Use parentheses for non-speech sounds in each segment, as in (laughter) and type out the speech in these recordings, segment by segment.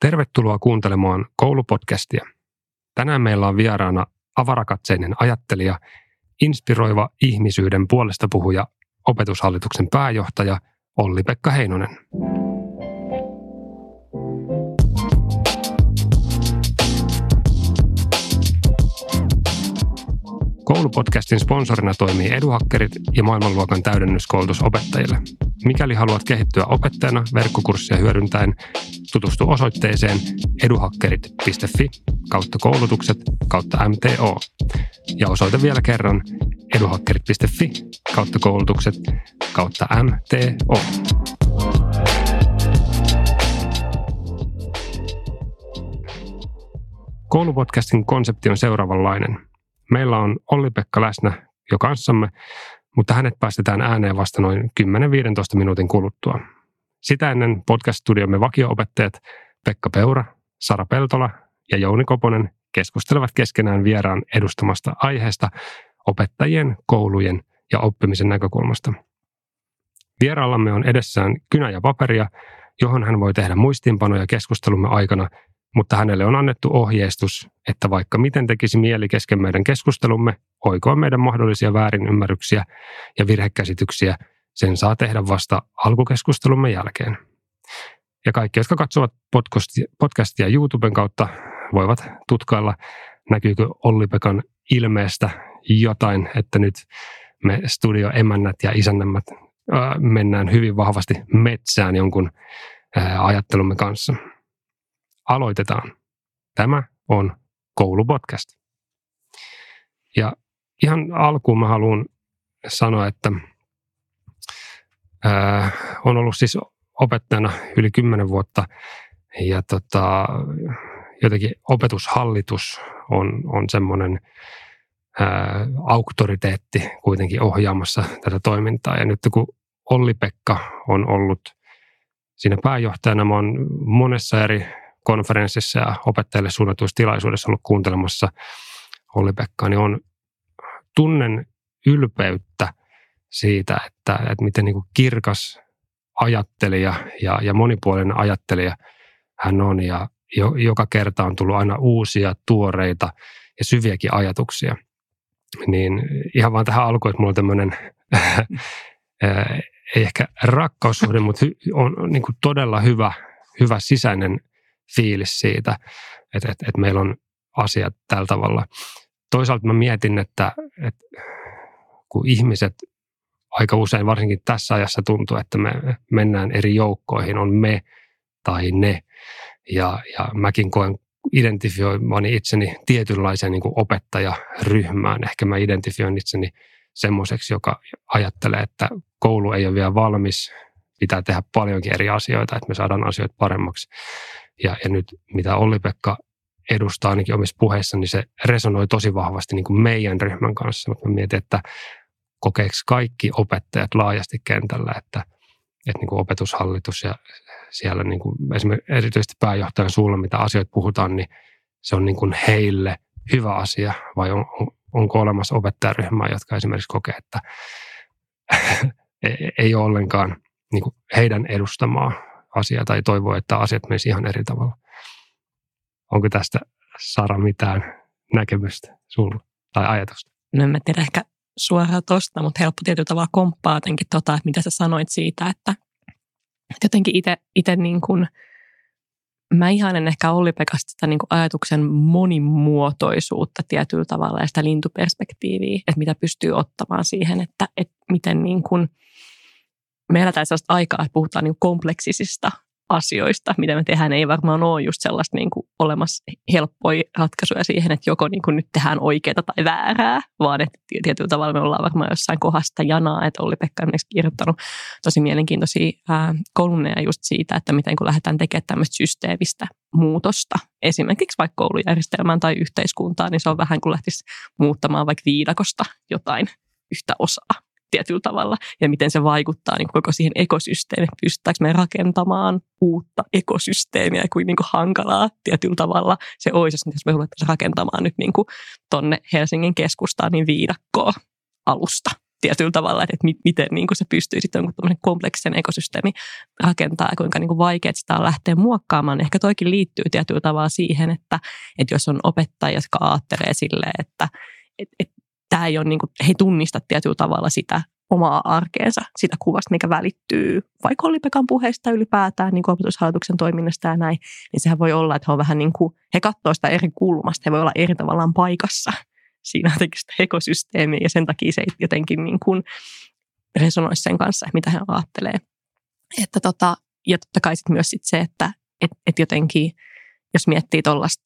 Tervetuloa kuuntelemaan koulupodcastia. Tänään meillä on vieraana avarakatseinen ajattelija, inspiroiva ihmisyyden puolesta puhuja, opetushallituksen pääjohtaja Olli-Pekka Heinonen. Koulupodcastin sponsorina toimii Eduhakkerit ja maailmanluokan täydennyskoulutus opettajille. Mikäli haluat kehittyä opettajana verkkokurssia hyödyntäen, tutustu osoitteeseen eduhakkerit.fi kautta koulutukset kautta MTO. Ja osoita vielä kerran eduhakkerit.fi kautta koulutukset kautta MTO. Koulupodcastin konsepti on seuraavanlainen – Meillä on Olli-Pekka läsnä jo kanssamme, mutta hänet päästetään ääneen vasta noin 10-15 minuutin kuluttua. Sitä ennen podcast-studiomme vakioopettajat Pekka Peura, Sara Peltola ja Jouni Koponen keskustelevat keskenään vieraan edustamasta aiheesta opettajien, koulujen ja oppimisen näkökulmasta. Vieraallamme on edessään kynä ja paperia, johon hän voi tehdä muistiinpanoja keskustelumme aikana mutta hänelle on annettu ohjeistus, että vaikka miten tekisi mieli kesken meidän keskustelumme, oikoa meidän mahdollisia väärinymmärryksiä ja virhekäsityksiä, sen saa tehdä vasta alkukeskustelumme jälkeen. Ja kaikki, jotka katsovat podcastia YouTuben kautta, voivat tutkailla, näkyykö Olli-Pekan ilmeestä jotain, että nyt me studioemännät ja isännämmät mennään hyvin vahvasti metsään jonkun ajattelumme kanssa aloitetaan. Tämä on koulupodcast. Ja ihan alkuun mä haluan sanoa, että on ollut siis opettajana yli kymmenen vuotta ja tota, jotenkin opetushallitus on, on semmoinen auktoriteetti kuitenkin ohjaamassa tätä toimintaa. Ja nyt kun Olli-Pekka on ollut siinä pääjohtajana, mä oon monessa eri konferenssissa ja opettajille suunnatuissa tilaisuudessa ollut kuuntelemassa Olli-Pekkaa, niin on tunnen ylpeyttä siitä, että, että miten niin kuin kirkas ajattelija ja, ja monipuolinen ajattelija hän on ja jo, joka kerta on tullut aina uusia, tuoreita ja syviäkin ajatuksia. Niin ihan vaan tähän alkuun, että mulla on tämmöinen (laughs) ei ehkä rakkaussuhde, mutta on niin kuin todella hyvä, hyvä sisäinen fiilis siitä, että, että, että meillä on asiat tällä tavalla. Toisaalta mä mietin, että, että kun ihmiset aika usein, varsinkin tässä ajassa tuntuu, että me mennään eri joukkoihin, on me tai ne. Ja, ja mäkin koen identifioimani itseni tietynlaiseen niin opettajaryhmään. Ehkä mä identifioin itseni semmoiseksi, joka ajattelee, että koulu ei ole vielä valmis, pitää tehdä paljonkin eri asioita, että me saadaan asioita paremmaksi. Ja, ja nyt mitä Olli-Pekka edustaa ainakin omissa puheissa, niin se resonoi tosi vahvasti niin kuin meidän ryhmän kanssa. Mutta mä mietin, että kokeeko kaikki opettajat laajasti kentällä, että, että niin kuin opetushallitus ja siellä niin kuin esimerkiksi erityisesti pääjohtajan suulla, mitä asioita puhutaan, niin se on niin kuin heille hyvä asia vai on, onko olemassa opettajaryhmää, jotka esimerkiksi kokee, että (laughs) ei ole ollenkaan niin kuin heidän edustamaa asia tai toivoo, että asiat menisi ihan eri tavalla. Onko tästä Sara mitään näkemystä sulla tai ajatusta? No en mä tiedä ehkä suoraan tosta, mutta helppo tietyllä tavalla komppaa jotenkin tota, että mitä sä sanoit siitä, että, jotenkin itse niin kuin, mä ihailen ehkä Olli Pekasta sitä niin kuin ajatuksen monimuotoisuutta tietyllä tavalla ja sitä lintuperspektiiviä, että mitä pystyy ottamaan siihen, että, että miten niin kuin – me eletään sellaista aikaa, että puhutaan niin kompleksisista asioista, mitä me tehdään, ei varmaan ole just sellaista niin kuin olemassa helppoja ratkaisuja siihen, että joko niin kuin nyt tehdään oikeaa tai väärää, vaan että tietyllä tavalla me ollaan varmaan jossain kohdasta janaa, että oli Pekka on kirjoittanut tosi mielenkiintoisia ää, kolumneja just siitä, että miten kun lähdetään tekemään tämmöistä systeemistä muutosta, esimerkiksi vaikka koulujärjestelmään tai yhteiskuntaan, niin se on vähän kuin lähtisi muuttamaan vaikka viidakosta jotain yhtä osaa tietyllä tavalla ja miten se vaikuttaa niin koko siihen ekosysteemiin. Pystytäänkö me rakentamaan uutta ekosysteemiä kuin, niin kuin hankalaa tietyllä tavalla se olisi, jos me ruvettaisiin rakentamaan nyt niin kuin tonne Helsingin keskustaan niin viidakkoa alusta tietyllä tavalla, että miten niin kuin se pystyy sitten jonkun kompleksen ekosysteemi rakentaa ja kuinka niin kuin vaikeaa sitä on lähteä muokkaamaan. Ehkä toikin liittyy tietyllä tavalla siihen, että, että jos on opettaja, jotka ajattelee silleen, että, että tämä ei ole niin kuin, he ei tunnista tietyllä tavalla sitä omaa arkeensa, sitä kuvasta, mikä välittyy vaikka Olli-Pekan puheista ylipäätään, niin kuin opetushallituksen toiminnasta ja näin, niin sehän voi olla, että he on vähän niin kuin, he katsoo sitä eri kulmasta, he voi olla eri tavallaan paikassa siinä jotenkin sitä ekosysteemiä ja sen takia se jotenkin niin kuin resonoisi sen kanssa, mitä hän ajattelee. Että tota, ja totta kai sit myös sit se, että et, et jotenkin, jos miettii tuollaista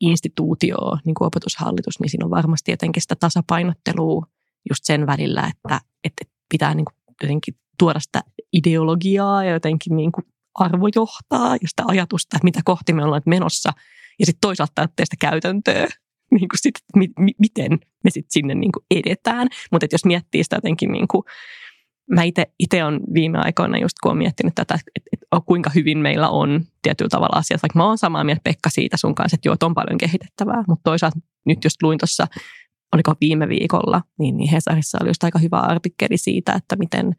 instituutioa, niin kuin opetushallitus, niin siinä on varmasti jotenkin sitä tasapainottelua just sen välillä, että, että pitää niin kuin jotenkin tuoda sitä ideologiaa ja jotenkin niin kuin arvojohtaa ja sitä ajatusta, että mitä kohti me ollaan menossa. Ja sitten toisaalta ajattelee sitä käytäntöä, (laughs) niin kuin sit, mi, mi, miten me sitten sinne niin kuin edetään. Mutta jos miettii sitä jotenkin, niin kuin, mä itse olen viime aikoina just kun olen miettinyt tätä, että, että kuinka hyvin meillä on tietyllä tavalla asiat, vaikka mä oon samaa mieltä Pekka siitä sun kanssa, että joo, on paljon kehitettävää, mutta toisaalta nyt just luin tuossa oliko viime viikolla, niin, niin Hesarissa oli just aika hyvä artikkeli siitä, että miten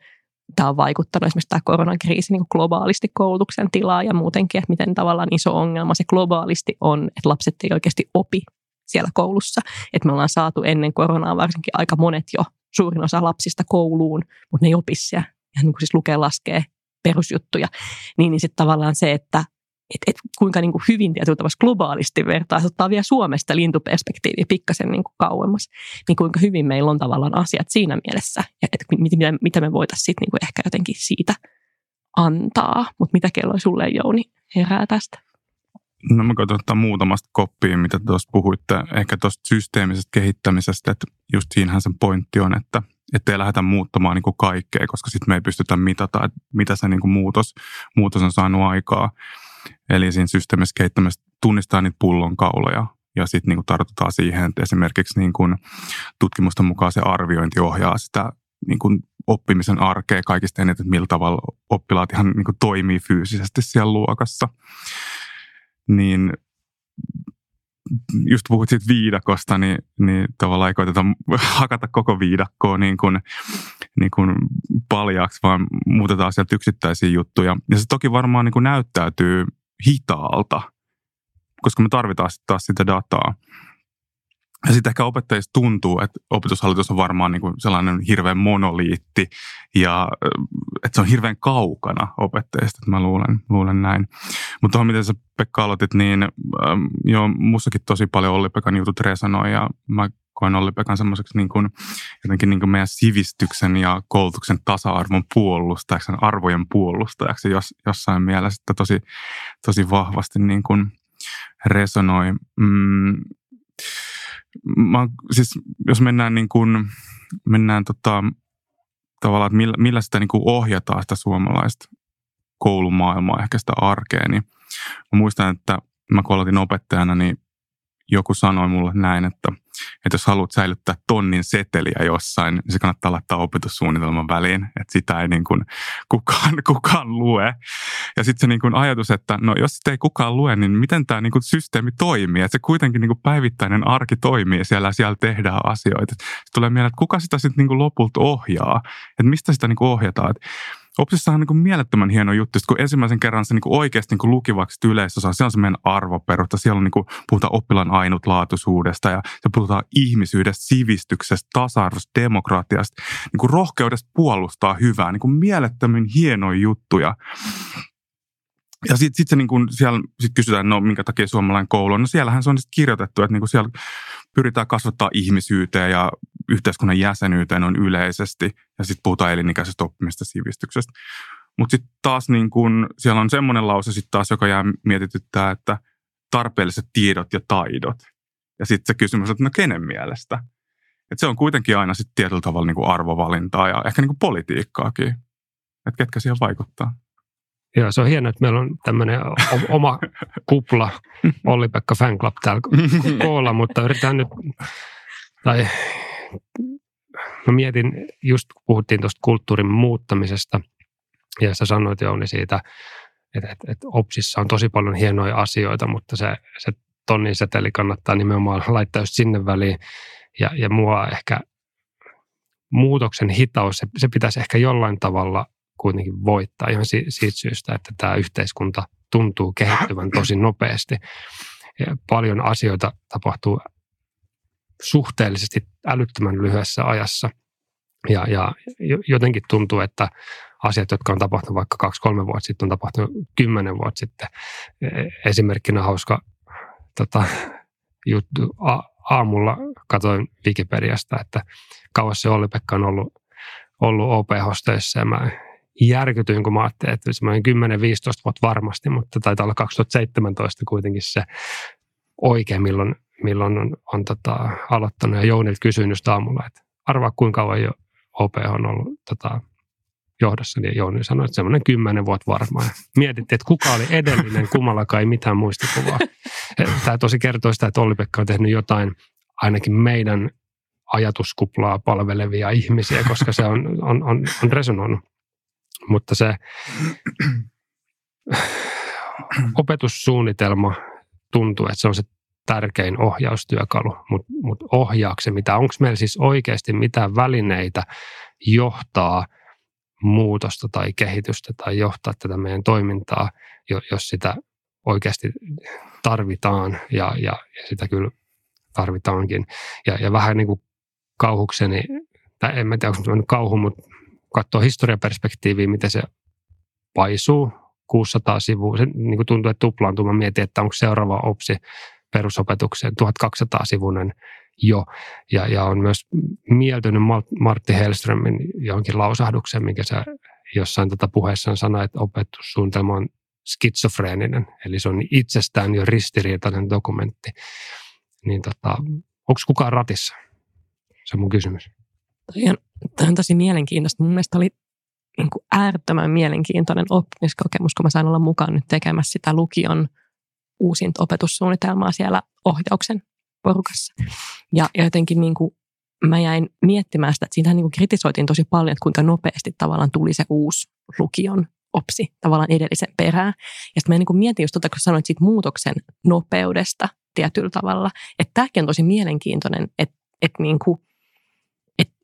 tämä on vaikuttanut esimerkiksi tämä koronakriisi niin globaalisti koulutuksen tilaa ja muutenkin, että miten tavallaan iso ongelma se globaalisti on, että lapset ei oikeasti opi siellä koulussa. Että me ollaan saatu ennen koronaa varsinkin aika monet jo, suurin osa lapsista kouluun, mutta ne ei opi siellä. Ja niin siis lukee, laskee perusjuttuja. Niin, niin sitten tavallaan se, että et, et kuinka niin kuin hyvin tietyllä tavalla globaalisti vertaa, ottaa vielä Suomesta lintuperspektiiviä pikkasen niin kuin kauemmas, niin kuinka hyvin meillä on tavallaan asiat siinä mielessä, että mitä, mitä me voitaisiin sitten niin kuin ehkä jotenkin siitä antaa. Mutta mitä kello sulle, Jouni, herää tästä? No mä koitan ottaa muutamasta koppiin, mitä tuossa puhuitte, ehkä tuosta systeemisestä kehittämisestä, että just siinähän sen pointti on, että että ei lähdetä muuttamaan niin kuin kaikkea, koska sitten me ei pystytä mitata, että mitä se niin kuin muutos, muutos on saanut aikaa. Eli siinä systeemissä kehittämässä tunnistaa niitä pullonkauloja ja sitten niin tartutaan siihen, että esimerkiksi niin kuin tutkimusten mukaan se arviointi ohjaa sitä niin kuin oppimisen arkea kaikista eniten, että millä tavalla oppilaat ihan niin kuin toimii fyysisesti siellä luokassa. Niin just puhut siitä viidakosta, niin, niin tavallaan ei koeteta (laughs) hakata koko viidakkoa niin kuin, niin kuin paljaaksi, vaan muutetaan sieltä yksittäisiä juttuja. Ja se toki varmaan niin kuin näyttäytyy hitaalta, koska me tarvitaan sitten taas sitä dataa. Ja sitten ehkä opettajista tuntuu, että opetushallitus on varmaan niin kuin sellainen hirveän monoliitti ja että se on hirveän kaukana opettajista, että mä luulen, luulen näin. Mutta tuohon, miten sä Pekka aloitit, niin ähm, joo, mussakin tosi paljon Olli-Pekan jutut resonoi ja mä koen Olli-Pekan semmoiseksi niin kuin, jotenkin niin kuin meidän sivistyksen ja koulutuksen tasa-arvon puolustajaksi, arvojen puolustajaksi jos, jossain mielessä, että tosi, tosi vahvasti niin kuin resonoi. Mm, mä, siis jos mennään niin kuin, mennään tota, tavallaan, että millä, millä sitä niin kuin ohjataan sitä suomalaista koulumaailmaa, ehkä sitä arkea, niin mä muistan, että mä kun opettajana, niin joku sanoi mulle näin, että, että jos haluat säilyttää tonnin seteliä jossain, niin se kannattaa laittaa opetussuunnitelman väliin, että sitä ei niin kuin kukaan, (laughs) kukaan lue. Ja sitten se niin kuin ajatus, että no jos sitä ei kukaan lue, niin miten tämä niin kuin systeemi toimii, että se kuitenkin niin kuin päivittäinen arki toimii siellä siellä tehdään asioita. Sitten tulee mieleen, että kuka sitä sitten niin kuin lopulta ohjaa, että mistä sitä niin kuin ohjataan. Että Opsissa on niin mielettömän hieno juttu, kun ensimmäisen kerran se niin oikeasti niin lukivaksi yleisosa, se on se meidän arvoperusta. Siellä on niin kuin, puhutaan oppilaan ainutlaatuisuudesta ja se puhutaan ihmisyydestä, sivistyksestä, tasa-arvosta, demokratiasta, niin kuin rohkeudesta puolustaa hyvää, niin kuin mielettömän hienoja juttuja. Ja sitten sit se niin kun siellä sit kysytään, no minkä takia suomalainen koulu on. No siellähän se on sit kirjoitettu, että niin siellä pyritään kasvattaa ihmisyyteen ja yhteiskunnan jäsenyyteen on yleisesti. Ja sitten puhutaan elinikäisestä oppimista sivistyksestä. Mutta sitten taas niin kun, siellä on semmoinen lause sitten taas, joka jää mietityttää, että tarpeelliset tiedot ja taidot. Ja sitten se kysymys, että no kenen mielestä? Et se on kuitenkin aina sitten tietyllä tavalla niin kuin arvovalintaa ja ehkä niin kuin politiikkaakin. Että ketkä siihen vaikuttaa. Joo, se on hienoa, että meillä on tämmöinen oma (laughs) kupla Olli-Pekka Fan Club täällä (laughs) koolla, mutta yritetään nyt, tai mä mietin, just kun puhuttiin tuosta kulttuurin muuttamisesta, ja sä sanoit Jouni siitä, että, että, että OPSissa on tosi paljon hienoja asioita, mutta se, se tonnin seteli kannattaa nimenomaan (laughs) laittaa just sinne väliin, ja, ja mua ehkä muutoksen hitaus, se, se pitäisi ehkä jollain tavalla kuitenkin voittaa ihan si, siitä syystä, että tämä yhteiskunta tuntuu kehittyvän tosi nopeasti. Ja paljon asioita tapahtuu suhteellisesti älyttömän lyhyessä ajassa. Ja, ja jotenkin tuntuu, että asiat, jotka on tapahtunut vaikka kaksi-kolme vuotta sitten, on tapahtunut kymmenen vuotta sitten. E, esimerkkinä hauska tota, juttu. A, aamulla katsoin Wikipediasta, että kauas se Olli-Pekka on ollut, ollut OP-hosteissa ja mä järkytyin, kun mä ajattelin, että semmoinen 10-15 vuotta varmasti, mutta taitaa olla 2017 kuitenkin se oikein, milloin, milloin on, on tota, aloittanut. Ja Jounilta kysyin just aamulla, että arvaa kuinka kauan jo OP on ollut tota, johdossa, niin Jouni sanoi, että semmoinen kymmenen vuotta varmaan. Mietittiin, että kuka oli edellinen, kummallakaan ei mitään muistikuvaa. (laughs) Tämä tosi kertoo sitä, että Olli-Pekka on tehnyt jotain ainakin meidän ajatuskuplaa palvelevia ihmisiä, koska se on, on, on, on resonoinut. Mutta se (clears throat) opetussuunnitelma tuntuu, että se on se tärkein ohjaustyökalu, mutta mut ohjaakse mitä? Onko meillä siis oikeasti mitään välineitä johtaa muutosta tai kehitystä tai johtaa tätä meidän toimintaa, jos sitä oikeasti tarvitaan ja, ja, ja sitä kyllä tarvitaankin. Ja, ja vähän niin kuin kauhukseni, tai en mä tiedä, onko se kauhu, mutta katsoo historiaperspektiiviä, miten se paisuu, 600 sivua, se niin kuin tuntuu, että tuplaantuu. Mä mietin, että onko seuraava opsi perusopetukseen 1200-sivuinen jo. Ja, ja on myös mieltynyt Martti Hellströmin jonkin lausahduksen, minkä se jossain tätä puheessaan sanoi, että opetussuunnitelma on skitsofreeninen, eli se on itsestään jo ristiriitainen dokumentti. Niin tota, onko kukaan ratissa? Se on mun kysymys. Toi on, on tosi mielenkiintoista. Mun mielestä oli niin kuin äärettömän mielenkiintoinen oppimiskokemus, kun mä sain olla mukaan nyt tekemässä sitä lukion uusinta opetussuunnitelmaa siellä ohjauksen porukassa. Ja, ja jotenkin niin kuin mä jäin miettimään sitä, että siitähän niin kritisoitiin tosi paljon, että kuinka nopeasti tavallaan tuli se uusi lukion opsi tavallaan edellisen perään. Ja sitten mä niin mietin just tota, kun sanoit siitä muutoksen nopeudesta tietyllä tavalla, että tämäkin on tosi mielenkiintoinen, että, että, niin kuin, että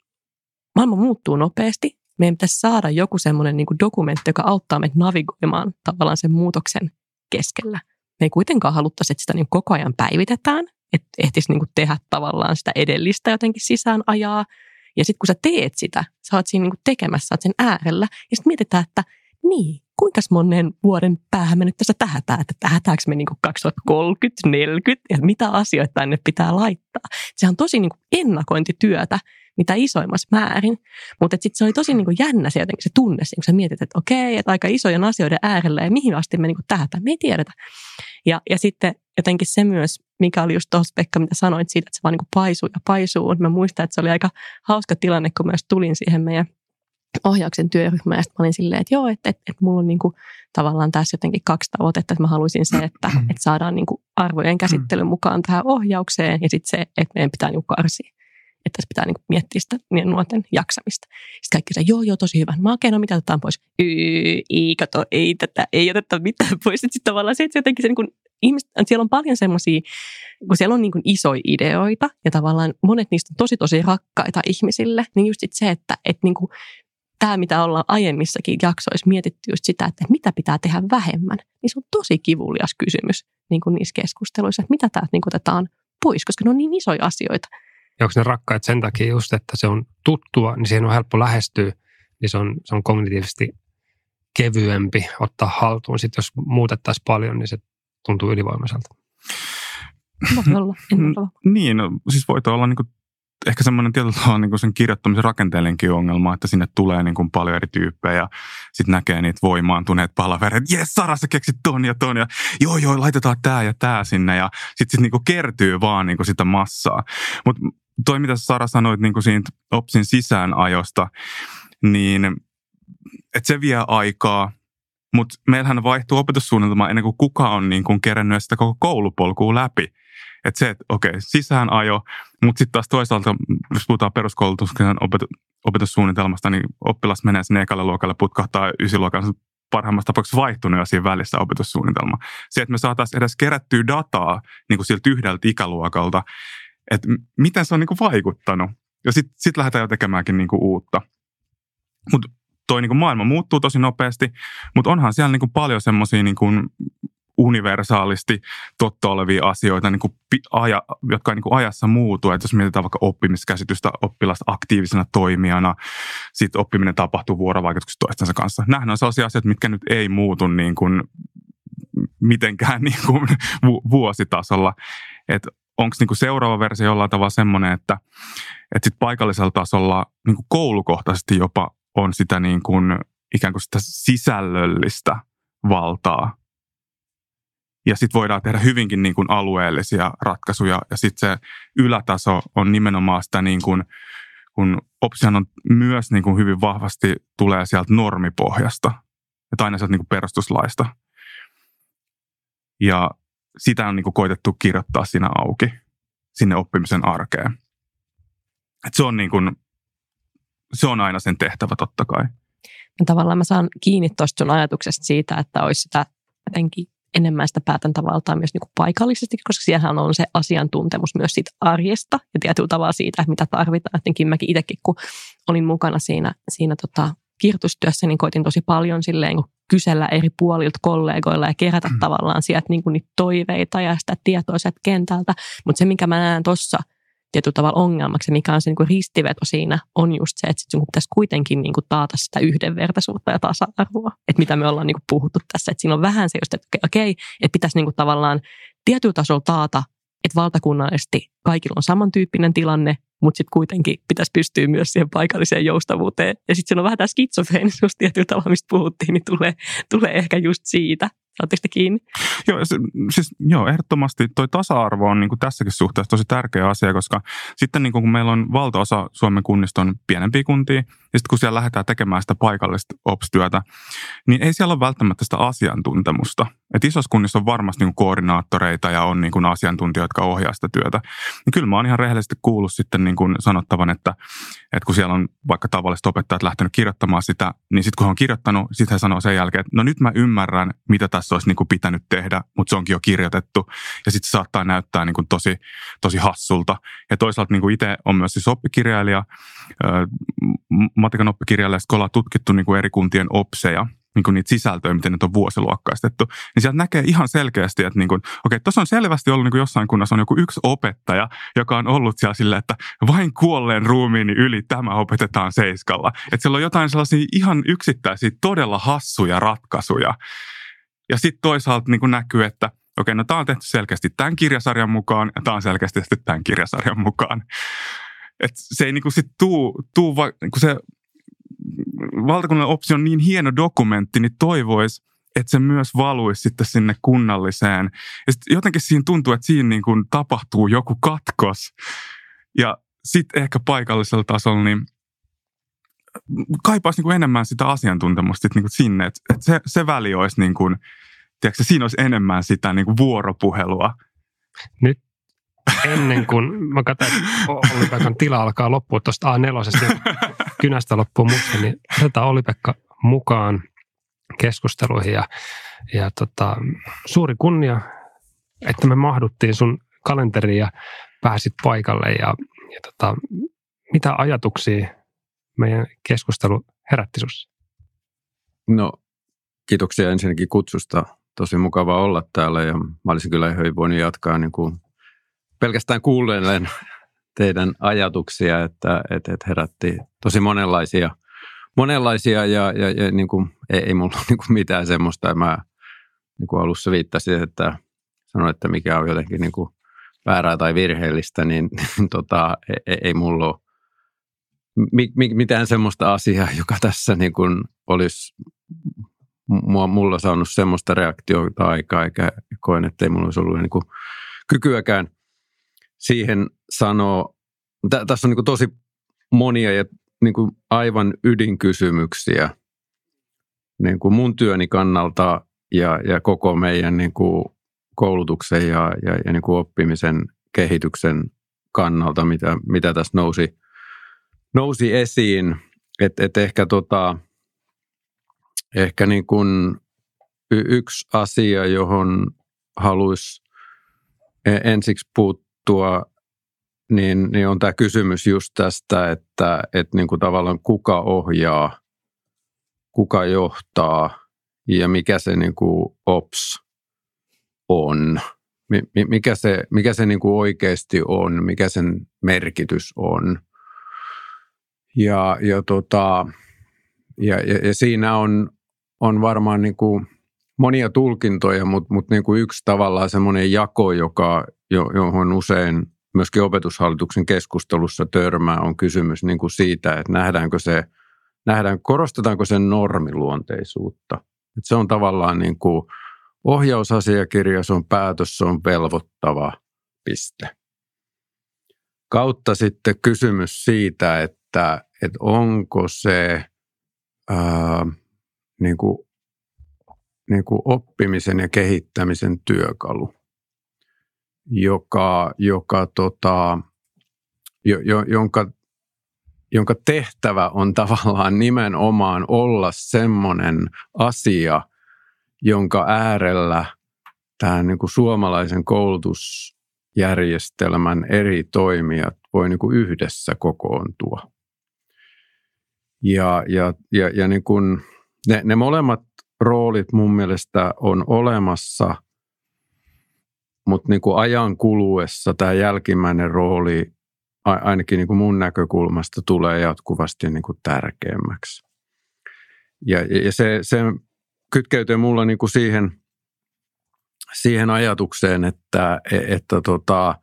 maailma muuttuu nopeasti. Meidän pitäisi saada joku semmoinen niin dokumentti, joka auttaa meitä navigoimaan tavallaan sen muutoksen keskellä. Me ei kuitenkaan haluttaisi, että sitä niin koko ajan päivitetään, että ehtisi niin tehdä tavallaan sitä edellistä jotenkin sisään ajaa. Ja sitten kun sä teet sitä, sä oot siinä niin tekemässä, sä oot sen äärellä, ja sitten mietitään, että niin, kuinka monen vuoden päähän me nyt tässä tähätään, että tähätäänkö me niin 2030, 40, ja mitä asioita tänne pitää laittaa. Se on tosi niin kuin ennakointityötä, mitä isoimmassa määrin. Mutta sitten se oli tosi niin kuin jännä se jotenkin se tunne, kun sä mietit, että okei, että aika isojen asioiden äärellä ja mihin asti me niin kuin tähätään, me ei tiedetä. Ja, ja sitten jotenkin se myös, mikä oli just tuossa Pekka, mitä sanoit siitä, että se vaan niin kuin paisuu ja paisuu. Mä muistan, että se oli aika hauska tilanne, kun myös tulin siihen meidän ohjauksen työryhmään. Ja sitten mä olin silleen, että joo, että, että, että mulla on niin kuin, tavallaan tässä jotenkin kaksi tavoitetta. Että mä haluaisin se, että, (clears throat) että saadaan niin kuin arvojen käsittelyn mukaan tähän ohjaukseen ja sitten se, että meidän pitää niin karsia. Että tässä pitää niin kuin miettiä sitä niin nuorten jaksamista. Sitten kaikki sanoo, joo, joo, tosi hyvä. Mä okei, no mitä otetaan pois? Yy, ei, kato, ei tätä, ei oteta mitään pois. Sitten tavallaan se, että se jotenkin se niin kuin ihmiset, siellä on paljon semmoisia, kun siellä on niin kuin isoja ideoita ja tavallaan monet niistä on tosi tosi rakkaita ihmisille, niin just sit se, että, että niin kuin tämä, mitä ollaan aiemmissakin jaksoissa mietitty just sitä, että mitä pitää tehdä vähemmän, niin se on tosi kivulias kysymys niin kuin niissä keskusteluissa, että mitä täältä niin otetaan pois, koska ne on niin isoja asioita. Ja onko ne rakkaat sen takia just, että se on tuttua, niin siihen on helppo lähestyä, niin se on, se on kognitiivisesti kevyempi ottaa haltuun. Sitten jos muutettaisiin paljon, niin se tuntuu ylivoimaiselta. Voi olla, Niin, no, siis voi olla niin kuin ehkä semmoinen tietyllä tavalla niin sen kirjoittamisen rakenteellinenkin ongelma, että sinne tulee niin kuin paljon eri tyyppejä ja sitten näkee niitä voimaantuneet palavereet. Jes, Sara, sä keksit ton ja ton ja joo, joo, laitetaan tämä ja tämä sinne ja sitten sit niin kuin kertyy vaan niin kuin sitä massaa. Mutta toi, mitä Sara sanoit niin kuin siitä OPSin sisäänajosta, niin että se vie aikaa, mutta meillähän vaihtuu opetussuunnitelma ennen kuin kuka on niin kuin kerännyt sitä koko koulupolkua läpi. Että se, että okei, sisäänajo, mutta sitten taas toisaalta, jos puhutaan peruskoulutuksen opet- opetussuunnitelmasta, niin oppilas menee sinne ekalle luokalle, putkahtaa ysiluokan parhaimmassa tapauksessa vaihtunut jo siinä välissä opetussuunnitelma. Se, että me saataisiin edes kerättyä dataa niin kuin siltä yhdeltä ikäluokalta, että miten se on niin kuin vaikuttanut. Ja sitten sit lähdetään jo tekemäänkin niin kuin uutta. Mutta toi niin kuin maailma muuttuu tosi nopeasti, mutta onhan siellä niin kuin paljon semmoisia niin kuin universaalisti totta olevia asioita, niin kuin aja, jotka niin kuin ajassa muutuu. Että jos mietitään vaikka oppimiskäsitystä oppilasta aktiivisena toimijana, sitten oppiminen tapahtuu vuorovaikutuksessa toistensa kanssa. Nämähän on sellaisia asioita, mitkä nyt ei muutu niin kuin mitenkään (laughs) niin kuin vuositasolla. Että onko niin seuraava versio jollain tavalla semmoinen, että, että sit paikallisella tasolla niin kuin koulukohtaisesti jopa on sitä niin kuin, ikään kuin sitä sisällöllistä valtaa ja sitten voidaan tehdä hyvinkin niin kuin alueellisia ratkaisuja. Ja sitten se ylätaso on nimenomaan sitä niin kuin, kun opsihan on myös niin kuin hyvin vahvasti tulee sieltä normipohjasta. Että aina sieltä niin kuin perustuslaista. Ja sitä on niin kuin koitettu kirjoittaa siinä auki, sinne oppimisen arkeen. Et se, on niin kuin, se on aina sen tehtävä totta kai. Tavallaan mä saan kiinni tuosta sun ajatuksesta siitä, että olisi sitä jotenkin enemmän sitä päätäntävaltaa myös niin kuin paikallisesti, koska siellähän on se asiantuntemus myös siitä arjesta ja tietyllä tavalla siitä, mitä tarvitaan. Jotenkin mäkin itsekin, kun olin mukana siinä, siinä tota, kirjoitustyössä, niin koitin tosi paljon silleen kun kysellä eri puolilta kollegoilla ja kerätä mm. tavallaan sieltä niin kuin niitä toiveita ja sitä tietoa sieltä kentältä. Mutta se, minkä mä näen tuossa – tietyllä tavalla ongelmaksi, mikä on se niin ristiveto siinä, on just se, että sun pitäisi kuitenkin niin kuin taata sitä yhdenvertaisuutta ja tasa-arvoa, että mitä me ollaan niin kuin puhuttu tässä, että siinä on vähän se just, että okei, että pitäisi niin kuin tavallaan tietyllä tasolla taata, että valtakunnallisesti kaikilla on samantyyppinen tilanne, mutta sitten kuitenkin pitäisi pystyä myös siihen paikalliseen joustavuuteen. Ja sitten siinä on vähän tämä skitsofreenisuus tietyllä tavalla, mistä puhuttiin, niin tulee, tulee ehkä just siitä. Saatteko kiinni? Joo, siis, joo, ehdottomasti toi tasa-arvo on niin kuin tässäkin suhteessa tosi tärkeä asia, koska sitten niin kuin, kun meillä on valtaosa Suomen kunnista on pienempiä kuntia, ja sitten kun siellä lähdetään tekemään sitä paikallista ops-työtä, niin ei siellä ole välttämättä sitä asiantuntemusta. Et isossa kunnissa on varmasti niin koordinaattoreita ja on niin kuin asiantuntijoita, jotka ohjaa sitä työtä. Niin kyllä mä oon ihan rehellisesti kuullut sitten niin kuin sanottavan, että, että kun siellä on vaikka tavalliset opettajat lähtenyt kirjoittamaan sitä, niin sitten kun he on kirjoittanut, sitten he sanoo sen jälkeen, että no nyt mä ymmärrän, mitä tässä olisi niin kuin pitänyt tehdä, mutta se onkin jo kirjoitettu. Ja sitten se saattaa näyttää niin kuin tosi, tosi hassulta. Ja toisaalta niin kuin itse on myös siis oppikirjailija, matikan oppikirjailija, kun ollaan tutkittu niin kuin eri kuntien opseja – niin kuin niitä sisältöjä, miten ne on vuosiluokkaistettu, niin sieltä näkee ihan selkeästi, että niin kuin, okei, tuossa on selvästi ollut niin kuin jossain kunnassa on joku yksi opettaja, joka on ollut siellä silleen, että vain kuolleen ruumiini yli tämä opetetaan seiskalla. Että siellä on jotain sellaisia ihan yksittäisiä todella hassuja ratkaisuja. Ja sitten toisaalta niin kuin näkyy, että okei, no tämä on tehty selkeästi tämän kirjasarjan mukaan ja tämä on selkeästi tehty tämän kirjasarjan mukaan. Et se ei niin kuin sit tuu, tuu va, niin kuin se valtakunnallinen opsio on niin hieno dokumentti, niin toivoisi, että se myös valuisi sitten sinne kunnalliseen. Ja sit jotenkin siinä tuntuu, että siinä niin kuin tapahtuu joku katkos. Ja sitten ehkä paikallisella tasolla, niin kaipaisi niin kuin enemmän sitä asiantuntemusta niin kuin sinne. Että et se, se väli olisi, niin kuin, tiedätkö, siinä olisi enemmän sitä niin kuin vuoropuhelua. Nyt ennen kuin mä katsoin, että tila alkaa loppua tuosta A4, kynästä loppuu musta, niin otetaan Olli-Pekka mukaan keskusteluihin ja, ja tota, suuri kunnia, että me mahduttiin sun kalenteriin ja pääsit paikalle ja, ja tota, mitä ajatuksia meidän keskustelu herätti sussa? No kiitoksia ensinnäkin kutsusta. Tosi mukava olla täällä ja mä olisin kyllä ihan voinut jatkaa niin kuin pelkästään kuulleen teidän ajatuksia, että, että, että herätti tosi monenlaisia, monenlaisia ja, ja, ja niin kuin, ei, ei mulla (laughs) niin kuin mitään semmoista. Mä niin kuin alussa viittasin, että sanoin, että mikä on jotenkin niin kuin väärää tai virheellistä, niin, (laughs) tota, ei, ei mulla ole mi, mi, mitään semmoista asiaa, (laughs) joka tässä niin kuin olisi mua, mulla saanut semmoista reaktiota aikaa, eikä koen, että ei mulla olisi ollut niin kuin kykyäkään – siihen sanoo, tä, tässä on niin tosi monia ja niin kuin aivan ydinkysymyksiä niin kuin mun työni kannalta ja, ja koko meidän niin kuin koulutuksen ja, ja, ja niin kuin oppimisen kehityksen kannalta, mitä, mitä tässä nousi, nousi esiin. Että et ehkä, tota, ehkä niin kuin yksi asia, johon haluaisi e-, ensiksi puuttua, tuo niin, niin on tämä kysymys just tästä, että, että niin kuin tavallaan kuka ohjaa, kuka johtaa ja mikä se niin kuin ops on. Mikä se, mikä se niin kuin oikeasti on, mikä sen merkitys on. Ja, ja, tota, ja, ja, ja siinä on, on varmaan niin kuin monia tulkintoja, mutta, mutta niin kuin yksi tavallaan semmoinen jako, joka, johon usein myöskin opetushallituksen keskustelussa törmää, on kysymys niin kuin siitä, että nähdäänkö se, nähdään, korostetaanko sen normiluonteisuutta. Että se on tavallaan niin kuin ohjausasiakirja, se on päätös, se on velvoittava piste. Kautta sitten kysymys siitä, että, että onko se ää, niin kuin, niin kuin oppimisen ja kehittämisen työkalu joka, joka tota, jo, jo, jonka, jonka tehtävä on tavallaan nimenomaan olla semmoinen asia, jonka äärellä tämä niin kuin suomalaisen koulutusjärjestelmän eri toimijat voi niin kuin yhdessä kokoontua. Ja, ja, ja, ja niin kuin ne, ne molemmat roolit mun mielestä on olemassa – mutta niin kuin ajan kuluessa tämä jälkimmäinen rooli ainakin niin kuin mun näkökulmasta tulee jatkuvasti niin kuin tärkeämmäksi. Ja, ja se, se kytkeytyy mulla niin kuin siihen, siihen ajatukseen, että, että tota,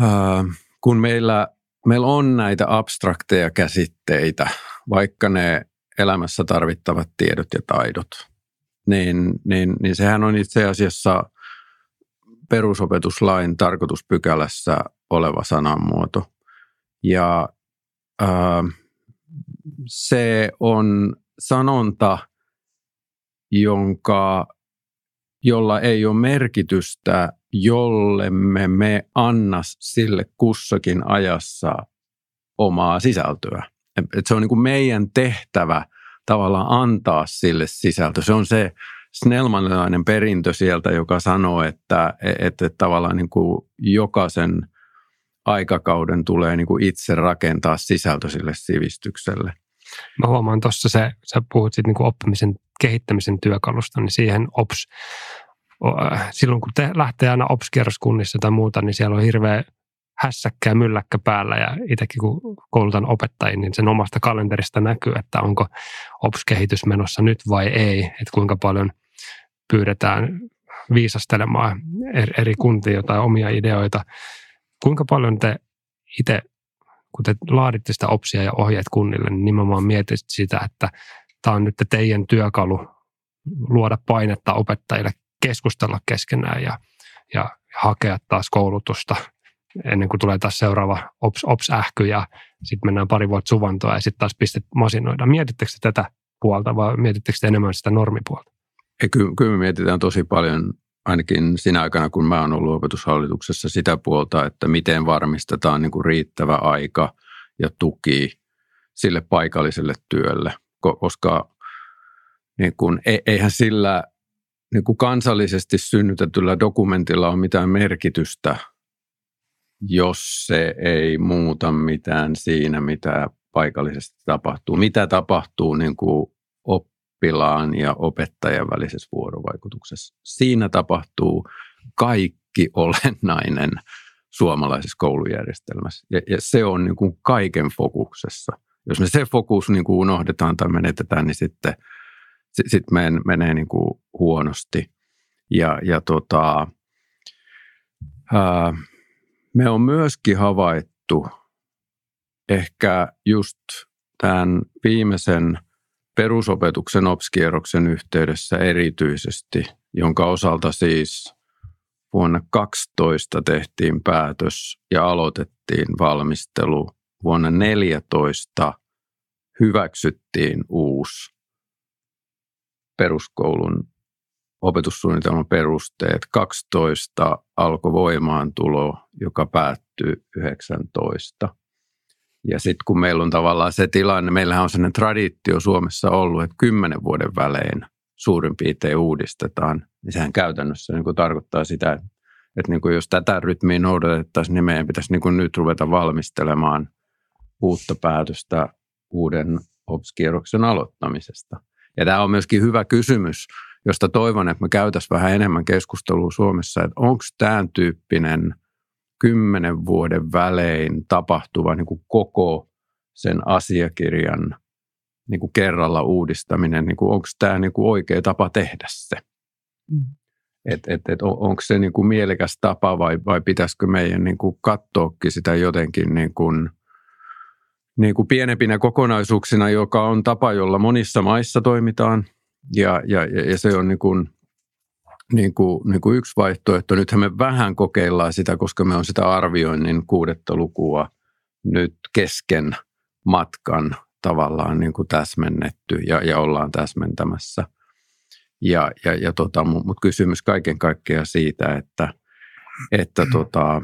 ää, kun meillä, meillä on näitä abstrakteja käsitteitä, vaikka ne elämässä tarvittavat tiedot ja taidot, niin, niin, niin sehän on itse asiassa – perusopetuslain tarkoituspykälässä oleva sanamuoto. Ja ää, se on sanonta, jonka, jolla ei ole merkitystä, jolle me, me anna sille kussakin ajassa omaa sisältöä. Et se on niin kuin meidän tehtävä tavallaan antaa sille sisältö. Se on se Snellmanilainen perintö sieltä, joka sanoo, että, että, tavallaan niin kuin jokaisen aikakauden tulee niin kuin itse rakentaa sisältö sille sivistykselle. Mä huomaan tuossa se, sä puhut sitten niin oppimisen kehittämisen työkalusta, niin siihen OPS, silloin kun te lähtee aina OPS-kierroskunnissa tai muuta, niin siellä on hirveä hässäkkä ja mylläkkä päällä ja itsekin kun koulutan opettajia, niin sen omasta kalenterista näkyy, että onko OPS-kehitys menossa nyt vai ei, että kuinka paljon pyydetään viisastelemaan eri kuntia jotain omia ideoita. Kuinka paljon te itse, kun te laaditte sitä opsia ja ohjeet kunnille, niin nimenomaan mietitte sitä, että tämä on nyt teidän työkalu luoda painetta opettajille keskustella keskenään ja, ja hakea taas koulutusta ennen kuin tulee taas seuraava ops, ops-ähky ja sitten mennään pari vuotta suvantoa ja sitten taas pistet masinoida. Mietittekö tätä puolta vai mietittekö enemmän sitä normipuolta? Kyllä, kyllä me mietitään tosi paljon, ainakin sinä aikana, kun mä oon ollut opetushallituksessa sitä puolta, että miten varmistetaan niin kuin riittävä aika ja tuki sille paikalliselle työlle, koska niin kuin, e, eihän sillä niin kuin kansallisesti synnytetyllä dokumentilla ole mitään merkitystä, jos se ei muuta mitään siinä, mitä paikallisesti tapahtuu. Mitä tapahtuu niin kuin oppilaan ja opettajan välisessä vuorovaikutuksessa. Siinä tapahtuu kaikki olennainen suomalaisessa koulujärjestelmässä. Ja, ja se on niin kuin kaiken fokuksessa. Jos me se fokus niin kuin unohdetaan tai menetetään, niin sitten sit, sit menee, menee niin kuin huonosti. Ja, ja tota, ää, me on myöskin havaittu ehkä just tämän viimeisen – perusopetuksen OPS-kierroksen yhteydessä erityisesti, jonka osalta siis vuonna 2012 tehtiin päätös ja aloitettiin valmistelu. Vuonna 2014 hyväksyttiin uusi peruskoulun opetussuunnitelman perusteet. 12 alkoi voimaantulo, joka päättyi 19. Ja sitten kun meillä on tavallaan se tilanne, meillähän on sellainen traditio Suomessa ollut, että kymmenen vuoden välein suurin piirtein uudistetaan, niin sehän käytännössä niin kuin tarkoittaa sitä, että Että niin kuin jos tätä rytmiä noudatettaisiin, niin meidän pitäisi niin kuin nyt ruveta valmistelemaan uutta päätöstä uuden OPS-kierroksen aloittamisesta. Ja tämä on myöskin hyvä kysymys, josta toivon, että me käytäisiin vähän enemmän keskustelua Suomessa, että onko tämän tyyppinen kymmenen vuoden välein tapahtuva niin kuin koko sen asiakirjan niin kuin kerralla uudistaminen, niin kuin onko tämä niin kuin oikea tapa tehdä se. Mm. Et, et, et on, onko se niin kuin mielekäs tapa vai, vai pitäisikö meidän niin kuin katsoakin sitä jotenkin niin kuin, niin kuin pienempinä kokonaisuuksina, joka on tapa, jolla monissa maissa toimitaan. Ja, ja, ja se on niin kuin, niin kuin, niin kuin yksi vaihtoehto. Nythän me vähän kokeillaan sitä, koska me on sitä arvioinnin kuudetta lukua nyt kesken matkan tavallaan niin kuin täsmennetty ja, ja ollaan täsmentämässä. Ja, ja, ja tota, mutta kysymys kaiken kaikkiaan siitä, että, että tota,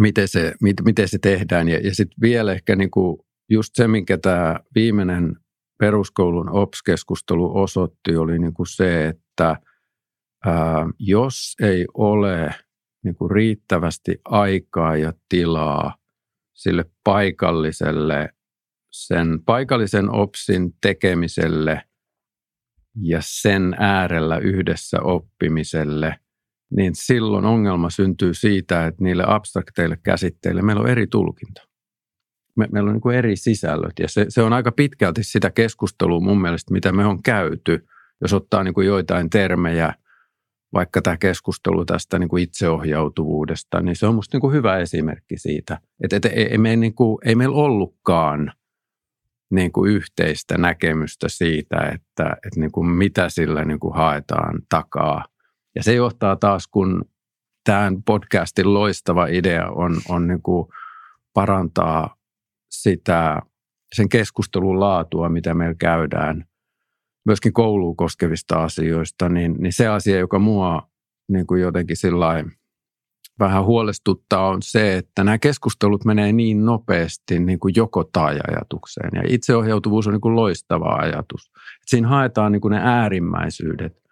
miten, se, mit, miten se tehdään. Ja, ja sitten vielä ehkä niin kuin just se, minkä tämä viimeinen peruskoulun OPS-keskustelu osoitti, oli niin kuin se, että ää, jos ei ole niin kuin riittävästi aikaa ja tilaa sille paikalliselle, sen paikallisen OPSin tekemiselle ja sen äärellä yhdessä oppimiselle, niin silloin ongelma syntyy siitä, että niille abstrakteille käsitteille meillä on eri tulkinta. Me, meillä on niin kuin eri sisällöt ja se, se on aika pitkälti sitä keskustelua mun mielestä, mitä me on käyty, jos ottaa niin kuin joitain termejä – vaikka tämä keskustelu tästä niin kuin itseohjautuvuudesta, niin se on minusta niin hyvä esimerkki siitä, että, että ei, me niin kuin, ei meillä ollutkaan niin kuin yhteistä näkemystä siitä, että, että niin kuin mitä sillä niin kuin haetaan takaa. Ja se johtaa taas, kun tämän podcastin loistava idea on, on niin kuin parantaa sitä, sen keskustelun laatua, mitä meillä käydään – myöskin kouluun koskevista asioista, niin, niin se asia, joka mua niin kuin jotenkin vähän huolestuttaa on se, että nämä keskustelut menee niin nopeasti niin kuin joko tai ajatukseen. Ja itseohjautuvuus on niin kuin loistava ajatus. Että siinä haetaan niin kuin ne äärimmäisyydet.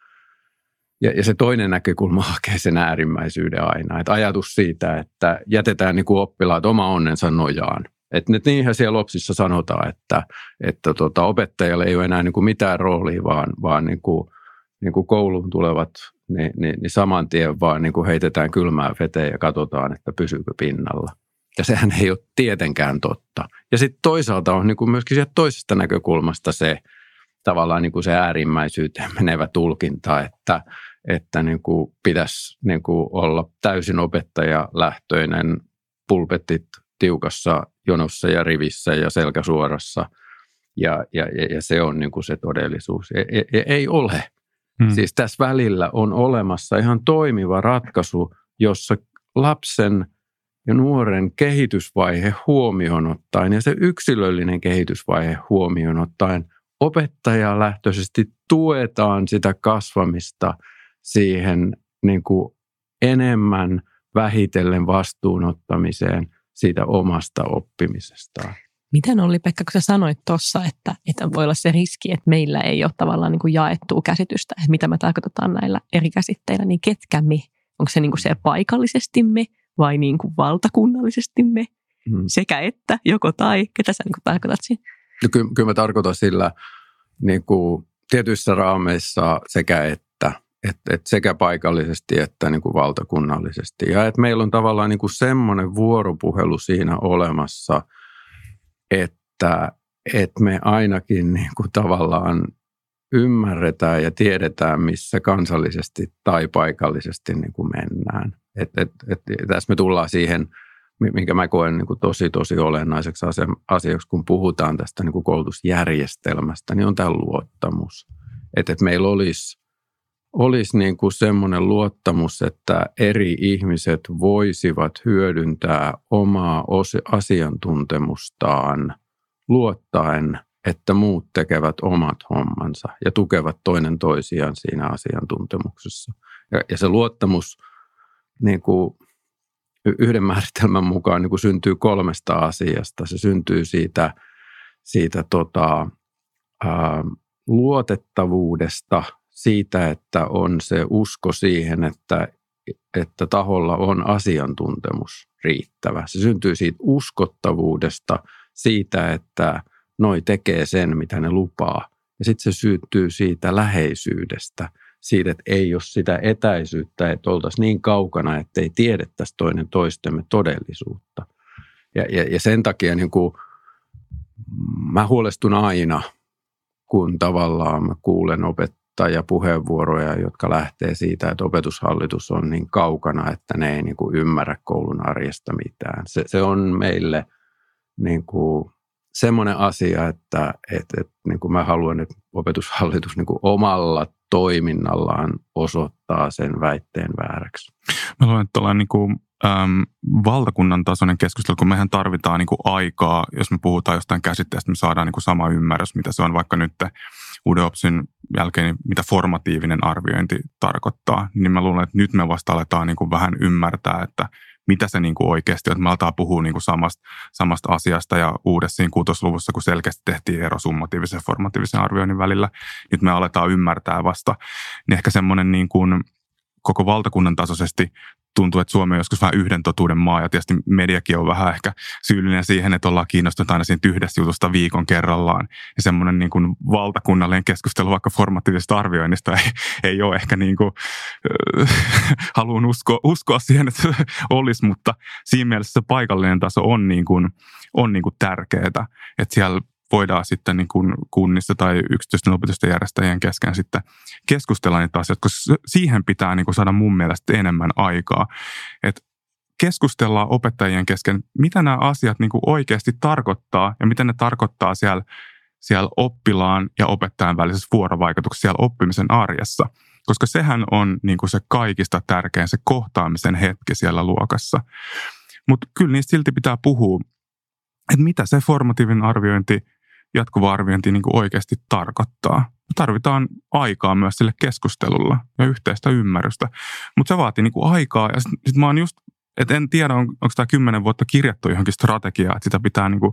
Ja, ja se toinen näkökulma (laughs) hakee sen äärimmäisyyden aina. Että ajatus siitä, että jätetään niin kuin oppilaat oma onnensa nojaan. Että nyt niinhän siellä Lopsissa sanotaan, että, että tota, opettajalla ei ole enää niin kuin mitään roolia, vaan, vaan niin kuin, niin kuin kouluun tulevat, niin, niin, niin saman tien vaan niin kuin heitetään kylmää veteen ja katsotaan, että pysyykö pinnalla. Ja sehän ei ole tietenkään totta. Ja sitten toisaalta on niin kuin myöskin sieltä toisesta näkökulmasta se tavallaan niin kuin se äärimmäisyyteen menevä tulkinta, että, että niin kuin pitäisi niin kuin olla täysin opettajalähtöinen, pulpetit tiukassa jonossa ja rivissä ja selkäsuorassa. Ja, ja, ja se on niin kuin se todellisuus. Ei, ei, ei ole. Hmm. Siis tässä välillä on olemassa ihan toimiva ratkaisu, jossa lapsen ja nuoren kehitysvaihe huomioon ottaen ja se yksilöllinen kehitysvaihe huomioon ottaen opettajalähtöisesti tuetaan sitä kasvamista siihen niin kuin enemmän vähitellen vastuunottamiseen – siitä omasta oppimisestaan. Miten oli Pekka, kun sä sanoit tuossa, että, että voi olla se riski, että meillä ei ole tavallaan niin kuin jaettua käsitystä, että mitä me tarkoitetaan näillä eri käsitteillä, niin ketkä me? Onko se niin kuin se paikallisesti me vai niin kuin valtakunnallisesti me? Hmm. Sekä että, joko tai, ketä sä niin kuin tarkoitat siinä? No, kyllä, kyllä mä tarkoitan sillä niin kuin tietyissä raameissa sekä että et, et sekä paikallisesti että niin kuin valtakunnallisesti. Ja että meillä on tavallaan niin kuin semmoinen vuoropuhelu siinä olemassa, että, että me ainakin niin kuin tavallaan ymmärretään ja tiedetään, missä kansallisesti tai paikallisesti niin kuin mennään. Et, et, et, tässä me tullaan siihen, minkä mä koen niin kuin tosi, tosi olennaiseksi asiaksi, kun puhutaan tästä niin kuin koulutusjärjestelmästä, niin on tämä luottamus. Että, että meillä olisi olisi niin kuin semmoinen luottamus, että eri ihmiset voisivat hyödyntää omaa asiantuntemustaan luottaen, että muut tekevät omat hommansa ja tukevat toinen toisiaan siinä asiantuntemuksessa. Ja, ja se luottamus niin kuin yhden määritelmän mukaan niin kuin syntyy kolmesta asiasta. Se syntyy siitä, siitä tota, ää, luotettavuudesta – siitä, että on se usko siihen, että että taholla on asiantuntemus riittävä. Se syntyy siitä uskottavuudesta, siitä, että noi tekee sen, mitä ne lupaa. Ja sitten se syntyy siitä läheisyydestä, siitä, että ei ole sitä etäisyyttä, että oltaisiin niin kaukana, että ei tiedettäisi toinen toistemme todellisuutta. Ja, ja, ja sen takia niin kuin, mä huolestun aina, kun tavallaan mä kuulen opettajapuheenvuoroja, jotka lähtee siitä, että opetushallitus on niin kaukana, että ne ei niin kuin ymmärrä koulun arjesta mitään. Se, se on meille niin kuin semmoinen asia, että, että, että niin kuin mä haluan, että opetushallitus niin kuin omalla toiminnallaan osoittaa sen väitteen vääräksi. Mä luulen, että ollaan niin kuin, äm, valtakunnan tasoinen keskustelu, kun mehän tarvitaan niin kuin aikaa, jos me puhutaan jostain käsitteestä, me saadaan niin kuin sama ymmärrys, mitä se on vaikka nyt uuden opsin jälkeen, niin mitä formatiivinen arviointi tarkoittaa, niin mä luulen, että nyt me vasta aletaan niin kuin vähän ymmärtää, että – mitä se niin kuin oikeasti on. Me aletaan puhua niin kuin samasta, samasta asiasta ja uudessa siinä kuutosluvussa, kun selkeästi tehtiin ero summatiivisen ja formatiivisen arvioinnin välillä, nyt me aletaan ymmärtää vasta. Niin ehkä semmoinen niin kuin koko valtakunnan tasoisesti tuntuu, että Suomi on joskus vähän yhden totuuden maa ja tietysti mediakin on vähän ehkä syyllinen siihen, että ollaan kiinnostuneita aina siitä yhdestä jutusta viikon kerrallaan. Ja semmoinen niin kuin valtakunnallinen keskustelu vaikka formatiivisesta arvioinnista ei, ei ole ehkä niin kuin, äh, (laughs) haluan uskoa, uskoa siihen, että (laughs) olisi, mutta siinä mielessä se paikallinen taso on, niin kuin, on niin kuin tärkeää, että siellä voidaan sitten niin kuin kunnissa tai yksityisten opetusten järjestäjien kesken sitten keskustella niitä asioita, koska siihen pitää niin kuin saada mun mielestä enemmän aikaa. Että keskustellaan opettajien kesken, mitä nämä asiat niin kuin oikeasti tarkoittaa ja mitä ne tarkoittaa siellä, siellä oppilaan ja opettajan välisessä vuorovaikutuksessa siellä oppimisen arjessa. Koska sehän on niin kuin se kaikista tärkein, se kohtaamisen hetki siellä luokassa. Mutta kyllä niistä silti pitää puhua, että mitä se formatiivinen arviointi jatkuva arviointi niin kuin oikeasti tarkoittaa. Tarvitaan aikaa myös sille keskustelulla ja yhteistä ymmärrystä. Mutta se vaatii niin kuin aikaa ja sitten sit mä oon just, että en tiedä on, onko tämä kymmenen vuotta kirjattu johonkin strategiaan, että sitä pitää niin kuin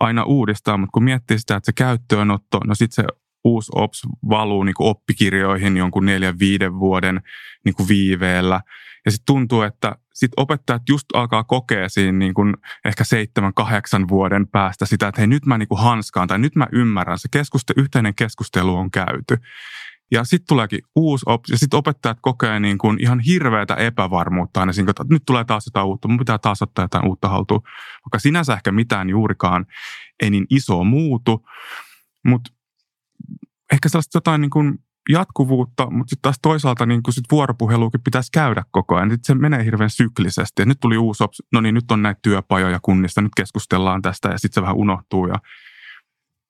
aina uudistaa, mutta kun miettii sitä, että se käyttöönotto, no sitten se uusi OPS valuu niin kuin oppikirjoihin jonkun neljän, viiden vuoden niin kuin viiveellä. Ja sitten tuntuu, että sit opettajat just alkaa kokea siinä niin kuin ehkä seitsemän, kahdeksan vuoden päästä sitä, että hei nyt mä niin kuin hanskaan tai nyt mä ymmärrän, se keskuste, yhteinen keskustelu on käyty. Ja sitten tuleekin uusi opsi, ja sitten opettajat kokee niin kuin ihan hirveätä epävarmuutta aina siinä, että nyt tulee taas jotain uutta, mun pitää taas ottaa jotain uutta haltuun. Vaikka sinänsä ehkä mitään juurikaan ei niin iso muutu, mutta ehkä sellaista jotain niin kuin jatkuvuutta, mutta sitten taas toisaalta niin kuin sit vuoropuheluukin pitäisi käydä koko ajan. Sitten se menee hirveän syklisesti. Ja nyt tuli uusi, no niin nyt on näitä työpajoja kunnista, nyt keskustellaan tästä ja sitten se vähän unohtuu ja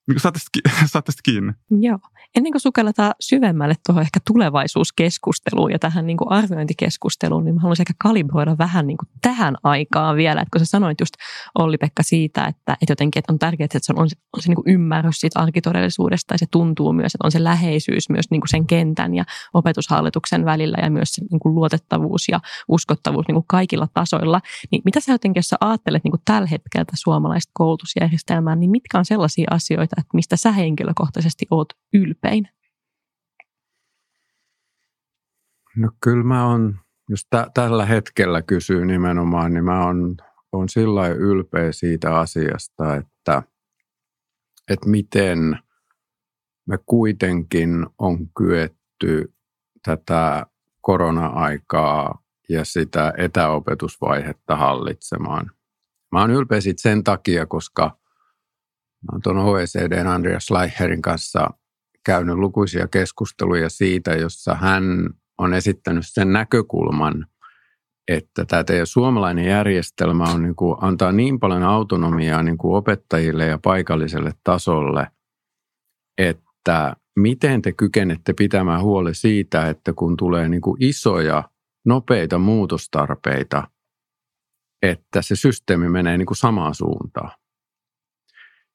niin saat (laughs) tästä kiinni. Joo. Ennen kuin sukelletaan syvemmälle tuohon ehkä tulevaisuuskeskusteluun ja tähän niin kuin arviointikeskusteluun, niin mä haluaisin ehkä kalibroida vähän niin kuin tähän aikaan vielä. Että kun sä sanoit just Olli-Pekka siitä, että, että jotenkin että on tärkeää, että se on, on se, on se niin kuin ymmärrys siitä arkitodellisuudesta ja se tuntuu myös, että on se läheisyys myös niin kuin sen kentän ja opetushallituksen välillä ja myös se niin kuin luotettavuus ja uskottavuus niin kuin kaikilla tasoilla. Niin mitä sä jotenkin, jos sä ajattelet niin kuin tällä hetkellä suomalaista koulutusjärjestelmää, niin mitkä on sellaisia asioita, että mistä sä henkilökohtaisesti oot ylpein? No kyllä mä oon, jos tä, tällä hetkellä kysyy nimenomaan, niin mä oon, oon sillä ylpeä siitä asiasta, että, että miten me kuitenkin on kyetty tätä korona-aikaa ja sitä etäopetusvaihetta hallitsemaan. Mä oon ylpeä sen takia, koska – Olen tuon OECDn Andreas Schleicherin kanssa käynyt lukuisia keskusteluja siitä, jossa hän on esittänyt sen näkökulman, että tämä teidän suomalainen järjestelmä on niin kuin, antaa niin paljon autonomiaa niin kuin opettajille ja paikalliselle tasolle, että miten te kykenette pitämään huoli siitä, että kun tulee niin kuin isoja, nopeita muutostarpeita, että se systeemi menee niin kuin samaan suuntaan.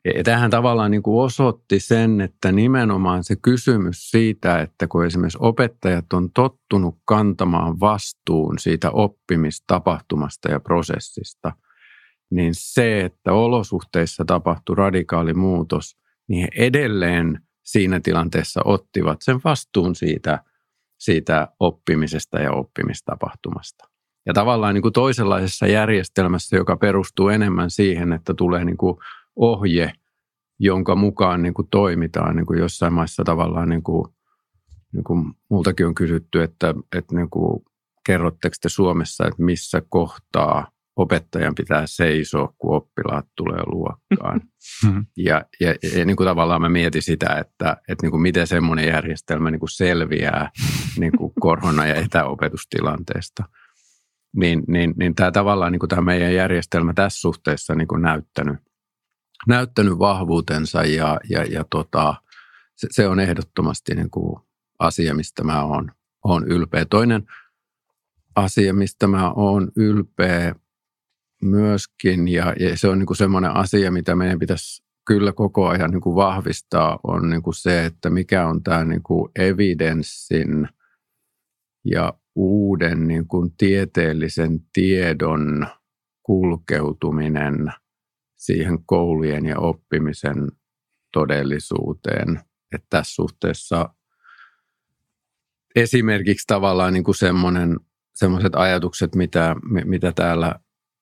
Ja tähän tavallaan niin kuin osoitti sen, että nimenomaan se kysymys siitä, että kun esimerkiksi opettajat on tottunut kantamaan vastuun siitä oppimistapahtumasta ja prosessista, niin se, että olosuhteissa tapahtui radikaali muutos, niin he edelleen siinä tilanteessa ottivat sen vastuun siitä, siitä oppimisesta ja oppimistapahtumasta. Ja tavallaan niin kuin toisenlaisessa järjestelmässä, joka perustuu enemmän siihen, että tulee niin kuin ohje, jonka mukaan niin kuin toimitaan niin kuin jossain maissa tavallaan, niin kuin, niin kuin multakin on kysytty, että, että niin kuin, kerrotteko te Suomessa, että missä kohtaa opettajan pitää seisoa, kun oppilaat tulee luokkaan. Mm-hmm. Ja, ja, ja niin kuin tavallaan mä mietin sitä, että, että niin kuin miten semmoinen järjestelmä niin kuin selviää niin kuin korona- ja etäopetustilanteesta. Niin, niin, niin tämä tavallaan niin kuin tämä meidän järjestelmä tässä suhteessa niin kuin näyttänyt, näyttänyt vahvuutensa ja, ja, ja tota, se, se on ehdottomasti niin kuin asia, mistä mä oon, oon ylpeä. Toinen asia, mistä mä oon ylpeä, myöskin, ja, ja se on niin kuin semmoinen asia, mitä meidän pitäisi kyllä koko ajan niin kuin vahvistaa, on niin kuin se, että mikä on tämä niin kuin evidenssin ja uuden niin kuin tieteellisen tiedon kulkeutuminen siihen koulujen ja oppimisen todellisuuteen. Että tässä suhteessa esimerkiksi tavallaan niin kuin semmoinen, semmoiset ajatukset, mitä, mitä täällä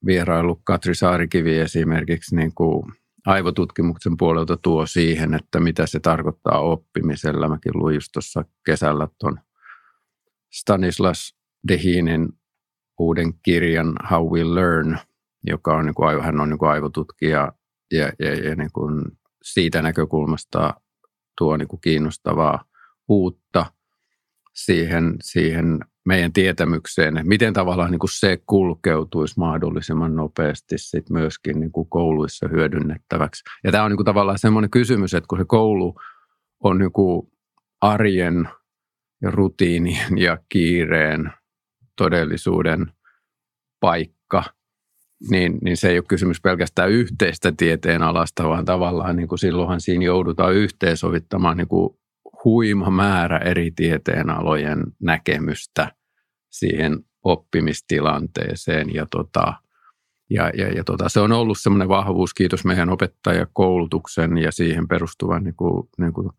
vierailu Katri Saarikivi esimerkiksi niin kuin aivotutkimuksen puolelta tuo siihen, että mitä se tarkoittaa oppimisella. Mäkin luin just tuossa kesällä tuon Stanislas Dehinin uuden kirjan How We Learn, joka on, niin kuin, hän on niin kuin aivotutkija ja, ja, ja niin kuin siitä näkökulmasta tuo niin kuin kiinnostavaa uutta siihen, siihen meidän tietämykseen, että miten tavallaan niin kuin se kulkeutuisi mahdollisimman nopeasti sit myöskin niin kuin kouluissa hyödynnettäväksi. Ja tämä on niin kuin tavallaan semmoinen kysymys, että kun se koulu on niin kuin arjen ja rutiinin ja kiireen todellisuuden paikka, niin, niin se ei ole kysymys pelkästään yhteistä tieteen alasta, vaan tavallaan niin kuin silloinhan siinä joudutaan yhteensovittamaan niin kuin huima määrä eri tieteenalojen näkemystä siihen oppimistilanteeseen. Ja, tota, ja, ja, ja tota, se on ollut semmoinen vahvuus, kiitos meidän opettajakoulutuksen ja siihen perustuvan niin kuin, niin kuin,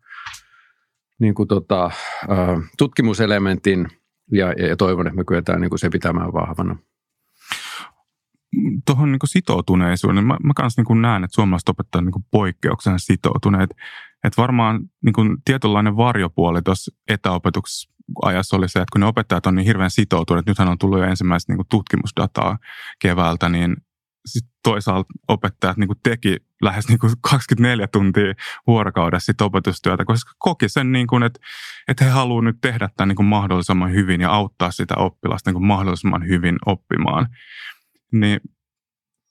niin kuin tota, tutkimuselementin. Ja, ja toivon, että me kyetään niin kuin se pitämään vahvana tuohon niin sitoutuneisuuden, mä, mä kanssa niin näen, että suomalaiset opettajat niin poikkeuksena sitoutuneet. Että varmaan niin kuin tietynlainen varjopuoli tuossa etäopetuksessa ajassa oli se, että kun ne opettajat on niin hirveän sitoutuneet, nythän on tullut jo ensimmäistä niin tutkimusdataa keväältä, niin sit toisaalta opettajat niin teki lähes niin 24 tuntia vuorokaudessa sit opetustyötä, koska koki sen, niin kuin, että, että he haluavat nyt tehdä tämän niin mahdollisimman hyvin ja auttaa sitä oppilasta niin mahdollisimman hyvin oppimaan. Niin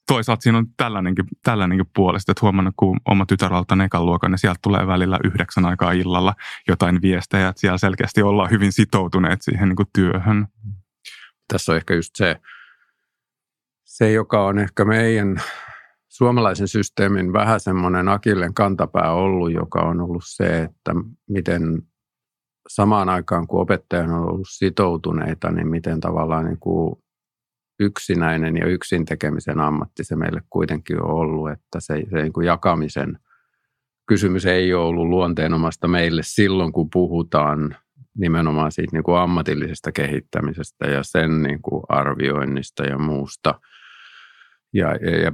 toisaalta siinä on tällainenkin, tällainenkin puolesta, että huomannut, kun oma tytär aloittaa ekan luokan, niin sieltä tulee välillä yhdeksän aikaa illalla jotain viestejä, että siellä selkeästi ollaan hyvin sitoutuneet siihen niin kuin työhön. Tässä on ehkä just se, se, joka on ehkä meidän suomalaisen systeemin vähän semmoinen akillen kantapää ollut, joka on ollut se, että miten samaan aikaan kun opettajat on ollut sitoutuneita, niin miten tavallaan niin kuin yksinäinen ja yksin tekemisen ammatti se meille kuitenkin on ollut, että se, se niin kuin jakamisen kysymys ei ole ollut luonteenomasta meille silloin, kun puhutaan nimenomaan siitä niin kuin ammatillisesta kehittämisestä ja sen niin kuin arvioinnista ja muusta. Ja, ja, ja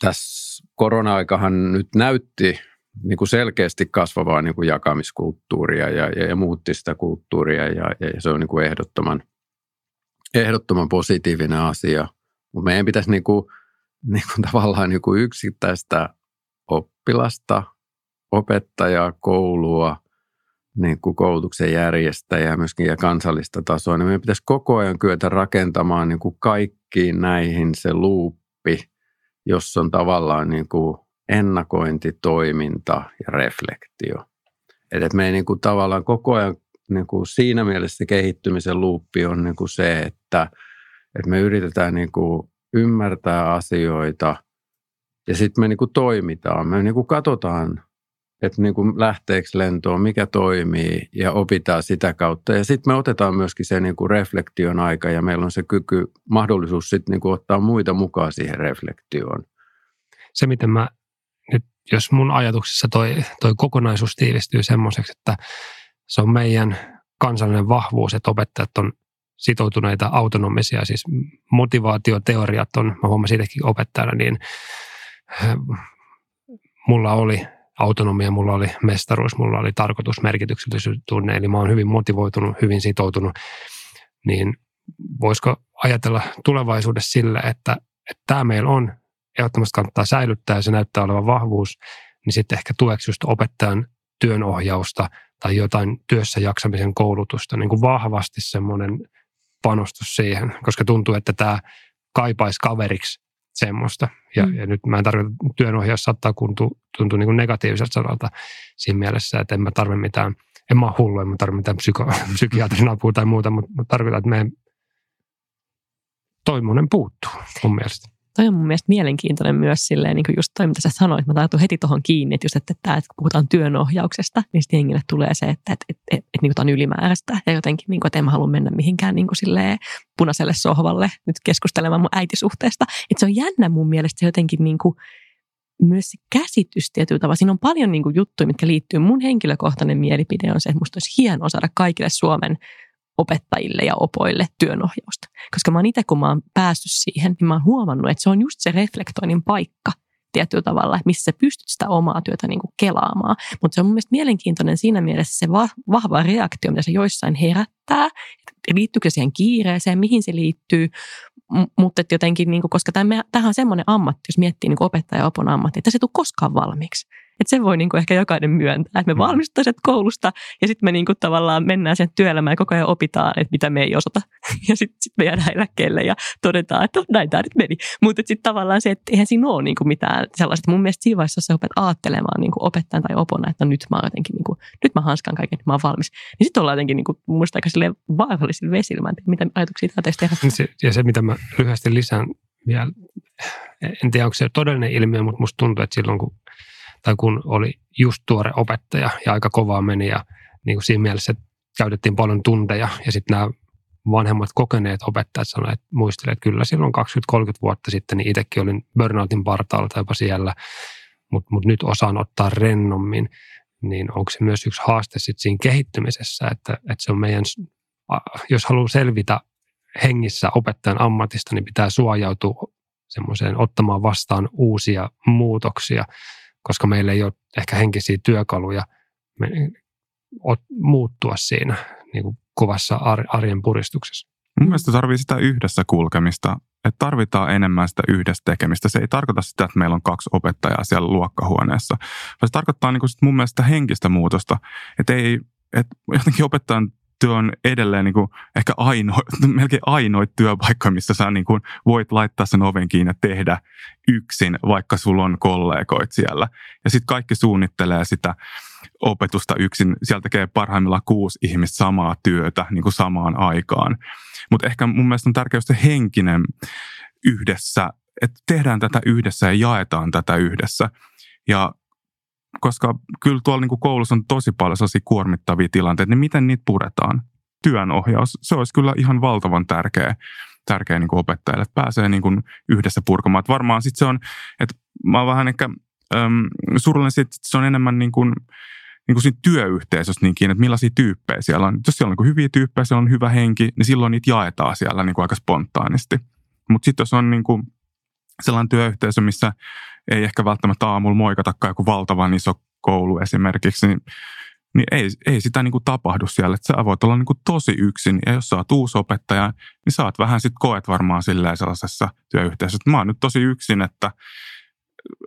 tässä korona-aikahan nyt näytti niin kuin selkeästi kasvavaa niin kuin jakamiskulttuuria ja, ja, ja muutti sitä kulttuuria ja, ja se on niin kuin ehdottoman – ehdottoman positiivinen asia. Mutta meidän pitäisi niinku, niinku (laughs) tavallaan niinku yksittäistä oppilasta, opettajaa, koulua, niin kuin koulutuksen järjestäjää myöskin ja kansallista tasoa, niin meidän pitäisi koko ajan kyetä rakentamaan niin kuin kaikkiin näihin se luuppi, jossa on tavallaan niin kuin ennakointi, toiminta ja reflektio. Että me ei niin kuin tavallaan koko ajan niin kuin siinä mielessä se kehittymisen luuppi on niin kuin se, että, että me yritetään niin kuin ymmärtää asioita ja sitten me niin kuin toimitaan. Me niin kuin katsotaan, että niin kuin lähteekö lentoon, mikä toimii ja opitaan sitä kautta. Ja sitten me otetaan myöskin se niin kuin reflektion aika ja meillä on se kyky, mahdollisuus sitten niin kuin ottaa muita mukaan siihen reflektioon. Se, miten mä nyt, jos mun ajatuksissa toi, toi kokonaisuus tiivistyy semmoiseksi, että se on meidän kansallinen vahvuus, että opettajat on sitoutuneita, autonomisia, siis motivaatioteoriat on, mä huomasin itsekin opettajana, niin äh, mulla oli autonomia, mulla oli mestaruus, mulla oli tarkoitus, merkityksellisyys tunne, eli mä oon hyvin motivoitunut, hyvin sitoutunut, niin voisiko ajatella tulevaisuudessa sille, että, että tämä meillä on, ehdottomasti kannattaa säilyttää ja se näyttää olevan vahvuus, niin sitten ehkä tueksi just opettajan työnohjausta tai jotain työssä jaksamisen koulutusta, niin kuin vahvasti semmoinen panostus siihen, koska tuntuu, että tämä kaipaisi kaveriksi semmoista. Ja, mm. ja nyt mä en tarkoita, työnohjaus saattaa tuntua, tuntua niin kuin negatiiviselta sanalta siinä mielessä, että en mä tarvitse mitään, en mä ole hullu, en mä tarvitse mitään psyko, (laughs) psykiatrin apua tai muuta, mutta, mutta tarkoitan, että meidän toimonen puuttuu mun mielestä toi on mun mielestä mielenkiintoinen myös silleen, niin kuin just toi, mitä sä sanoit, mä tartun heti tuohon kiinni, että just, että, että, että kun puhutaan työnohjauksesta, niin sitten jengille tulee se, että, että, että, että, että niin kuin on ylimääräistä ja jotenkin, niin kuin, että en mä halua mennä mihinkään niin kuin silleen punaiselle sohvalle nyt keskustelemaan mun äitisuhteesta. Että se on jännä mun mielestä se jotenkin niin kuin, myös se käsitys tietyllä tavalla. Siinä on paljon niin kuin, juttuja, mitkä liittyy. Mun henkilökohtainen mielipide on se, että musta olisi hienoa saada kaikille Suomen opettajille ja opoille työnohjausta. Koska mä oon itse, kun mä oon päässyt siihen, niin mä oon huomannut, että se on just se reflektoinnin paikka tietyllä tavalla, missä sä pystyt sitä omaa työtä niin kuin kelaamaan. Mutta se on mun mielestä mielenkiintoinen siinä mielessä se va- vahva reaktio, mitä se joissain herättää, liittyykö siihen kiireeseen, mihin se liittyy, mutta jotenkin, niin kuin, koska tämä on semmoinen ammatti, jos miettii niin opettaja ja opon ammatti, että se ei tule koskaan valmiiksi. Että sen voi niin kuin ehkä jokainen myöntää, että me mm. valmistutaan koulusta ja sitten me niin kuin tavallaan mennään sen työelämään ja koko ajan opitaan, että mitä me ei osata. (laughs) Ja sitten sit me jäädään eläkkeelle ja todetaan, että no, näin tämä nyt meni. Mutta sitten tavallaan se, että eihän siinä ole niin kuin mitään sellaista. Mun mielestä siinä vaiheessa, jos sä opet ajattelemaan niin kuin opettajan tai opona, että no, nyt mä jotenkin, niin kuin, nyt mä hanskan kaiken, mä oon valmis. Niin sitten ollaan jotenkin niin kuin, mun mielestä aika vaarallisilla vesillä. Mä en tiedä, mitä ajatuksia tästä tehdä. Se, ja se, mitä mä lyhyesti lisään vielä, en tiedä onko se todellinen ilmiö, mutta musta tuntuu, että silloin kun tai kun oli just tuore opettaja ja aika kovaa meni ja niin kuin siinä mielessä käytettiin paljon tunteja ja sitten nämä vanhemmat kokeneet opettajat sanoivat, että muistelivat, että kyllä silloin 20-30 vuotta sitten niin itsekin olin burnoutin partaalla tai jopa siellä, mutta mut nyt osaan ottaa rennommin, niin onko se myös yksi haaste sitten siinä kehittymisessä, että, että se on meidän, jos haluaa selvitä hengissä opettajan ammatista, niin pitää suojautua semmoiseen ottamaan vastaan uusia muutoksia koska meillä ei ole ehkä henkisiä työkaluja muuttua siinä niin kuin kovassa arjen puristuksessa. Mun mielestä tarvii sitä yhdessä kulkemista, että tarvitaan enemmän sitä yhdessä tekemistä. Se ei tarkoita sitä, että meillä on kaksi opettajaa siellä luokkahuoneessa, vaan se tarkoittaa niin kuin mun mielestä henkistä muutosta, että ei, että jotenkin opettajan työ on edelleen niin kuin ehkä ainoa, (laughs) melkein ainoa työpaikka, missä sä niin kuin voit laittaa sen oven kiinni ja tehdä yksin, vaikka sulla on kollegoit siellä. Ja sitten kaikki suunnittelee sitä opetusta yksin. Sieltä tekee parhaimmillaan kuusi ihmistä samaa työtä niin kuin samaan aikaan. Mutta ehkä mun mielestä on tärkeää se henkinen yhdessä, että tehdään tätä yhdessä ja jaetaan tätä yhdessä. Ja koska kyllä tuolla niin kuin koulussa on tosi paljon sellaisia kuormittavia tilanteita, niin miten niitä puretaan? Työnohjaus, se olisi kyllä ihan valtavan tärkeä, tärkeä niin kuin opettajalle, että pääsee niin kuin yhdessä purkamaan. Että varmaan sitten se on, että mä oon vähän ehkä äm, surullinen että se on enemmän niin kuin, niin kuin siinä työyhteisössä niinkin, että millaisia tyyppejä siellä on. Jos siellä on niin hyviä tyyppejä, siellä on hyvä henki, niin silloin niitä jaetaan siellä niin kuin aika spontaanisti. Mutta sitten jos on niin kuin sellainen työyhteisö, missä ei ehkä välttämättä aamulla moikatakaan joku valtavan iso koulu esimerkiksi, niin, niin ei, ei sitä niin kuin tapahdu siellä. Että sä voit olla niin kuin tosi yksin ja jos sä oot uusi opettaja, niin sä oot vähän sitten koet varmaan silleen sellaisessa työyhteisössä, että mä oon nyt tosi yksin, että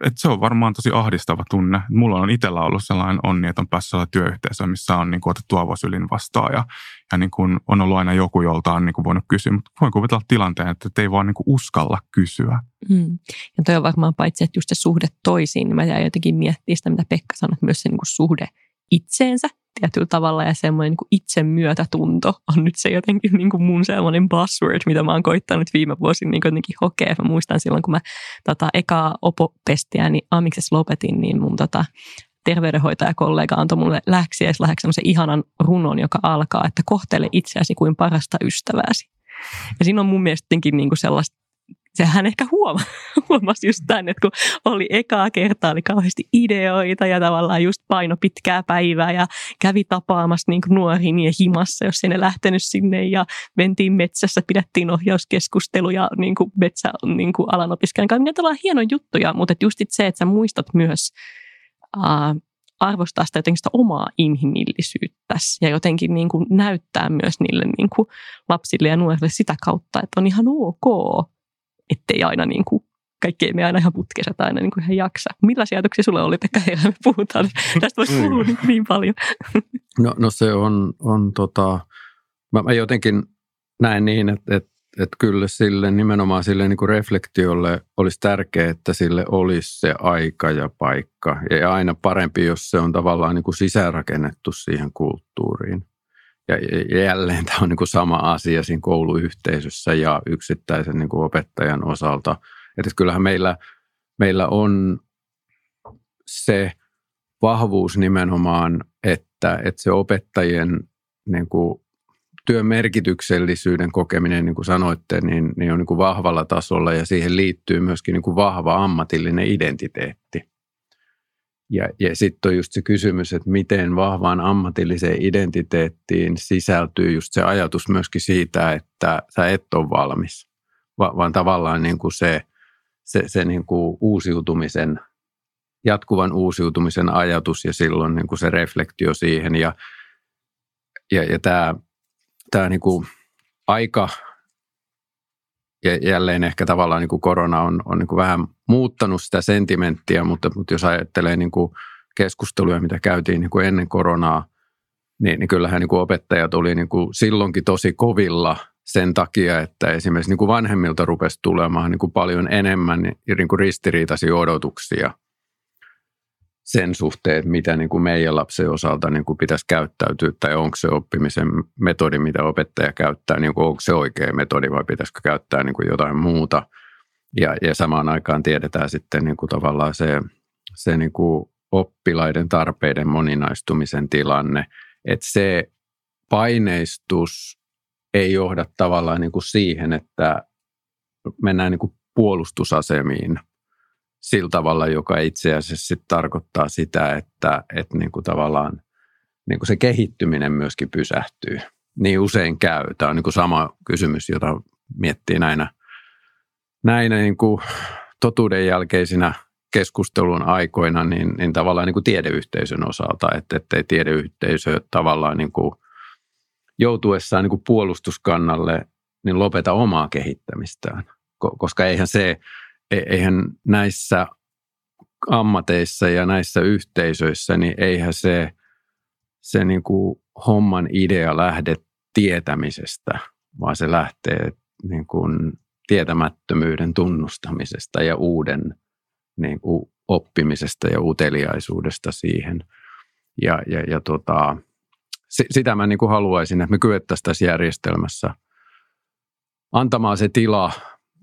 että se on varmaan tosi ahdistava tunne. Mulla on itsellä ollut sellainen onni, että on päässyt olla työyhteisö, missä on niin kuin otettu avosylin vastaan ja, ja niin kuin on ollut aina joku, jolta on niin kuin voinut kysyä. Mutta voin kuvitella tilanteen, että ei vaan niin kuin uskalla kysyä. Mm. Ja toi on varmaan paitsi, että just se suhde toisiin, niin mä jäin jotenkin miettiä sitä, mitä Pekka sanoi, myös se niin kuin suhde itseensä tietyllä tavalla ja semmoinen niin itsemyötätunto on nyt se jotenkin niin kuin mun semmoinen buzzword, mitä mä oon koittanut viime vuosina niin jotenkin hokea. Mä muistan silloin, kun mä tota, ekaa opopestiä niin amiksessa lopetin, niin mun tota, terveydenhoitajakollega antoi mulle läksiäislahjaksi semmoisen ihanan runon, joka alkaa, että kohtele itseäsi kuin parasta ystävääsi. Ja siinä on mun mielestä niin kuin sellaista sehän ehkä huoma, (laughs) huomasi just tämän, että kun oli ekaa kertaa, oli kauheasti ideoita ja tavallaan just paino pitkää päivää ja kävi tapaamassa niin nuoriin ja himassa, jos ei ne lähtenyt sinne ja mentiin metsässä, pidettiin ohjauskeskusteluja niin kuin metsä niin kuin alan opiskelijan kanssa. Ne hieno juttuja, mutta just se, että sä muistat myös uh, arvostaa sitä jotenkin sitä omaa inhimillisyyttä ja jotenkin niin kuin näyttää myös niille niin kuin lapsille ja nuorille sitä kautta, että on ihan ok, ettei aina niin kuin kaikki ei me aina ihan putkessa tai aina niin kuin ihan jaksa. Millaisia ajatuksia sulle oli, Pekka Heilä? Me puhutaan. Tästä voisi mm. puhua niin, niin paljon. (laughs) No, no se on, on tota, mä, mä jotenkin näen niin, että, että että kyllä sille nimenomaan sille niin kuin reflektiolle olisi tärkeää, että sille olisi se aika ja paikka. Ja aina parempi, jos se on tavallaan niin kuin sisäänrakennettu siihen kulttuuriin. Ja jälleen tämä on niin kuin sama asia siinä kouluyhteisössä ja yksittäisen niin kuin opettajan osalta. Että kyllähän meillä, meillä on se vahvuus nimenomaan, että, että se opettajien niin kuin työn merkityksellisyyden kokeminen, niin kuin sanoitte, niin, niin on niin kuin vahvalla tasolla ja siihen liittyy myöskin niin kuin vahva ammatillinen identiteetti. Ja, ja sitten on just se kysymys, että miten vahvaan ammatilliseen identiteettiin sisältyy just se ajatus myöskin siitä, että sä et ole valmis, Va, vaan tavallaan niin kuin se, se, se niin kuin uusiutumisen, jatkuvan uusiutumisen ajatus ja silloin niin kuin se reflektio siihen. Ja, ja, ja tämä tämä niin kuin aika ja jälleen ehkä tavallaan niin kuin korona on, on niin kuin vähän muuttanut sitä sentimenttiä, mutta, mutta jos ajattelee niin kuin keskusteluja, mitä käytiin niin kuin ennen koronaa, niin, niin kyllähän niin kuin opettajat oli niin kuin silloinkin tosi kovilla sen takia, että esimerkiksi niin kuin vanhemmilta rupesi tulemaan niin kuin paljon enemmän niin kuin ristiriitaisia odotuksia – sen suhteen, että mitä niin kuin meidän lapsen osalta niin kuin pitäisi käyttäytyä tai onko se oppimisen metodi, mitä opettaja käyttää, niin kuin onko se oikea metodi vai pitäisikö käyttää niin kuin jotain muuta. Ja, ja samaan aikaan tiedetään sitten niin kuin tavallaan se, se niin kuin oppilaiden tarpeiden moninaistumisen tilanne, että se paineistus ei johda tavallaan niin kuin siihen, että mennään niin kuin puolustusasemiin – sillä tavalla, joka itse asiassa sit tarkoittaa sitä, että, että niin kuin tavallaan niin kuin se kehittyminen myöskin pysähtyy. Niin usein käy. Tämä on niin kuin sama kysymys, jota miettii näinä, näinä niin kuin totuuden jälkeisinä keskustelun aikoina, niin, niin tavallaan niin kuin tiedeyhteisön osalta, että ettei tiedeyhteisö tavallaan niin kuin joutuessaan niin kuin puolustuskannalle niin lopeta omaa kehittämistään, koska eihän se E-, eihän näissä ammateissa ja näissä yhteisöissä, niin eihän se, se niin kuin homman idea lähde tietämisestä, vaan se lähtee niin kuin tietämättömyyden tunnustamisesta ja uuden niin kuin oppimisesta ja uteliaisuudesta siihen. Ja, ja, ja tota, sitä mä niin kuin haluaisin, että me kyettäisiin tässä järjestelmässä antamaan se tila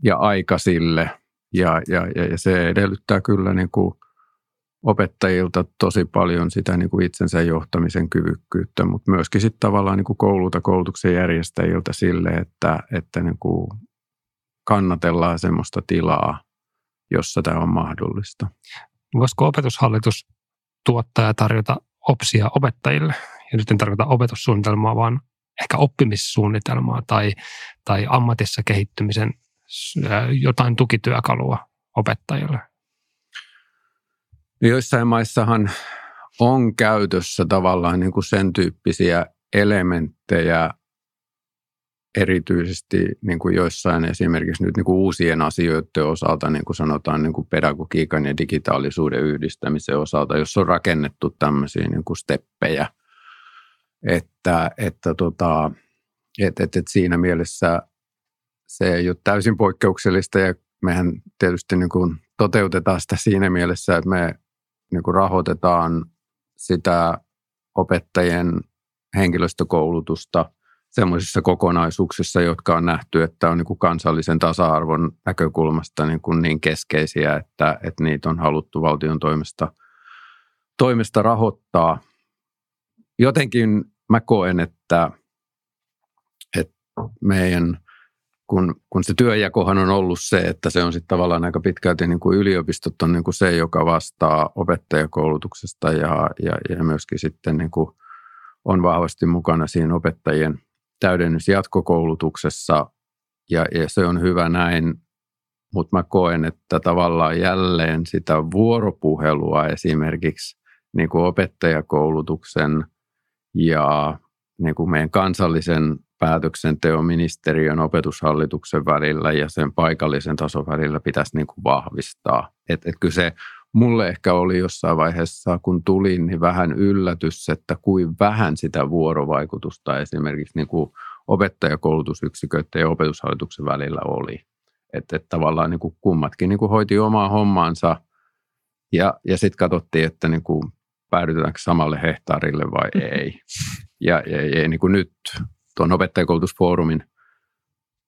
ja aika sille – ja, ja, ja se edellyttää kyllä niin kuin opettajilta tosi paljon sitä niin kuin itsensä johtamisen kyvykkyyttä, mutta myöskin sitten tavallaan niin kuin koululta, koulutuksen järjestäjiltä sille, että, että niin kuin kannatellaan semmoista tilaa, jossa tämä on mahdollista. Voisiko opetushallitus tuottaa ja tarjota opsia opettajille? Ja nyt en tarkoita opetussuunnitelmaa, vaan ehkä oppimissuunnitelmaa tai, tai ammatissa kehittymisen jotain tukityökalua opettajille? Joissain maissahan on käytössä tavallaan niin kuin sen tyyppisiä elementtejä, erityisesti niin kuin joissain esimerkiksi nyt niin kuin uusien asioiden osalta, niin kuin sanotaan niin kuin pedagogiikan ja digitaalisuuden yhdistämisen osalta, jos on rakennettu tämmöisiä niin kuin steppejä, että, että, tota, että, että, että siinä mielessä se ei ole täysin poikkeuksellista ja mehän tietysti niin kuin toteutetaan sitä siinä mielessä, että me niin kuin rahoitetaan sitä opettajien henkilöstökoulutusta sellaisissa kokonaisuuksissa, jotka on nähty, että on niin kuin kansallisen tasa-arvon näkökulmasta niin, kuin niin keskeisiä, että, että niitä on haluttu valtion toimesta, toimesta rahoittaa. Jotenkin mä koen, että, että meidän kun, kun se työjakohan on ollut se, että se on sitten tavallaan aika pitkälti niin kuin yliopistot on niin kuin se, joka vastaa opettajakoulutuksesta ja, ja, ja myöskin sitten niin kuin on vahvasti mukana siinä opettajien täydennys- jatkokoulutuksessa. Ja, ja se on hyvä näin, mutta mä koen, että tavallaan jälleen sitä vuoropuhelua esimerkiksi niin kuin opettajakoulutuksen ja niin kuin meidän kansallisen päätöksenteon ministeriön opetushallituksen välillä ja sen paikallisen tason välillä pitäisi niin kuin vahvistaa. Et, et kyllä se mulle ehkä oli jossain vaiheessa, kun tulin, niin vähän yllätys, että kuin vähän sitä vuorovaikutusta esimerkiksi niin kuin opettajakoulutusyksiköiden ja opetushallituksen välillä oli. Että et tavallaan niin kuin kummatkin niin kuin hoiti omaa hommaansa ja, ja sitten katsottiin, että niin kuin päädytäänkö samalle hehtaarille vai (laughs) ei. Ja, ja, ja niin kuin nyt tuon opettajakoulutusfoorumin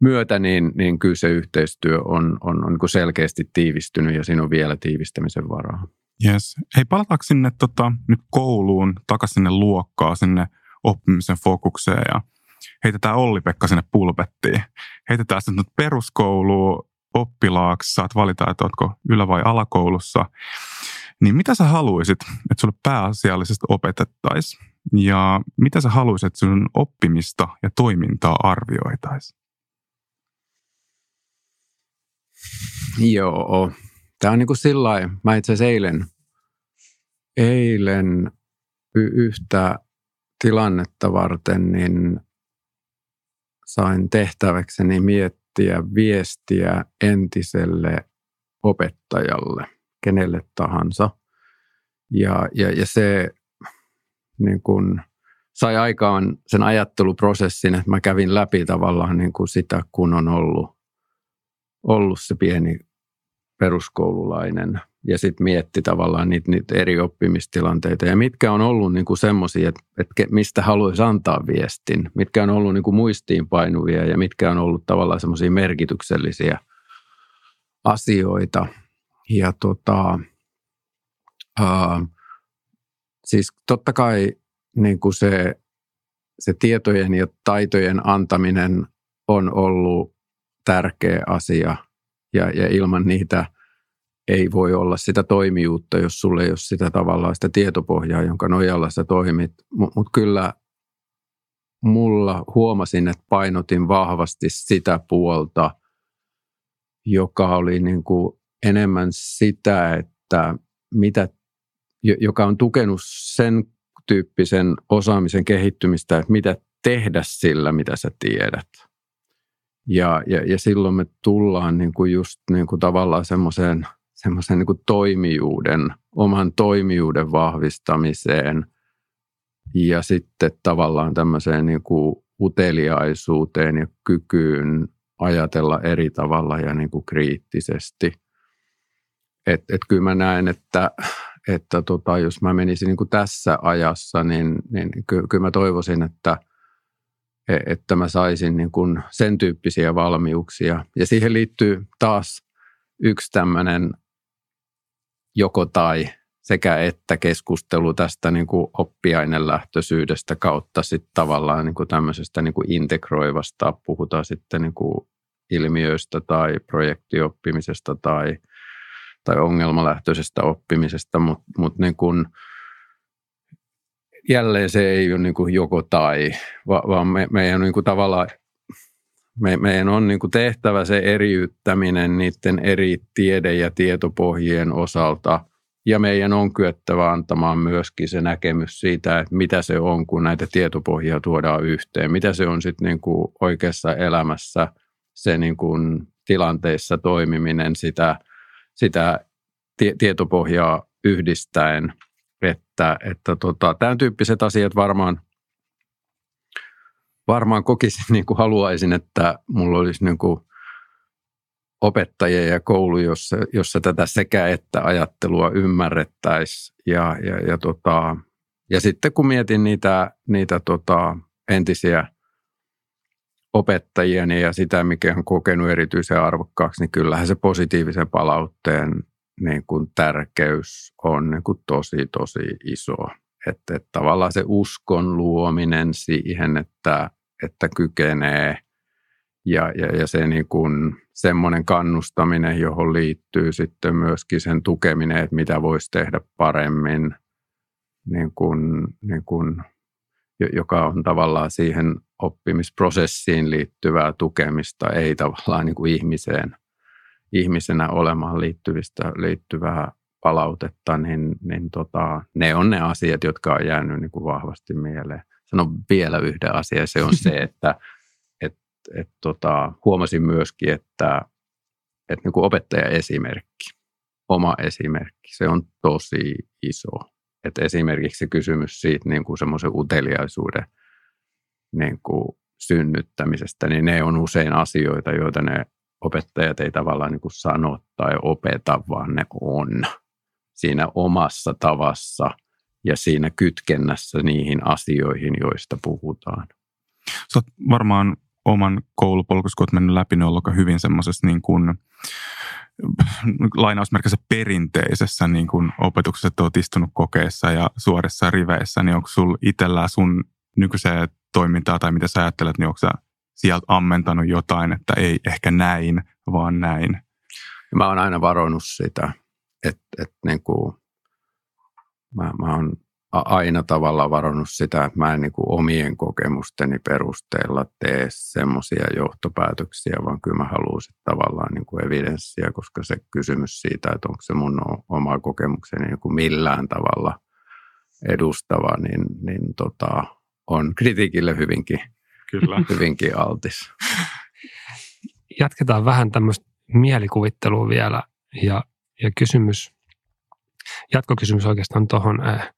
myötä, niin, niin kyllä se yhteistyö on, on, on niin selkeästi tiivistynyt ja siinä on vielä tiivistämisen varaa. Yes. Hei, palataanko sinne tota, nyt kouluun, takaisin sinne luokkaan, sinne oppimisen fokukseen ja heitetään Olli-Pekka sinne pulpettiin. Heitetään sinne peruskouluun oppilaaksi, saat valita, että oletko ylä- vai alakoulussa. Niin mitä sä haluaisit, että sulle pääasiallisesti opetettaisiin? Ja mitä sä haluaisit, että sun oppimista ja toimintaa arvioitaisiin? Joo, tämä on niin kuin sillä mä itse asiassa eilen, eilen y- yhtä tilannetta varten, niin sain tehtäväkseni miettiä viestiä entiselle opettajalle, kenelle tahansa. Ja, ja, ja se niin kuin sai aikaan sen ajatteluprosessin, että mä kävin läpi tavallaan niin kuin sitä, kun on ollut, ollut se pieni peruskoululainen ja sitten mietti tavallaan niitä, niitä eri oppimistilanteita ja mitkä on ollut niin kuin semmoisia, että, että mistä haluaisi antaa viestin, mitkä on ollut niin kuin muistiinpainuvia ja mitkä on ollut tavallaan semmoisia merkityksellisiä asioita. Ja tota, ää, siis totta kai niin kuin se, se tietojen ja taitojen antaminen on ollut tärkeä asia ja, ja ilman niitä ei voi olla sitä toimijuutta, jos sulle ei ole sitä tavallaan sitä tietopohjaa, jonka nojalla sä toimit. Mutta mut kyllä mulla huomasin, että painotin vahvasti sitä puolta, joka oli niin kuin enemmän sitä, että mitä joka on tukenut sen tyyppisen osaamisen kehittymistä, että mitä tehdä sillä, mitä sä tiedät. Ja, ja, ja silloin me tullaan niin kuin just niin kuin tavallaan semmoiseen semmoisen niin toimijuuden, oman toimijuuden vahvistamiseen ja sitten tavallaan tämmöiseen niin kuin uteliaisuuteen ja kykyyn ajatella eri tavalla ja niin kuin kriittisesti. Et, et kyllä mä näen, että että tota, jos mä menisin niin kuin tässä ajassa, niin, niin ky- kyllä mä toivoisin, että, e, että mä saisin niin kuin sen tyyppisiä valmiuksia. Ja siihen liittyy taas yksi tämmöinen joko tai sekä että keskustelu tästä niin kuin oppiainelähtöisyydestä kautta sitten tavallaan niin kuin tämmöisestä niin kuin integroivasta, puhutaan sitten niin kuin ilmiöistä tai projektioppimisesta tai – tai ongelmalähtöisestä oppimisesta, mutta mut niin jälleen se ei ole niin kuin joko tai, vaan me, meidän niin kuin tavallaan me, meidän on niin kuin tehtävä se eriyttäminen niiden eri tiede- ja tietopohjien osalta. Ja meidän on kyettävä antamaan myöskin se näkemys siitä, että mitä se on, kun näitä tietopohjia tuodaan yhteen. Mitä se on sitten niin oikeassa elämässä se niin tilanteissa toimiminen, sitä sitä tietopohjaa yhdistäen, että, että tota, tämän tyyppiset asiat varmaan, varmaan kokisin, (laughs) niin kuin haluaisin, että mulla olisi niin kuin opettajia ja koulu, jossa, jossa tätä sekä että ajattelua ymmärrettäisiin. Ja, ja, ja, tota, ja sitten kun mietin niitä, niitä tota, entisiä opettajieni ja sitä, mikä on kokenut erityisen arvokkaaksi, niin kyllähän se positiivisen palautteen niin kuin tärkeys on niin kuin tosi, tosi iso. Että, että tavallaan se uskon luominen siihen, että, että kykenee ja, ja, ja se niin kuin, semmoinen kannustaminen, johon liittyy sitten myöskin sen tukeminen, että mitä voisi tehdä paremmin, niin kuin, niin kuin, joka on tavallaan siihen oppimisprosessiin liittyvää tukemista, ei tavallaan niin kuin ihmiseen, ihmisenä olemaan liittyvistä, liittyvää palautetta, niin, niin tota, ne on ne asiat, jotka on jäänyt niin kuin vahvasti mieleen. Sanon vielä yhden asian, se on se, (laughs) että et tota, huomasin myöskin, että, että niin kuin opettaja esimerkki, oma esimerkki, se on tosi iso. Et esimerkiksi se kysymys siitä niin kuin semmoisen uteliaisuuden niin kuin synnyttämisestä, niin ne on usein asioita, joita ne opettajat ei tavallaan niin kuin sano tai opeta, vaan ne on siinä omassa tavassa ja siinä kytkennässä niihin asioihin, joista puhutaan. Sä varmaan oman koulupolkus, kun olet mennyt läpi, on ollut hyvin semmoisessa niin kuin, lainausmerkissä perinteisessä niin kuin opetuksessa, että olet istunut kokeessa ja suorissa riveissä, niin onko sinulla itsellä sun nykyiseen toimintaa tai mitä sä ajattelet, niin onko sä sieltä ammentanut jotain, että ei ehkä näin, vaan näin? Mä oon aina varonut sitä, että, että niin kuin, mä, mä oon aina tavallaan varannut sitä, että mä en niin kuin omien kokemusteni perusteella tee semmoisia johtopäätöksiä, vaan kyllä mä haluan tavallaan niin kuin evidenssiä, koska se kysymys siitä, että onko se mun oma kokemukseni niin kuin millään tavalla edustava, niin, niin tota, on kritiikille hyvinkin, kyllä. (laughs) hyvinkin altis. Jatketaan vähän tämmöistä mielikuvittelua vielä ja, ja kysymys, jatkokysymys oikeastaan tuohon äh,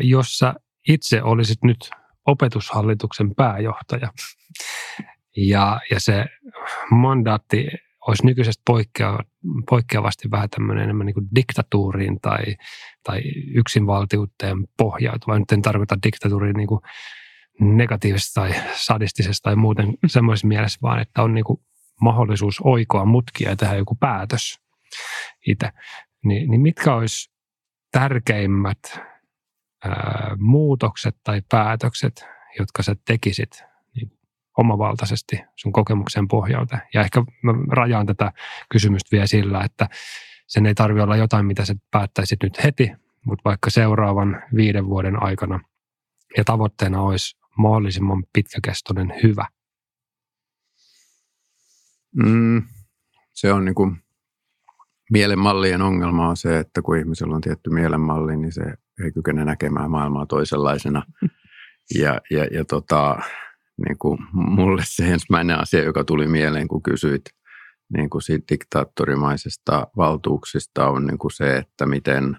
jossa itse olisit nyt opetushallituksen pääjohtaja. Ja, ja se mandaatti olisi nykyisestä poikkea, poikkeavasti vähän tämmöinen enemmän niin diktatuuriin tai, tai yksinvaltiuteen pohjautuva. Nyt en tarkoita diktatuuriin niin kuin negatiivisesta tai sadistisesta tai muuten (laughs) semmoisessa mielessä, vaan että on niin mahdollisuus oikoa mutkia ja tehdä joku päätös itse. Ni, niin mitkä olisi tärkeimmät ää, muutokset tai päätökset, jotka sä tekisit omavaltaisesti sun kokemuksen pohjalta. Ja ehkä mä rajaan tätä kysymystä vielä sillä, että sen ei tarvitse olla jotain, mitä sä päättäisit nyt heti, mutta vaikka seuraavan viiden vuoden aikana. Ja tavoitteena olisi mahdollisimman pitkäkestoinen hyvä. Mm, se on niin kuin mielenmallien ongelma on se, että kun ihmisellä on tietty mielenmalli, niin se ei kykene näkemään maailmaa toisenlaisena. (laughs) Ja, ja, ja tota, niin kuin mulle se ensimmäinen asia, joka tuli mieleen, kun kysyit niin kuin siitä diktaattorimaisesta valtuuksista, on niin kuin se, että miten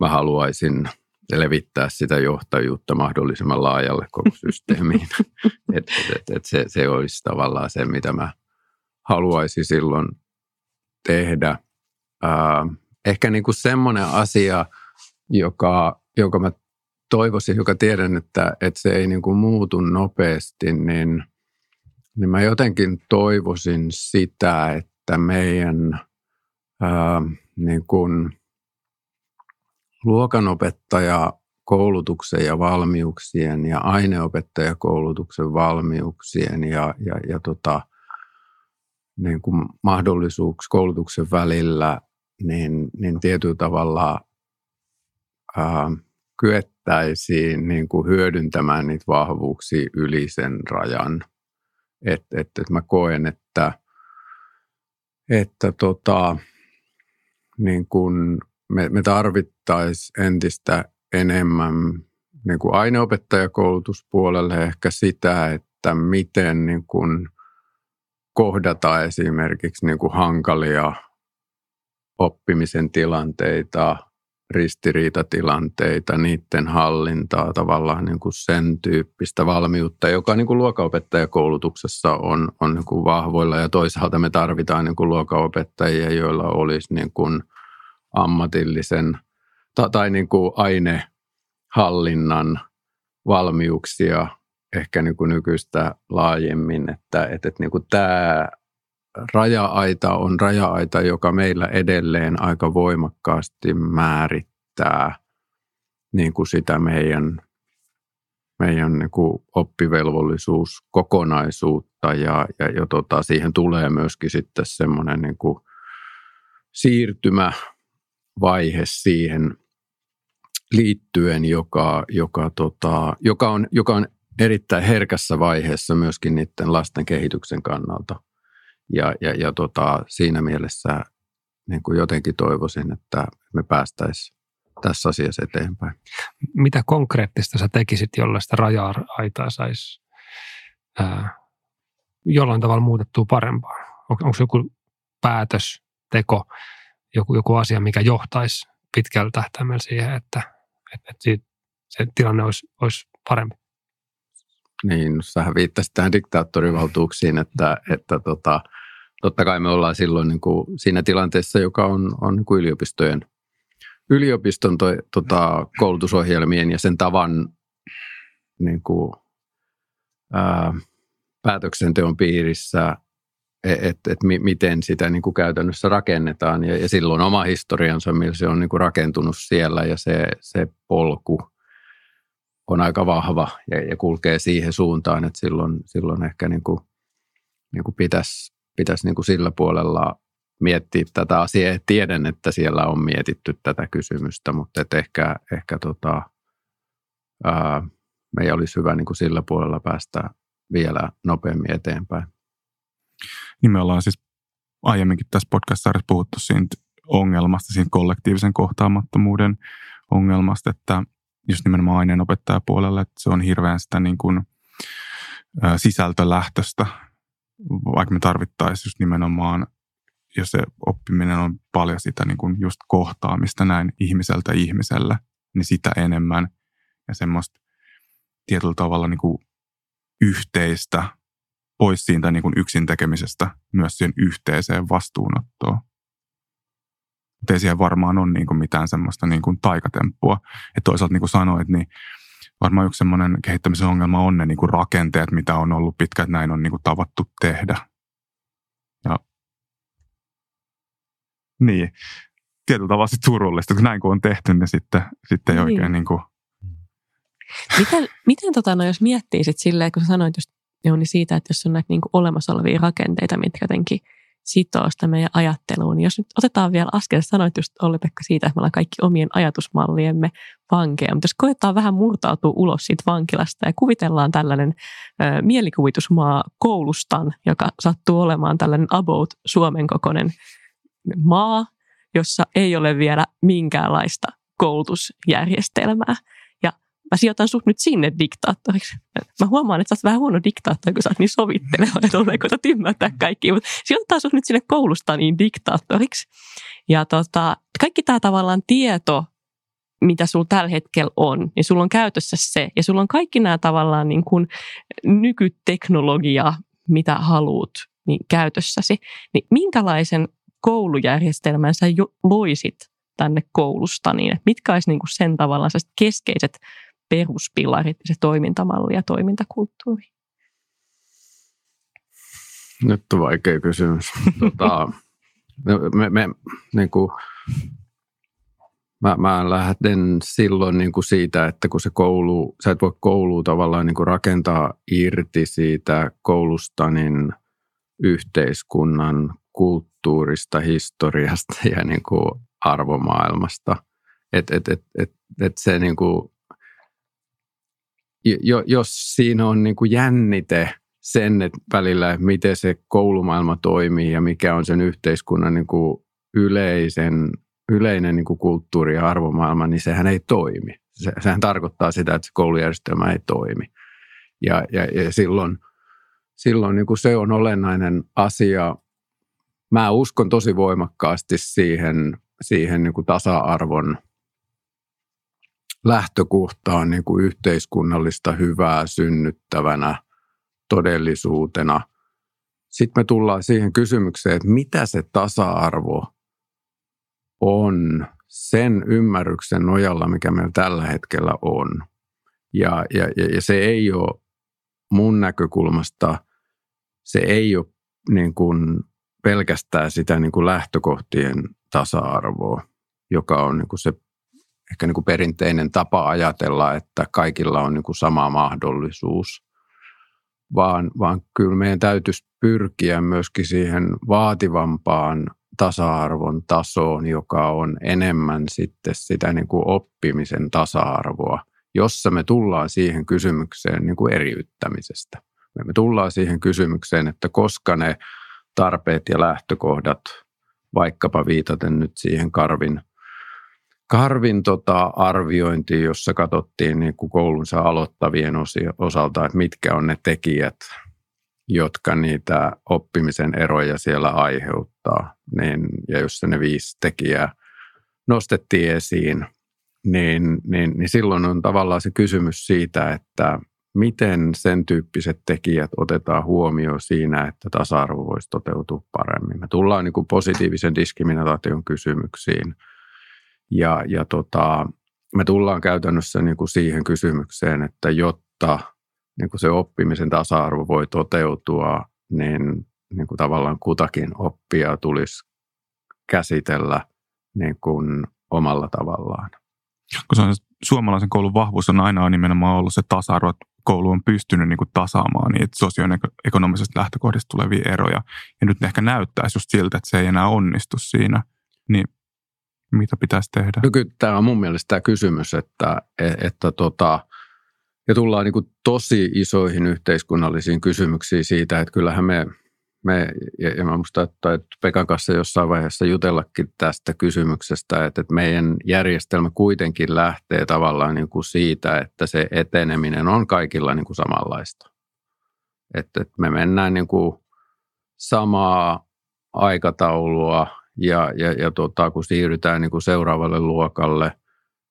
mä haluaisin levittää sitä johtajuutta mahdollisimman laajalle koko systeemiin. (laughs) et, et, et, et se, se olisi tavallaan se, mitä mä haluaisin silloin tehdä. Ää, ehkä niin kuin semmoinen asia, joka, joka mä toivoisin, joka tiedän, että, että se ei niin kuin muutu nopeasti, niin, niin mä jotenkin toivoisin sitä, että meidän ää, niin kuin luokanopettaja koulutuksen ja valmiuksien ja aineopettajakoulutuksen valmiuksien ja, ja, ja tota, niin kuin mahdollisuuksi koulutuksen välillä, niin, niin tietyllä tavalla ää, kyettäisiin niin kuin hyödyntämään niitä vahvuuksia yli sen rajan. Että et, et mä koen, että, että tota, niin kuin me, me tarvittaisiin entistä enemmän niin kuin aineopettajakoulutuspuolelle ehkä sitä, että miten niin kuin kohdata esimerkiksi niin kuin hankalia oppimisen tilanteita, ristiriitatilanteita, niiden hallintaa, tavallaan niin kuin sen tyyppistä valmiutta, joka niin kuin luokanopettajakoulutuksessa on, on niin kuin vahvoilla. Ja toisaalta me tarvitaan niin kuin luokanopettajia, joilla olisi niin kuin ammatillisen tai, niin kuin ainehallinnan valmiuksia ehkä niin kuin nykyistä laajemmin, että, että niin kuin tämä raja-aita on raja-aita, joka meillä edelleen aika voimakkaasti määrittää niin kuin sitä meidän, meidän niin kuin oppivelvollisuus kokonaisuutta ja, ja, ja tota, siihen tulee myöskin sitten semmoinen niin kuin siirtymävaihe siihen liittyen, joka, joka, tota, joka, on, joka on erittäin herkässä vaiheessa myöskin niiden lasten kehityksen kannalta. Ja, ja, ja tota, siinä mielessä niin kuin jotenkin toivoisin, että me päästäisiin tässä asiassa eteenpäin. Mitä konkreettista sä tekisit, jolla sitä raja-aitaa saisi jollain tavalla muutettua parempaan? On, onko joku päätös, teko, joku, joku asia, mikä johtaisi pitkällä tähtäimellä siihen, että, että, että siitä, se tilanne olisi, olisi parempi? Niin, sähän viittasit tähän diktaattorivaltuuksiin, että, että tota, totta kai me ollaan silloin niin kuin siinä tilanteessa, joka on, on niin kuin yliopistojen yliopiston toi, tota, koulutusohjelmien ja sen tavan niin kuin, ää, päätöksenteon piirissä, että et, et mi, miten sitä niin kuin käytännössä rakennetaan. Ja, ja silloin oma historiansa, millä se on niin kuin rakentunut siellä ja se, se polku on aika vahva ja, ja kulkee siihen suuntaan, että silloin, silloin ehkä niin kuin, niin kuin pitäisi, pitäisi niin kuin sillä puolella miettiä tätä asiaa. Tiedän, että siellä on mietitty tätä kysymystä, mutta et ehkä, ehkä tota, ää, meidän olisi hyvä niin kuin sillä puolella päästä vielä nopeammin eteenpäin. Niin me ollaan siis aiemminkin tässä podcast puhuttu siitä ongelmasta, siitä kollektiivisen kohtaamattomuuden ongelmasta, että just nimenomaan aineenopettajapuolella, että se on hirveän sitä niin kuin, sisältölähtöstä, vaikka me tarvittaisiin just nimenomaan ja se oppiminen on paljon sitä niin kuin just kohtaamista näin ihmiseltä ihmiselle, niin sitä enemmän ja semmoista tietyllä tavalla niin kuin yhteistä pois siitä niin kuin yksin tekemisestä myös siihen yhteiseen vastuunottoon. Mutta ei siihen varmaan ole niin kuin mitään semmoista niin kuin taikatemppua. että toisaalta niin kuin sanoit, niin varmaan yksi semmoinen kehittämisen ongelma on ne niin kuin rakenteet, mitä on ollut pitkät, näin on niin kuin tavattu tehdä. Ja niin, tietyllä tavalla se surullista, kun näin kun on tehty, niin sitten, sitten ei niin. oikein niin kuin... Miten, miten tota, no, jos miettii sit silleen, kun sä sanoit just Jouni siitä, että jos on näitä niin kuin olemassa olevia rakenteita, mitkä jotenkin sitoo sitä meidän ajatteluun. Jos nyt otetaan vielä askel, sanoit just Olli-Pekka siitä, että me ollaan kaikki omien ajatusmalliemme vankeja, mutta jos koetaan vähän murtautua ulos siitä vankilasta ja kuvitellaan tällainen ö, mielikuvitusmaa koulustan, joka sattuu olemaan tällainen about Suomen kokoinen maa, jossa ei ole vielä minkäänlaista koulutusjärjestelmää. Mä sijoitan sut nyt sinne diktaattoriksi. Mä huomaan, että sä oot vähän huono diktaattori, kun sä oot niin sovitteleva ja tolleen, koetat ymmärtää kaikki. Mutta sijoittaa sut nyt sinne koulustaniin diktaattoriksi. Ja tota, kaikki tämä tavallaan tieto, mitä sulla tällä hetkellä on, niin sulla on käytössä se. Ja sulla on kaikki nämä tavallaan niin kuin nykyteknologia, mitä haluat, niin käytössäsi. Niin minkälaisen koulujärjestelmän sä loisit tänne koulusta, niin että mitkä olisi niin kuin sen tavallaan keskeiset peruspilarit, se toimintamalli ja toimintakulttuuri? Nyt on vaikea kysymys. (laughs) tota, me, me, niin kuin, mä, mä lähden silloin niin kuin siitä, että kun se koulu, sä et voi koulua tavallaan niin kuin rakentaa irti siitä koulusta, niin yhteiskunnan kulttuurista, historiasta ja niin kuin arvomaailmasta. Et, et, et, et, et se niin kuin, jo, jos siinä on niin kuin jännite sen että välillä, että miten se koulumaailma toimii ja mikä on sen yhteiskunnan niin kuin yleisen, yleinen niin kuin kulttuuri ja arvomaailma, niin sehän ei toimi. Se, sehän tarkoittaa sitä, että se koulujärjestelmä ei toimi. Ja, ja, ja silloin, silloin niin kuin se on olennainen asia mä uskon tosi voimakkaasti siihen, siihen niin kuin tasa-arvon lähtökohtaan niin kuin yhteiskunnallista hyvää synnyttävänä todellisuutena. Sitten me tullaan siihen kysymykseen, että mitä se tasa-arvo on sen ymmärryksen nojalla, mikä meillä tällä hetkellä on. Ja, ja, ja se ei ole mun näkökulmasta, se ei ole niin kuin pelkästään sitä niin kuin lähtökohtien tasa-arvoa, joka on niin kuin se ehkä niin kuin perinteinen tapa ajatella, että kaikilla on niin kuin sama mahdollisuus, vaan, vaan kyllä meidän täytyisi pyrkiä myöskin siihen vaativampaan tasa-arvon tasoon, joka on enemmän sitten sitä niin kuin oppimisen tasa-arvoa, jossa me tullaan siihen kysymykseen niin kuin eriyttämisestä. Me tullaan siihen kysymykseen, että koska ne tarpeet ja lähtökohdat, vaikkapa viitaten nyt siihen Karvin, Karvin tota arviointiin, jossa katsottiin niin kuin koulunsa aloittavien osalta, että mitkä on ne tekijät, jotka niitä oppimisen eroja siellä aiheuttaa. Niin, ja jos ne viisi tekijää nostettiin esiin, niin, niin, niin silloin on tavallaan se kysymys siitä, että miten sen tyyppiset tekijät otetaan huomioon siinä, että tasa-arvo voisi toteutua paremmin. Me tullaan niin kuin positiivisen diskriminaation kysymyksiin ja, ja tota, me tullaan käytännössä niin kuin siihen kysymykseen, että jotta niin kuin se oppimisen tasa-arvo voi toteutua, niin, niin kuin tavallaan kutakin oppia tulisi käsitellä niin kuin omalla tavallaan. Kun se on suomalaisen koulun vahvuus on aina nimenomaan ollut se tasa-arvo, että koulu on pystynyt niin kuin tasaamaan niitä sosioekonomisesta lähtökohdista tulevia eroja. Ja nyt ehkä näyttäisi just siltä, että se ei enää onnistu siinä. Niin mitä pitäisi tehdä? No kyllä tämä on mun mielestä tämä kysymys, että, että tota, ja tullaan niin tosi isoihin yhteiskunnallisiin kysymyksiin siitä, että kyllähän me, me ja, ja mä musta, että Pekan kanssa jossain vaiheessa jutellakin tästä kysymyksestä, että, että meidän järjestelmä kuitenkin lähtee tavallaan niin kuin siitä, että se eteneminen on kaikilla niin kuin samanlaista. Että, että me mennään niin kuin samaa aikataulua ja, ja, ja tota, kun siirrytään niin kuin seuraavalle luokalle –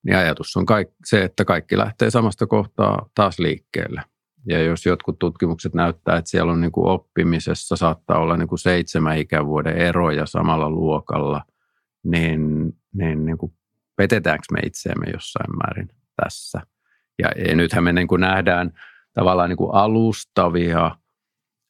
niin ajatus on kaik- se, että kaikki lähtee samasta kohtaa taas liikkeelle. Ja jos jotkut tutkimukset näyttää, että siellä on niin kuin oppimisessa saattaa olla niin kuin seitsemän ikävuoden eroja samalla luokalla, niin, niin, niin kuin petetäänkö me itseämme jossain määrin tässä. Ja, ja nythän me niin kuin nähdään tavallaan niin kuin alustavia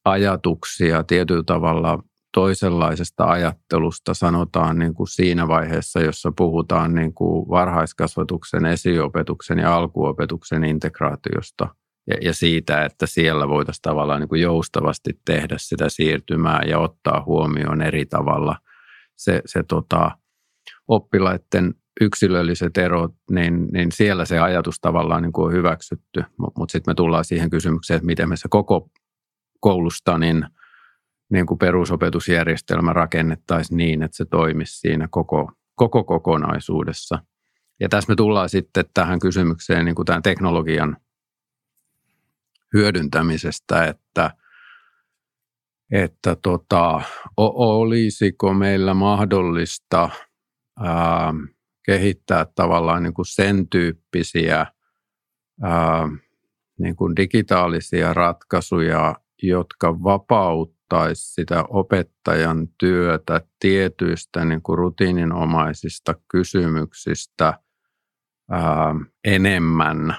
ajatuksia tietyllä tavalla toisenlaisesta ajattelusta sanotaan niin kuin siinä vaiheessa, jossa puhutaan niin kuin varhaiskasvatuksen, esiopetuksen ja alkuopetuksen integraatiosta ja, ja siitä, että siellä voitaisiin tavallaan niin kuin joustavasti tehdä sitä siirtymää ja ottaa huomioon eri tavalla se, se tota, oppilaiden yksilölliset erot, niin, niin siellä se ajatus tavallaan niin kuin on hyväksytty, mutta mut sitten me tullaan siihen kysymykseen, että miten me se koko koulusta niin – niin kuin perusopetusjärjestelmä rakennettaisiin niin, että se toimisi siinä koko, koko kokonaisuudessa. Ja tässä me tullaan sitten tähän kysymykseen niin kuin tämän teknologian hyödyntämisestä, että, että tota, olisiko meillä mahdollista ää, kehittää tavallaan niin kuin sen tyyppisiä ää, niin kuin digitaalisia ratkaisuja, jotka vapaut helpottaisi sitä opettajan työtä tietyistä niin kuin rutiininomaisista kysymyksistä ää, enemmän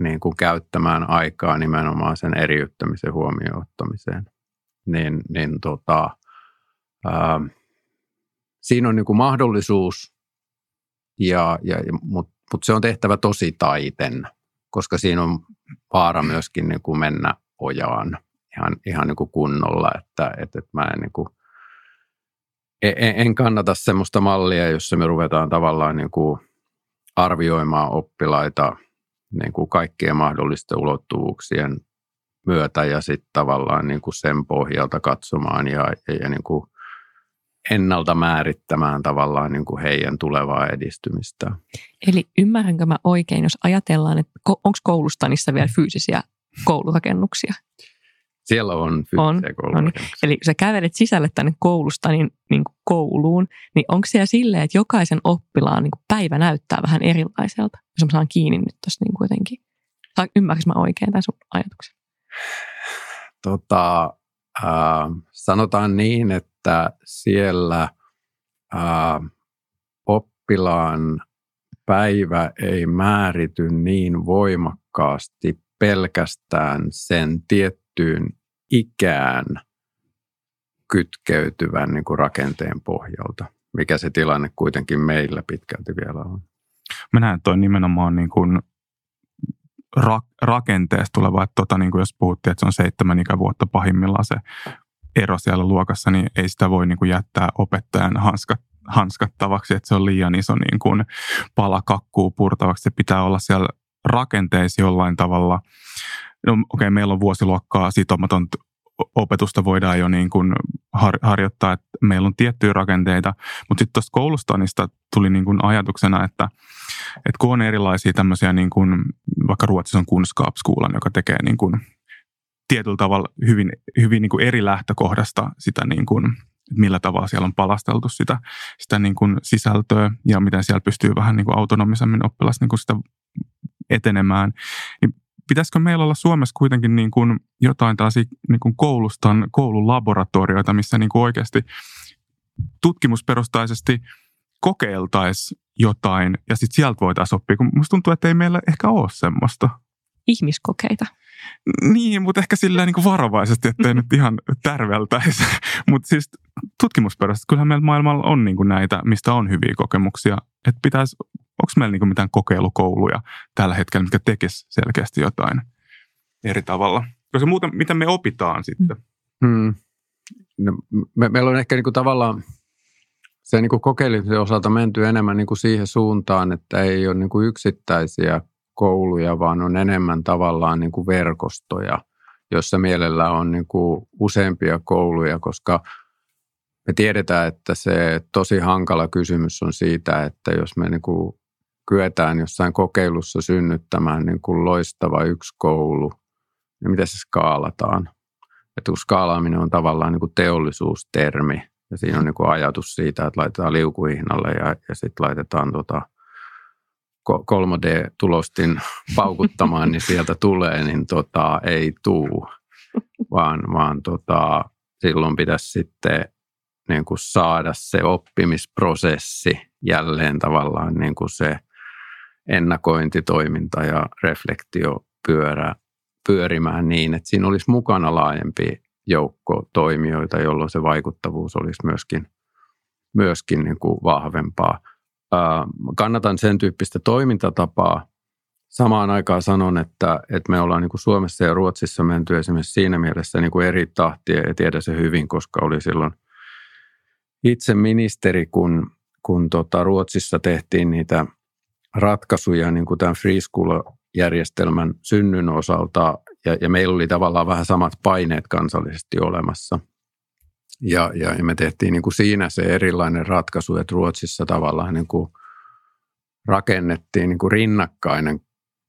niin kuin käyttämään aikaa nimenomaan sen eriyttämisen huomioon ottamiseen. Niin, niin tota, ää, siinä on niin kuin mahdollisuus, ja, ja, mutta mut se on tehtävä tosi taiten, koska siinä on vaara myöskin niin kuin mennä ojaan ihan, ihan niin kuin kunnolla, että, että, että mä en, niin kuin, en, en kannata semmoista mallia, jossa me ruvetaan tavallaan niin kuin arvioimaan oppilaita niin kuin kaikkien mahdollisten ulottuvuuksien myötä ja sitten tavallaan niin kuin sen pohjalta katsomaan ja, ja, ja niin kuin ennalta määrittämään tavallaan niin kuin heidän tulevaa edistymistä. Eli ymmärränkö mä oikein, jos ajatellaan, että onko koulustanissa vielä fyysisiä koulurakennuksia? Siellä on fyysisiä on, niin. Eli sä kävelet sisälle tänne koulusta niin, niin kuin kouluun, niin onko siellä silleen, että jokaisen oppilaan niin kuin päivä näyttää vähän erilaiselta? Jos mä saan kiinni nyt tuossa niin kuitenkin. Tai ymmärrätkö mä oikein tämän sun ajatuksen? Tota, äh, sanotaan niin, että siellä äh, oppilaan päivä ei määrity niin voimakkaasti pelkästään sen tiettyyn ikään kytkeytyvän niin kuin rakenteen pohjalta, mikä se tilanne kuitenkin meillä pitkälti vielä on. mä näen, että toi nimenomaan niin kuin ra- rakenteesta tuleva, että tota, niin kuin jos puhuttiin, että se on seitsemän ikävuotta pahimmillaan se ero siellä luokassa, niin ei sitä voi niin kuin jättää opettajan hanskat, hanskattavaksi, että se on liian iso niin kuin pala kakkuu purtavaksi. Se pitää olla siellä rakenteissa jollain tavalla. No, okei, okay, meillä on vuosiluokkaa sitomaton opetusta voidaan jo niin kuin har, harjoittaa, että meillä on tiettyjä rakenteita, mutta sitten tuosta koulustanista tuli niin kuin ajatuksena, että, että kun on erilaisia tämmöisiä, niin kuin, vaikka Ruotsissa on kunskapskuulan, joka tekee niin kuin tietyllä tavalla hyvin, hyvin niin kuin eri lähtökohdasta sitä, niin kuin, että millä tavalla siellä on palasteltu sitä, sitä niin kuin sisältöä ja miten siellä pystyy vähän niin kuin autonomisemmin oppilas niin kuin sitä etenemään. Niin pitäisikö meillä olla Suomessa kuitenkin niin kuin jotain tällaisia niin kuin koulustan, koululaboratorioita, missä niin kuin oikeasti tutkimusperustaisesti kokeiltaisiin jotain ja sitten sieltä voitaisiin oppia, kun musta tuntuu, että ei meillä ehkä ole semmoista. Ihmiskokeita. Niin, mutta ehkä sillä niin varovaisesti, ettei nyt ihan tärveltäisi. (laughs) mutta siis tutkimusperäisesti, kyllähän meillä maailmalla on niin kuin näitä, mistä on hyviä kokemuksia. Että pitäisi, onko meillä niin mitään kokeilukouluja tällä hetkellä, mitkä tekisi selkeästi jotain eri tavalla? Koska muuten, mitä me opitaan sitten? Hmm. No, me, meillä on ehkä niin tavallaan se niin kuin osalta menty enemmän niin siihen suuntaan, että ei ole niin yksittäisiä kouluja, vaan on enemmän tavallaan niin verkostoja, jossa mielellä on niin useampia kouluja, koska me tiedetään, että se tosi hankala kysymys on siitä, että jos me niin kyetään jossain kokeilussa synnyttämään niin kuin loistava yksi koulu, niin miten se skaalataan? Että kun skaalaaminen on tavallaan niin kuin teollisuustermi, ja siinä on niin kuin ajatus siitä, että laitetaan liukuhihnalle ja, ja sitten laitetaan tota 3D-tulostin paukuttamaan, niin sieltä tulee, niin tota, ei tuu, vaan, vaan tota, silloin pitäisi sitten niin kuin saada se oppimisprosessi jälleen tavallaan niin kuin se ennakointitoiminta ja reflektio pyörä, pyörimään niin, että siinä olisi mukana laajempi joukko toimijoita, jolloin se vaikuttavuus olisi myöskin, myöskin niin kuin vahvempaa kannatan sen tyyppistä toimintatapaa. Samaan aikaan sanon, että, että me ollaan niin kuin Suomessa ja Ruotsissa menty esimerkiksi siinä mielessä niin kuin eri tahtia ja tiedän se hyvin, koska oli silloin itse ministeri, kun, kun tota Ruotsissa tehtiin niitä ratkaisuja niin kuin tämän free school-järjestelmän synnyn osalta ja, ja meillä oli tavallaan vähän samat paineet kansallisesti olemassa – ja, ja me tehtiin niin kuin siinä se erilainen ratkaisu, että Ruotsissa tavallaan niin kuin rakennettiin niin kuin rinnakkainen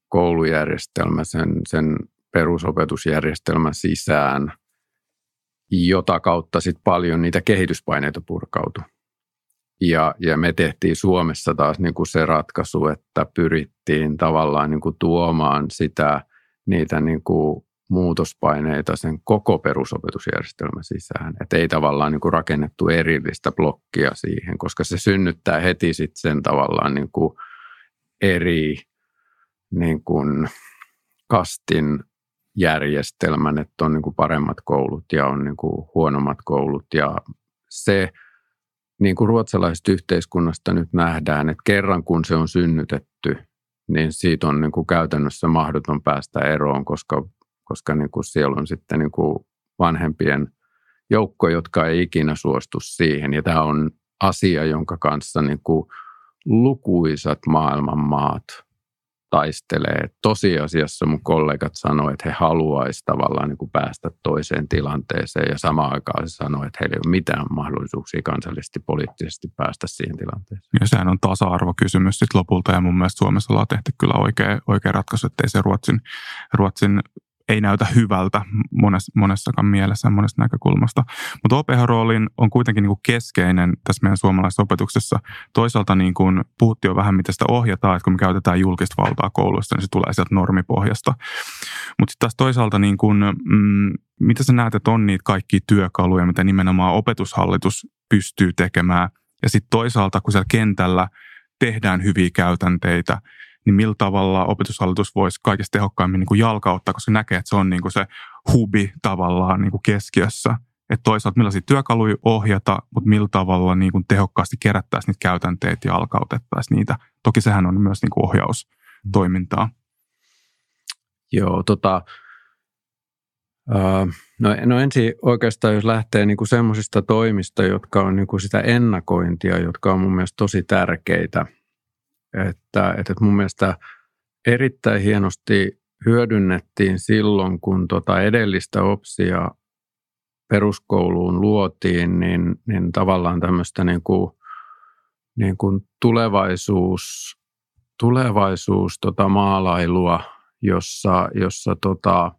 koulujärjestelmä sen, sen perusopetusjärjestelmän sisään, jota kautta sitten paljon niitä kehityspaineita purkautui. Ja, ja me tehtiin Suomessa taas niin kuin se ratkaisu, että pyrittiin tavallaan niin kuin tuomaan sitä, niitä niin kuin muutospaineita sen koko perusopetusjärjestelmän sisään. Että ei tavallaan niin kuin rakennettu erillistä blokkia siihen, koska se synnyttää heti sitten sen tavallaan niin kuin eri niin kuin kastin järjestelmän, että on niin kuin paremmat koulut ja on niin kuin huonommat koulut. Ja se niin kuin ruotsalaisesta yhteiskunnasta nyt nähdään, että kerran kun se on synnytetty, niin siitä on niin kuin käytännössä mahdoton päästä eroon, koska koska niin kuin siellä on sitten niin kuin vanhempien joukko, jotka ei ikinä suostu siihen. Ja tämä on asia, jonka kanssa niin kuin lukuisat maailman maat taistelee. Tosiasiassa mun kollegat sanoivat, että he haluaisivat tavallaan niin kuin päästä toiseen tilanteeseen ja samaan aikaan se sanoi, että heillä ei ole mitään mahdollisuuksia kansallisesti poliittisesti päästä siihen tilanteeseen. Ja sehän on tasa-arvokysymys sitten lopulta ja mun mielestä Suomessa ollaan tehty kyllä oikea, oikea ratkaisu, että ei se Ruotsin, Ruotsin ei näytä hyvältä mones, monessakaan mielessä monesta näkökulmasta. Mutta OPH-roolin on kuitenkin niin kuin keskeinen tässä meidän suomalaisessa opetuksessa. Toisaalta niin kuin puhuttiin jo vähän, miten sitä ohjataan, että kun me käytetään julkista valtaa kouluista, niin se tulee sieltä normipohjasta. Mutta sitten taas toisaalta, niin kuin, mm, mitä sä näet, että on niitä kaikkia työkaluja, mitä nimenomaan opetushallitus pystyy tekemään. Ja sitten toisaalta, kun siellä kentällä tehdään hyviä käytänteitä, niin millä tavalla opetushallitus voisi kaikista tehokkaimmin niin kuin jalkauttaa, koska näkee, että se on niin kuin se hubi tavallaan niin kuin keskiössä. että toisaalta millaisia työkaluja ohjata, mutta millä tavalla niin kuin tehokkaasti kerättäisiin niitä käytänteitä ja alkautettaisiin niitä. Toki sehän on myös niin kuin ohjaustoimintaa. Joo, tota, no, no ensin oikeastaan, jos lähtee niin kuin semmoisista toimista, jotka on niin kuin sitä ennakointia, jotka on mun mielestä tosi tärkeitä. Että, että mun mielestä erittäin hienosti hyödynnettiin silloin, kun tota edellistä OPSia peruskouluun luotiin, niin, niin tavallaan tämmöistä niin kuin, niin kuin tulevaisuus, tulevaisuus tota maalailua, jossa, jossa tota,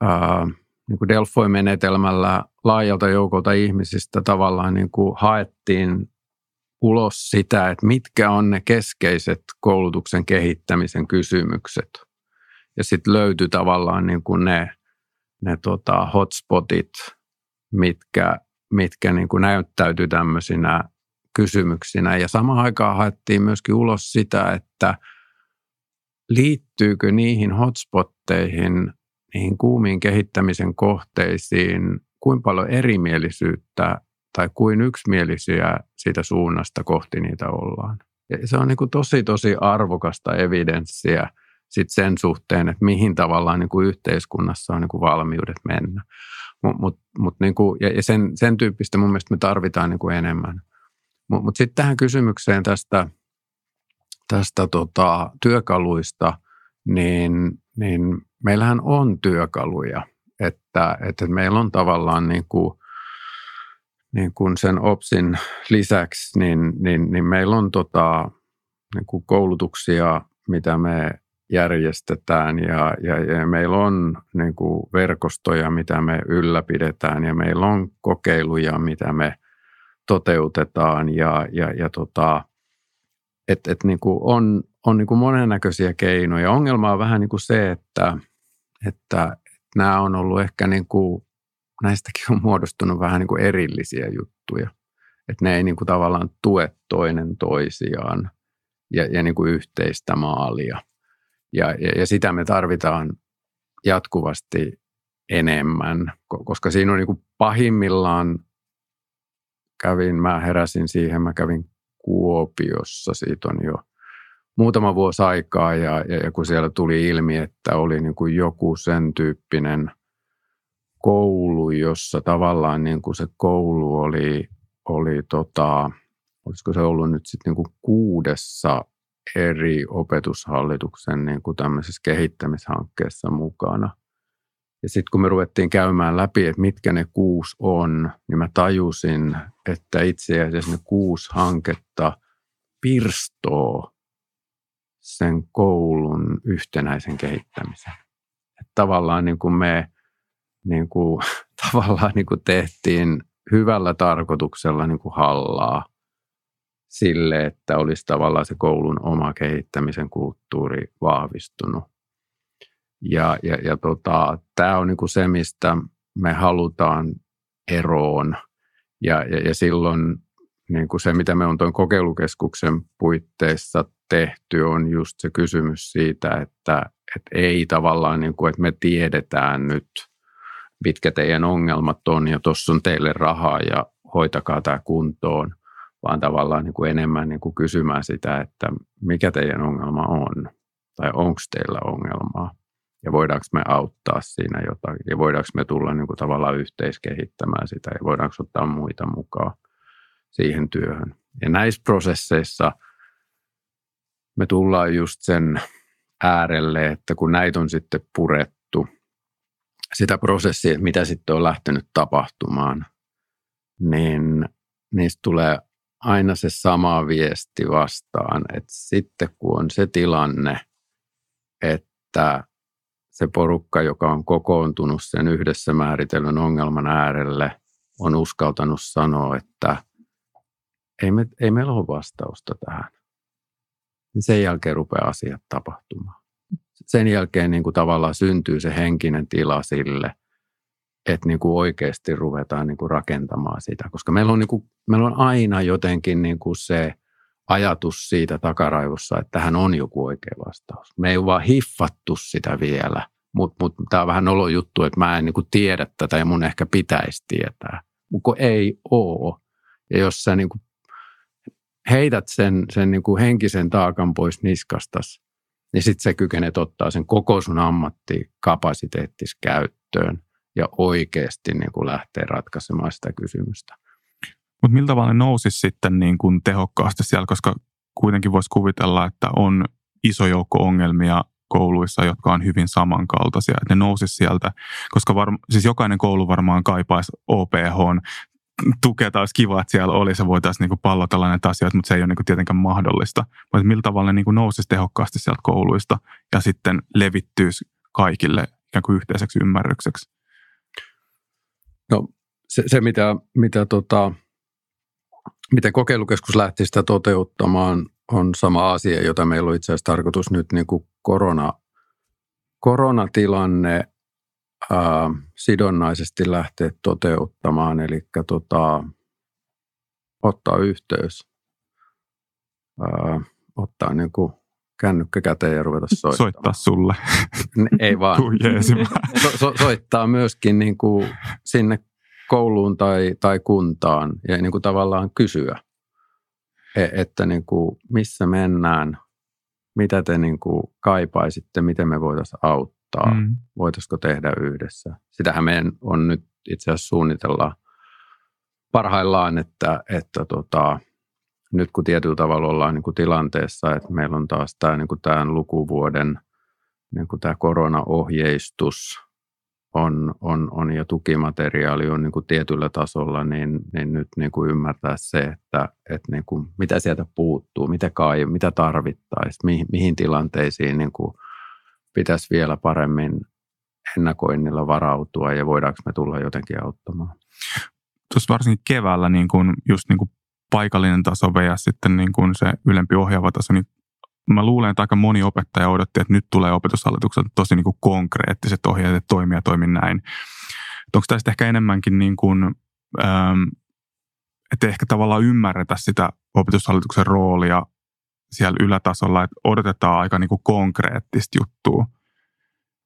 ää, niin kuin Delfoi-menetelmällä laajalta joukolta ihmisistä tavallaan niin kuin haettiin ulos sitä, että mitkä on ne keskeiset koulutuksen kehittämisen kysymykset. Ja sitten löytyi tavallaan niin kuin ne, ne tota hotspotit, mitkä, mitkä niin kuin näyttäytyi tämmöisinä kysymyksinä. Ja samaan aikaan haettiin myöskin ulos sitä, että liittyykö niihin hotspotteihin, niihin kuumiin kehittämisen kohteisiin, kuinka paljon erimielisyyttä tai kuin yksimielisiä siitä suunnasta kohti niitä ollaan. Ja se on niin kuin tosi, tosi arvokasta evidenssiä sit sen suhteen, että mihin tavallaan niin kuin yhteiskunnassa on niin kuin valmiudet mennä. Mut, mut, mut niin kuin, ja sen, sen tyyppistä mun mielestä me tarvitaan niin kuin enemmän. Mutta mut sitten tähän kysymykseen tästä, tästä tota, työkaluista, niin, niin meillähän on työkaluja, että, että meillä on tavallaan niin kuin, niin kuin sen OPSin lisäksi, niin, niin, niin meillä on tota, niin kuin koulutuksia, mitä me järjestetään ja, ja, ja meillä on niin kuin verkostoja, mitä me ylläpidetään ja meillä on kokeiluja, mitä me toteutetaan ja, ja, ja tota, et, et niin kuin on, on niin kuin monennäköisiä keinoja. Ongelma on vähän niin kuin se, että, että nämä on ollut ehkä niin kuin, näistäkin on muodostunut vähän niin kuin erillisiä juttuja. Että ne ei niin kuin tavallaan tue toinen toisiaan ja, ja niin kuin yhteistä maalia. Ja, ja, ja sitä me tarvitaan jatkuvasti enemmän, koska siinä on niin kuin pahimmillaan, kävin, mä heräsin siihen, mä kävin Kuopiossa, siitä on jo muutama vuosi aikaa ja, ja, ja kun siellä tuli ilmi, että oli niin kuin joku sen tyyppinen koulu, jossa tavallaan niin kuin se koulu oli, oli tota, olisiko se ollut nyt sitten niin kuudessa eri opetushallituksen niin kuin tämmöisessä kehittämishankkeessa mukana. Ja sitten kun me ruvettiin käymään läpi, että mitkä ne kuusi on, niin mä tajusin, että itse asiassa ne kuusi hanketta pirstoo sen koulun yhtenäisen kehittämisen. Että tavallaan niin kuin me niin kuin, (laughs) tavallaan niin kuin tehtiin hyvällä tarkoituksella niin kuin hallaa sille, että olisi tavallaan se koulun oma kehittämisen kulttuuri vahvistunut. Ja, ja, ja tota, tämä on niin kuin se, mistä me halutaan eroon. Ja, ja, ja silloin niin kuin se, mitä me on tuon kokeilukeskuksen puitteissa tehty, on just se kysymys siitä, että, että ei tavallaan, niin kuin, että me tiedetään nyt, mitkä teidän ongelmat on ja tuossa on teille rahaa ja hoitakaa tämä kuntoon – vaan tavallaan niin kuin enemmän niin kuin kysymään sitä, että mikä teidän ongelma on tai onko teillä ongelmaa ja voidaanko me auttaa siinä jotakin ja voidaanko me tulla niin kuin tavallaan yhteiskehittämään sitä ja voidaanko ottaa muita mukaan siihen työhön. Ja näissä prosesseissa me tullaan just sen äärelle, että kun näitä on sitten purettu, sitä prosessia, mitä sitten on lähtenyt tapahtumaan, niin niistä tulee aina se sama viesti vastaan, että sitten kun on se tilanne, että se porukka, joka on kokoontunut sen yhdessä määritellyn ongelman äärelle, on uskaltanut sanoa, että ei, me, ei meillä ole vastausta tähän. Niin sen jälkeen rupeaa asiat tapahtumaan. Sen jälkeen niin kuin tavallaan syntyy se henkinen tila sille – että niin kuin oikeasti ruvetaan niin kuin rakentamaan sitä. Koska meillä on, niin kuin, meillä on aina jotenkin niin kuin se ajatus siitä takaraivossa, että tähän on joku oikea vastaus. Me ei vaan hiffattu sitä vielä, mutta mut, tämä on vähän nolo juttu, että mä en niin kuin tiedä tätä ja mun ehkä pitäisi tietää. Mutta ei oo. Ja jos sä niin kuin heität sen, sen niin kuin henkisen taakan pois niskastas, niin sitten se kykenet ottaa sen koko sun ammattikapasiteettis käyttöön ja oikeasti niin kuin lähtee ratkaisemaan sitä kysymystä. Mutta miltä tavalla ne nousisi sitten niin kuin tehokkaasti siellä, koska kuitenkin voisi kuvitella, että on iso joukko ongelmia kouluissa, jotka on hyvin samankaltaisia. Että ne nousisi sieltä, koska varma, siis jokainen koulu varmaan kaipaisi OPH tukea, olisi kiva, että siellä olisi ja voitaisiin niin pallotella näitä asioita, mutta se ei ole niin tietenkään mahdollista. Mutta millä tavalla ne niin nousisi tehokkaasti sieltä kouluista ja sitten levittyisi kaikille ikään kuin yhteiseksi ymmärrykseksi? No se, se mitä, mitä tota, miten kokeilukeskus lähti sitä toteuttamaan, on sama asia, jota meillä on itse asiassa tarkoitus nyt niin kuin korona, koronatilanne ää, sidonnaisesti lähteä toteuttamaan, eli tota, ottaa yhteys, ää, ottaa niin kuin kännykkä käteen ja ruveta soittamaan. Soittaa sulle. Ei vaan. so, so, soittaa myöskin niin kuin sinne kouluun tai, tai kuntaan ja niin kuin tavallaan kysyä, e, että niin kuin missä mennään, mitä te niin kuin kaipaisitte, miten me voitaisiin auttaa, mm. voitaisiko tehdä yhdessä. Sitähän meidän on nyt itse asiassa suunnitella parhaillaan, että, että tota, nyt kun tietyllä tavalla ollaan niin kuin tilanteessa, että meillä on taas tämä, niin kuin tämän lukuvuoden niin kuin tämä koronaohjeistus – on, on, on ja tukimateriaali on niin kuin tietyllä tasolla, niin, niin nyt niin kuin ymmärtää se, että, että niin kuin mitä sieltä puuttuu, mitä, kai, mitä tarvittaisiin, mihin, mihin tilanteisiin niin kuin pitäisi vielä paremmin ennakoinnilla varautua ja voidaanko me tulla jotenkin auttamaan. Tuossa varsinkin keväällä niin kuin, just niin kuin paikallinen taso ja sitten niin kuin se ylempi ohjaava taso, niin mä luulen, että aika moni opettaja odotti, että nyt tulee opetushallitukselta tosi niin kuin konkreettiset ohjeet, että toimia toimin näin. Onko tästä ehkä enemmänkin niin kuin, ähm, että ehkä tavallaan ymmärretä sitä opetushallituksen roolia siellä ylätasolla, että odotetaan aika niin kuin konkreettista juttua.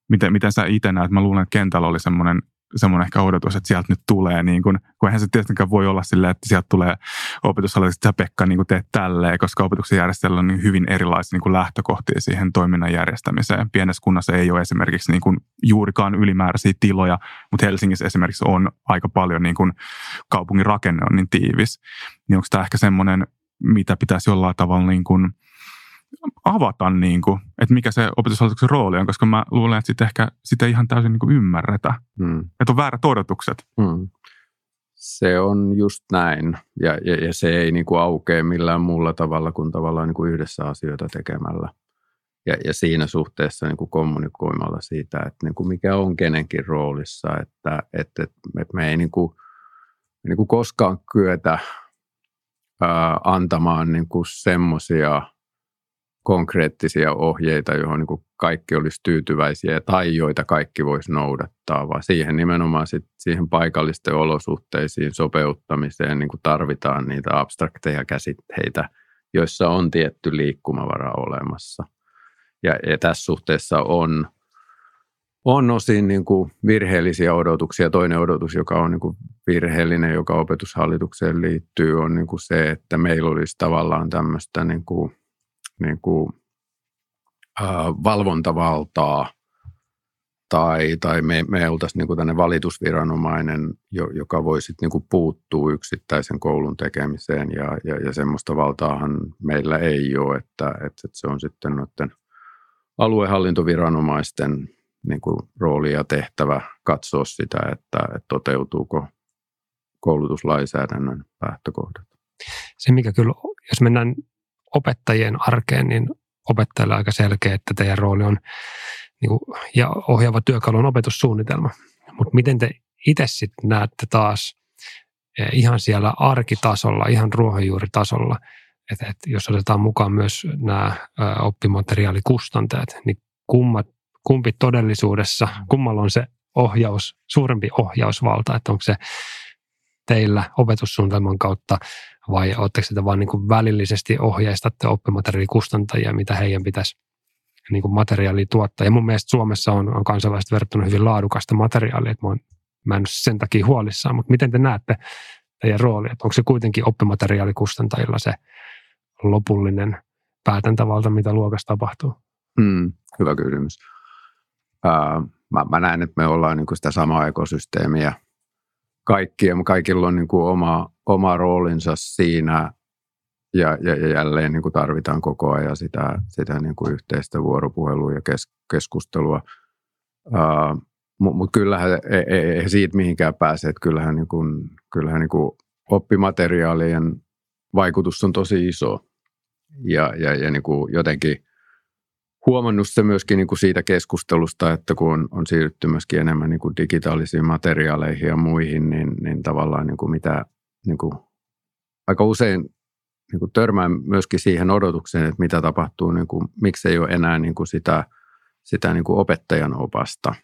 Miten, miten sä itse näet? Mä luulen, että kentällä oli semmoinen semmoinen ehkä odotus, että sieltä nyt tulee, niin kuin, kun eihän se tietenkään voi olla silleen, että sieltä tulee opetushallitus, että sä Pekka niin teet tälleen, koska opetuksen järjestelmä on niin hyvin erilaisia niin lähtökohtia siihen toiminnan järjestämiseen. Pienessä kunnassa ei ole esimerkiksi niin kuin juurikaan ylimääräisiä tiloja, mutta Helsingissä esimerkiksi on aika paljon niin kuin kaupungin rakenne on niin tiivis. Niin onko tämä ehkä semmoinen, mitä pitäisi jollain tavalla niin kuin – avata, niin kuin, että mikä se opetushallituksen rooli on, koska mä luulen, että sitä ehkä sitä ihan täysin niin kuin ymmärretä. Hmm. Että on väärät odotukset. Hmm. Se on just näin. Ja, ja, ja se ei niin kuin aukea millään muulla tavalla kuin tavallaan niin kuin yhdessä asioita tekemällä. Ja, ja siinä suhteessa niin kuin kommunikoimalla siitä, että niin kuin mikä on kenenkin roolissa, että, että, että me ei niin kuin, niin kuin koskaan kyetä antamaan niin semmoisia – konkreettisia ohjeita, johon niin kuin kaikki olisi tyytyväisiä tai joita kaikki voisi noudattaa, vaan siihen nimenomaan sit, siihen paikallisten olosuhteisiin sopeuttamiseen niin kuin tarvitaan niitä abstrakteja käsitteitä, joissa on tietty liikkumavara olemassa. Ja, ja tässä suhteessa on, on osin niin kuin virheellisiä odotuksia. Toinen odotus, joka on niin kuin virheellinen, joka opetushallitukseen liittyy, on niin kuin se, että meillä olisi tavallaan tämmöistä niin kuin niin kuin, äh, valvontavaltaa tai, tai me, me oltaisiin niin kuin valitusviranomainen, joka voisi niin kuin puuttua yksittäisen koulun tekemiseen ja, ja, ja semmoista valtaahan meillä ei ole, että, että, että se on sitten noiden aluehallintoviranomaisten niin kuin rooli ja tehtävä katsoa sitä, että, että toteutuuko koulutuslainsäädännön lähtökohdat. Se, mikä kyllä, jos mennään opettajien arkeen, niin opettajille aika selkeä, että teidän rooli on niin kuin, ja ohjaava työkalu on opetussuunnitelma. Mutta miten te itse sitten näette taas eh, ihan siellä arkitasolla, ihan ruohonjuuritasolla, että, että jos otetaan mukaan myös nämä oppimateriaalikustantajat, niin kummat, kumpi todellisuudessa, kummalla on se ohjaus, suurempi ohjausvalta, että onko se teillä opetussuunnitelman kautta vai oletteko sitä vain niin välillisesti ohjeistatte oppimateriaalikustantajia, mitä heidän pitäisi niin kuin materiaalia tuottaa. Ja mun mielestä Suomessa on, on kansalaiset verrattuna hyvin laadukasta materiaalia, että mä, on, mä en ole sen takia huolissaan. Mutta miten te näette teidän rooli, että onko se kuitenkin oppimateriaalikustantajilla se lopullinen päätäntävalta, mitä luokassa tapahtuu? Hmm, hyvä kysymys. Ää, mä, mä näen, että me ollaan niin kuin sitä samaa ekosysteemiä kaikki, ja kaikilla on niin kuin oma, oma roolinsa siinä, ja, ja, ja jälleen niin kuin tarvitaan koko ajan sitä, sitä niin kuin yhteistä vuoropuhelua ja kes, keskustelua. Uh, Mutta mut kyllähän ei, ei, ei siitä mihinkään pääse, että kyllähän, niin kuin, kyllähän niin kuin oppimateriaalien vaikutus on tosi iso. Ja, ja, ja niin kuin jotenkin huomannut se myöskin niin kuin siitä keskustelusta, että kun on, on siirrytty myöskin enemmän niin kuin digitaalisiin materiaaleihin ja muihin, niin, niin tavallaan niin kuin mitä niin kuin aika usein niin kuin törmään myöskin siihen odotukseen, että mitä tapahtuu, niin kuin, miksi ei ole enää niin kuin sitä, sitä niin kuin opettajan opasta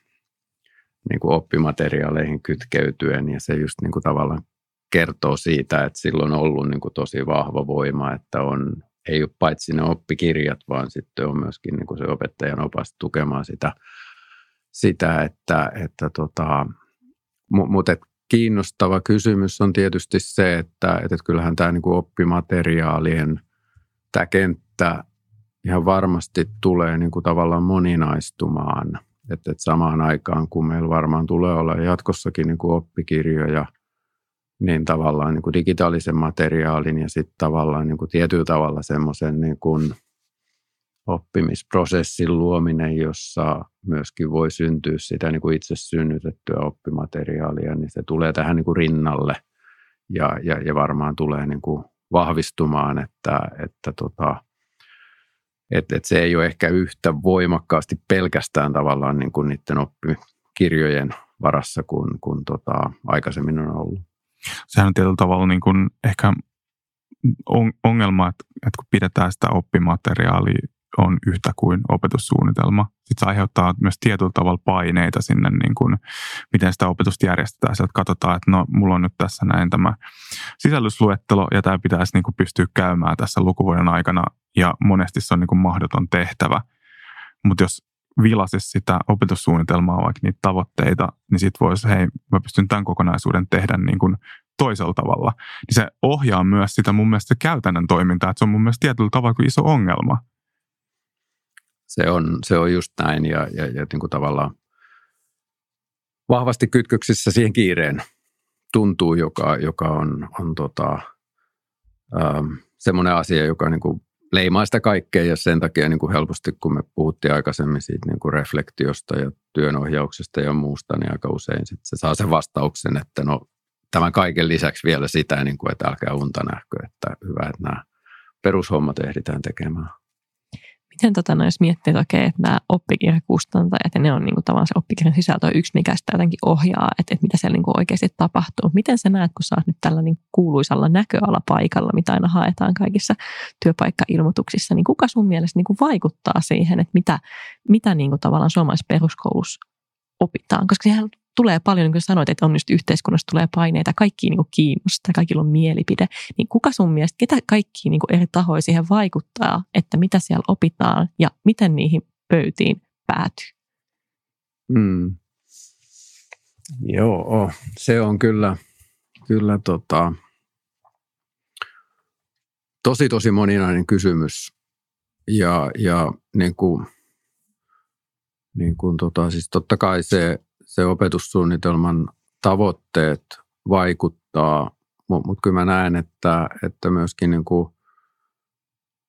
niin kuin oppimateriaaleihin kytkeytyen. Ja se just niin kuin tavallaan kertoo siitä, että silloin on ollut niin kuin tosi vahva voima, että on, ei ole paitsi ne oppikirjat, vaan sitten on myöskin niin kuin se opettajan opas tukemaan sitä, sitä että, että tota, mutta kiinnostava kysymys on tietysti se, että, että kyllähän tämä niin kuin oppimateriaalien tämä kenttä ihan varmasti tulee niin kuin tavallaan moninaistumaan. Että, että samaan aikaan, kun meillä varmaan tulee olla jatkossakin niin kuin oppikirjoja, niin tavallaan niin kuin digitaalisen materiaalin ja sitten tavallaan niin kuin tietyllä tavalla semmoisen niin oppimisprosessin luominen, jossa myöskin voi syntyä sitä niin kuin itse synnytettyä oppimateriaalia, niin se tulee tähän niin kuin rinnalle ja, ja, ja varmaan tulee niin kuin vahvistumaan, että, että tota, et, et se ei ole ehkä yhtä voimakkaasti pelkästään tavallaan niin kuin niiden oppikirjojen varassa kuin, kuin tota, aikaisemmin on ollut. Sehän on tietyllä tavalla niin kuin ehkä ongelma, että, että kun pidetään sitä oppimateriaalia on yhtä kuin opetussuunnitelma. Sitten se aiheuttaa myös tietyllä tavalla paineita sinne, niin kuin, miten sitä opetusta järjestetään. Sieltä katsotaan, että no, mulla on nyt tässä näin tämä sisällysluettelo, ja tämä pitäisi niin kuin pystyä käymään tässä lukuvuoden aikana, ja monesti se on niin kuin mahdoton tehtävä. Mutta jos vilasisi sitä opetussuunnitelmaa, vaikka niitä tavoitteita, niin sitten voisi, hei, mä pystyn tämän kokonaisuuden tehdä niin kuin toisella tavalla. Niin se ohjaa myös sitä mun mielestä käytännön toimintaa, että se on mun mielestä tietyllä tavalla kuin iso ongelma se on, se on just näin ja, ja, ja niin kuin tavallaan vahvasti kytköksissä siihen kiireen tuntuu, joka, joka on, on tota, ähm, semmoinen asia, joka niin kuin leimaa sitä kaikkea ja sen takia niin kuin helposti, kun me puhuttiin aikaisemmin siitä niin kuin reflektiosta ja työnohjauksesta ja muusta, niin aika usein sit se saa sen vastauksen, että no tämän kaiken lisäksi vielä sitä, niin kuin, että älkää unta nähkö, että hyvä, että nämä perushommat ehditään tekemään miten tota, no, jos miettii, että okei, että nämä oppikirjakustantajat ja ne on niin kuin, tavallaan se oppikirjan sisältö yksi, mikä sitä jotenkin ohjaa, että, että mitä siellä niin kuin, oikeasti tapahtuu. Miten sä näet, kun sä oot nyt tällä niin kuuluisalla näköalapaikalla, mitä aina haetaan kaikissa työpaikkailmoituksissa, niin kuka sun mielestä niin kuin, vaikuttaa siihen, että mitä, mitä niin kuin, tavallaan suomalaisessa peruskoulussa opitaan? Koska sehän tulee paljon, niin kuin sanoit, että on just yhteiskunnassa tulee paineita, kaikki niin kiinnostaa, kaikilla on mielipide. Niin kuka sun mielestä, ketä kaikki niin eri tahoja siihen vaikuttaa, että mitä siellä opitaan ja miten niihin pöytiin päätyy? Mm. Joo, se on kyllä, kyllä tota, tosi tosi moninainen kysymys. Ja, ja niin kuin, niin kuin tota, siis totta kai se se opetussuunnitelman tavoitteet vaikuttaa, mutta mut kyllä mä näen, että, että myöskin niin kuin,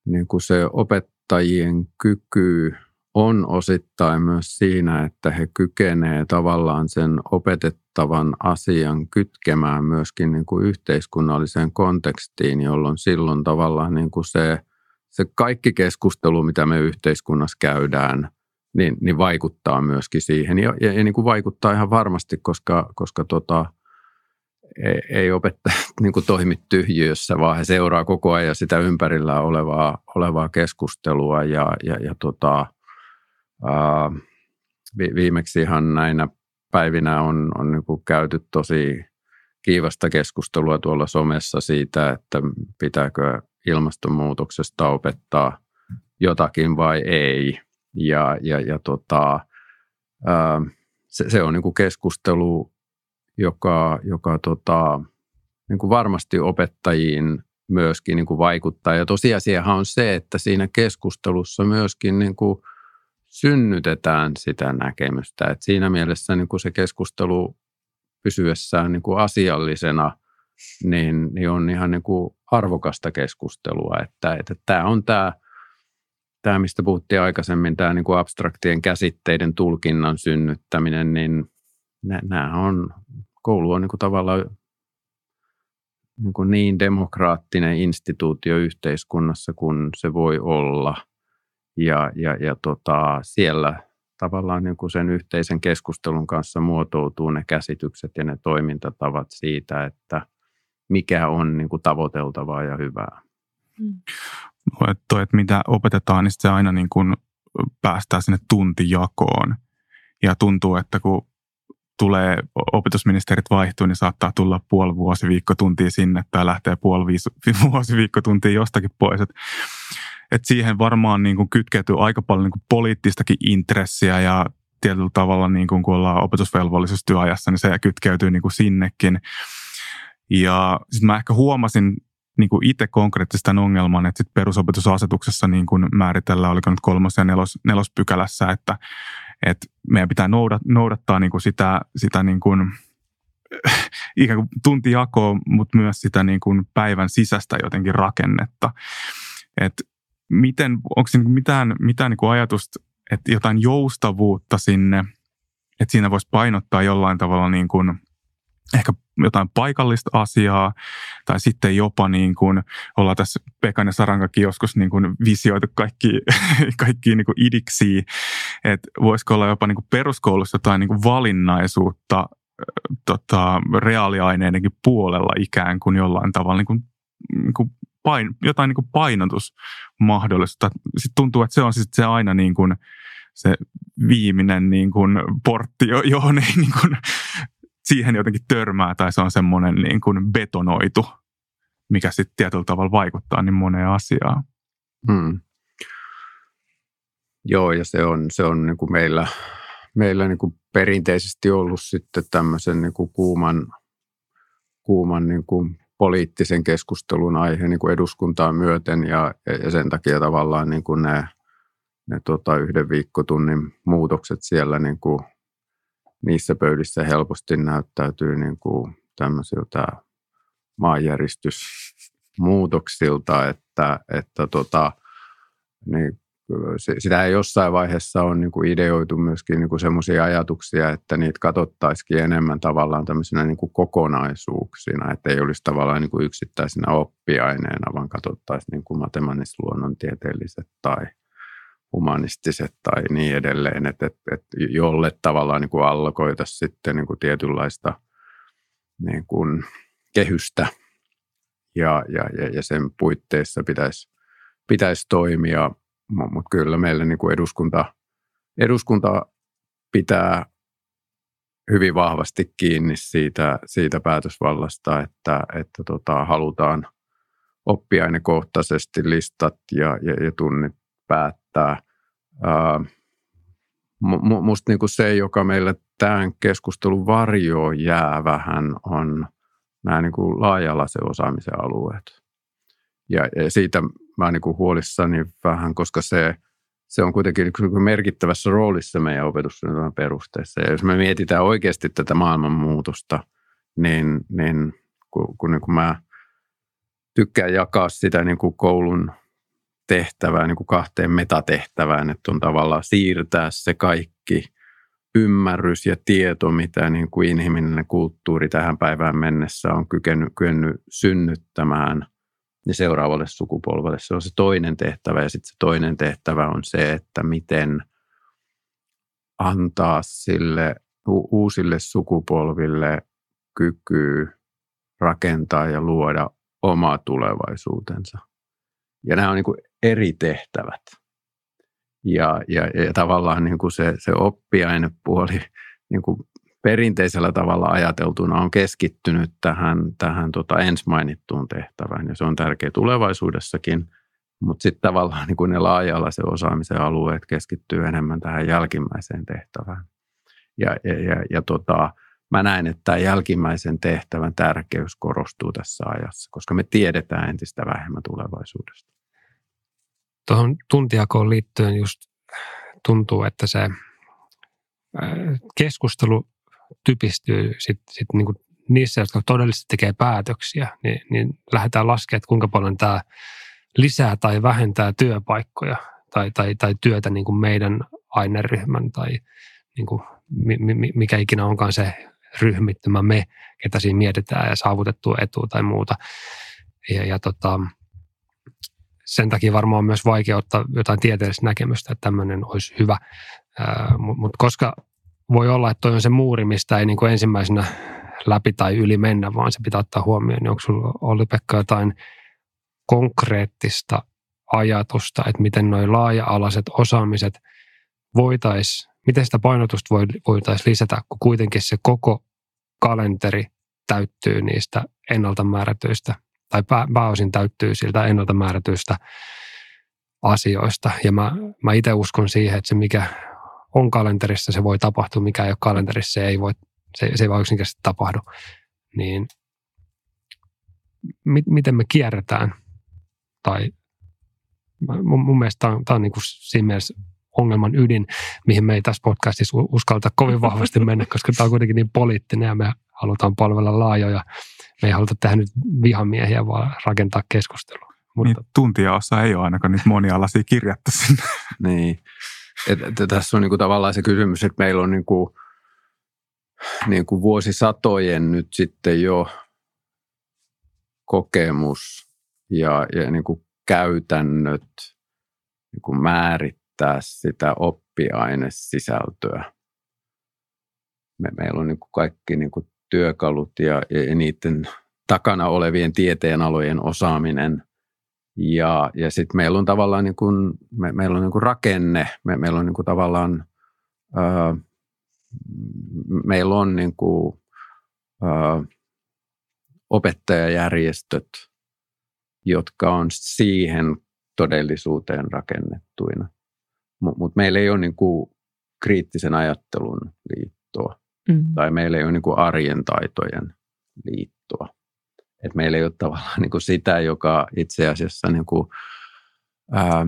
niin kuin se opettajien kyky on osittain myös siinä, että he kykenevät tavallaan sen opetettavan asian kytkemään myöskin niin kuin yhteiskunnalliseen kontekstiin, jolloin silloin tavallaan niin kuin se, se kaikki keskustelu, mitä me yhteiskunnassa käydään – niin, niin vaikuttaa myöskin siihen. Ja, ja, ja niin kuin vaikuttaa ihan varmasti, koska, koska tota, ei, ei opettaja (laughs) niin kuin toimi tyhjiössä, vaan he seuraa koko ajan sitä ympärillä olevaa, olevaa keskustelua. Ja, ja, ja tota, ää, viimeksi ihan näinä päivinä on, on niin kuin käyty tosi kiivasta keskustelua tuolla somessa siitä, että pitääkö ilmastonmuutoksesta opettaa jotakin vai ei. Ja, ja, ja tota, ää, se, se on niin kuin keskustelu, joka, joka tota, niin kuin varmasti opettajiin myöskin niin kuin vaikuttaa. Ja tosiasiahan on se, että siinä keskustelussa myöskin niin kuin synnytetään sitä näkemystä. Et siinä mielessä niin kuin se keskustelu pysyessään niin kuin asiallisena, niin, niin on ihan niin kuin arvokasta keskustelua. Että, että tämä on tämä, tämä, mistä puhuttiin aikaisemmin, tämä niin kuin abstraktien käsitteiden tulkinnan synnyttäminen, niin nämä on, koulu on niin kuin tavallaan niin, kuin niin demokraattinen instituutio yhteiskunnassa kuin se voi olla. Ja, ja, ja tota, siellä tavallaan niin kuin sen yhteisen keskustelun kanssa muotoutuu ne käsitykset ja ne toimintatavat siitä, että mikä on niin kuin tavoiteltavaa ja hyvää. Mm. Että, toi, että mitä opetetaan, niin se aina niin kuin päästään sinne tuntijakoon. Ja tuntuu, että kun tulee, opetusministerit vaihtuu, niin saattaa tulla puoli vuosiviikkotuntia sinne tai lähtee puoli (laughs) vuosiviikkotuntia jostakin pois. Et, et siihen varmaan niin kuin kytkeytyy aika paljon niin kuin poliittistakin intressiä ja tietyllä tavalla niin kuin kun ollaan opetusvelvollisuustyöajassa, niin se kytkeytyy niin kuin sinnekin. Ja sitten mä ehkä huomasin niin kuin itse konkreettisesti tämän ongelman, että sit perusopetusasetuksessa niin kuin määritellään, oliko nyt kolmos- ja nelos, nelospykälässä, että että meidän pitää noudat, noudattaa niin kuin sitä, sitä niin kuin, (laughs) ikään kuin tuntijakoa, mutta myös sitä niin kuin päivän sisäistä jotenkin rakennetta. että miten, onko niin mitään, mitään niin kuin ajatusta, että jotain joustavuutta sinne, että siinä voisi painottaa jollain tavalla niin kuin ehkä jotain paikallista asiaa, tai sitten jopa niin kuin, ollaan tässä Pekan ja Sarankakin joskus niin kuin visioitu kaikki, kaikki niin kuin idiksi, että voisiko olla jopa niin kuin peruskoulussa jotain niin kuin valinnaisuutta tota, reaaliaineidenkin puolella ikään kuin jollain tavalla niin kuin, niin kuin pain, jotain niin kuin painotusmahdollisuutta. Sitten tuntuu, että se on siis se aina niin kuin, se viimeinen niin kuin portti, johon ei niin kuin siihen jotenkin törmää tai se on semmoinen niin kuin betonoitu, mikä sitten tietyllä tavalla vaikuttaa niin moneen asiaan. Hmm. Joo, ja se on, se on niin kuin meillä, meillä niin kuin perinteisesti ollut sitten tämmöisen niin kuin kuuman, kuuman niin kuin poliittisen keskustelun aihe niin kuin eduskuntaa myöten ja, ja sen takia tavallaan niin kuin ne, ne tota yhden viikkotunnin muutokset siellä niin kuin niissä pöydissä helposti näyttäytyy niin kuin tämmöisiltä maanjäristysmuutoksilta, että, että tota, niin sitä ei jossain vaiheessa on niin kuin ideoitu myöskin niin semmoisia ajatuksia, että niitä katsottaisiin enemmän tavallaan tämmöisenä niin kuin kokonaisuuksina, että ei olisi tavallaan niin kuin yksittäisenä oppiaineena, vaan katsottaisiin niin kuin matemanis-luonnontieteelliset tai humanistiset tai niin edelleen, että, että, että jolle tavallaan niin kuin allokoitaisiin sitten niin kuin tietynlaista niin kuin kehystä ja, ja, ja sen puitteissa pitäisi, pitäisi toimia, mutta kyllä meillä niin kuin eduskunta, eduskunta pitää hyvin vahvasti kiinni siitä, siitä päätösvallasta, että, että tota, halutaan oppiainekohtaisesti listat ja, ja, ja tunnit päättää. Ää, musta niin kuin se, joka meillä tämän keskustelun varjo jää vähän, on nämä niin kuin laaja-alaisen osaamisen alueet. Ja, ja siitä mä niin kuin huolissani vähän, koska se, se on kuitenkin niin merkittävässä roolissa meidän opetussuunnitelman perusteessa. Ja jos me mietitään oikeasti tätä maailmanmuutosta, niin, niin kun, kun, niin kun mä tykkään jakaa sitä niin kuin koulun tehtävää niin kuin kahteen metatehtävään, että on tavallaan siirtää se kaikki ymmärrys ja tieto, mitä niin kuin inhimillinen kulttuuri tähän päivään mennessä on kykennyt, kyennyt synnyttämään niin seuraavalle sukupolvelle. Se on se toinen tehtävä ja sitten se toinen tehtävä on se, että miten antaa sille uusille sukupolville kyky rakentaa ja luoda oma tulevaisuutensa. Ja nämä on niin kuin eri tehtävät. Ja, ja, ja tavallaan niin kuin se, se oppiainepuoli niin kuin perinteisellä tavalla ajateltuna on keskittynyt tähän, tähän tota ens mainittuun tehtävään. Ja se on tärkeä tulevaisuudessakin. Mutta sitten tavallaan niin kuin ne laaja-alaisen osaamisen alueet keskittyy enemmän tähän jälkimmäiseen tehtävään. Ja, ja, ja, ja tota, mä näen, että tämä jälkimmäisen tehtävän tärkeys korostuu tässä ajassa, koska me tiedetään entistä vähemmän tulevaisuudesta. Tuohon tuntijakoon liittyen just tuntuu, että se keskustelu typistyy sit, sit niin kuin niissä, jotka todellisesti tekee päätöksiä, niin, niin lähdetään laskemaan, että kuinka paljon tämä lisää tai vähentää työpaikkoja tai, tai, tai työtä niin kuin meidän aineryhmän tai niin mikä ikinä onkaan se ryhmittymä me, ketä siinä mietitään ja saavutettu etu tai muuta. Ja, ja tota, sen takia varmaan on myös vaikea ottaa jotain tieteellistä näkemystä, että tämmöinen olisi hyvä. Mutta mut koska voi olla, että toi on se muuri, mistä ei niin kuin ensimmäisenä läpi tai yli mennä, vaan se pitää ottaa huomioon. Niin onko sinulla Olli-Pekka jotain konkreettista ajatusta, että miten noin laaja-alaiset osaamiset voitaisiin, miten sitä painotusta voitaisiin lisätä, kun kuitenkin se koko kalenteri täyttyy niistä ennalta määrätyistä, tai pää, pääosin täyttyy siltä ennalta määrätyistä asioista. Ja mä, mä itse uskon siihen, että se mikä on kalenterissa, se voi tapahtua, mikä ei ole kalenterissa, se ei, voi, se, se ei vaan yksinkertaisesti tapahdu. Niin mi, miten me kierretään tai mun, mun mielestä tämä on, tämä on niin kuin siinä mielessä ongelman ydin, mihin me ei tässä podcastissa uskalta kovin vahvasti mennä, (laughs) koska tämä on kuitenkin niin poliittinen ja me halutaan palvella laajoja. Me ei haluta tehdä nyt vihamiehiä, vaan rakentaa keskustelua. Mutta... Niin, tuntijaossa ei ole ainakaan nyt monialaisia kirjattu sinne. (laughs) niin. Et, et, tässä on niinku tavallaan se kysymys, että meillä on niinku, niinku vuosisatojen nyt sitten jo kokemus ja, ja niinku käytännöt niinku määrittää sitä oppiainesisältöä. Me, meillä on niinku kaikki niinku työkalut ja, ja niiden takana olevien tieteenalojen osaaminen – ja, ja sitten meillä on tavallaan niin kuin, me, meillä on niin kuin rakenne, me, meillä on niin kuin tavallaan, ää, meillä on niin kuin, ää, opettajajärjestöt, jotka on siihen todellisuuteen rakennettuina. Mutta mut meillä ei ole niin kuin kriittisen ajattelun liittoa mm. tai meillä ei ole niin kuin arjen taitojen liittoa. Et meillä ei ole tavallaan niin kuin sitä, joka itse asiassa niin kuin, ää,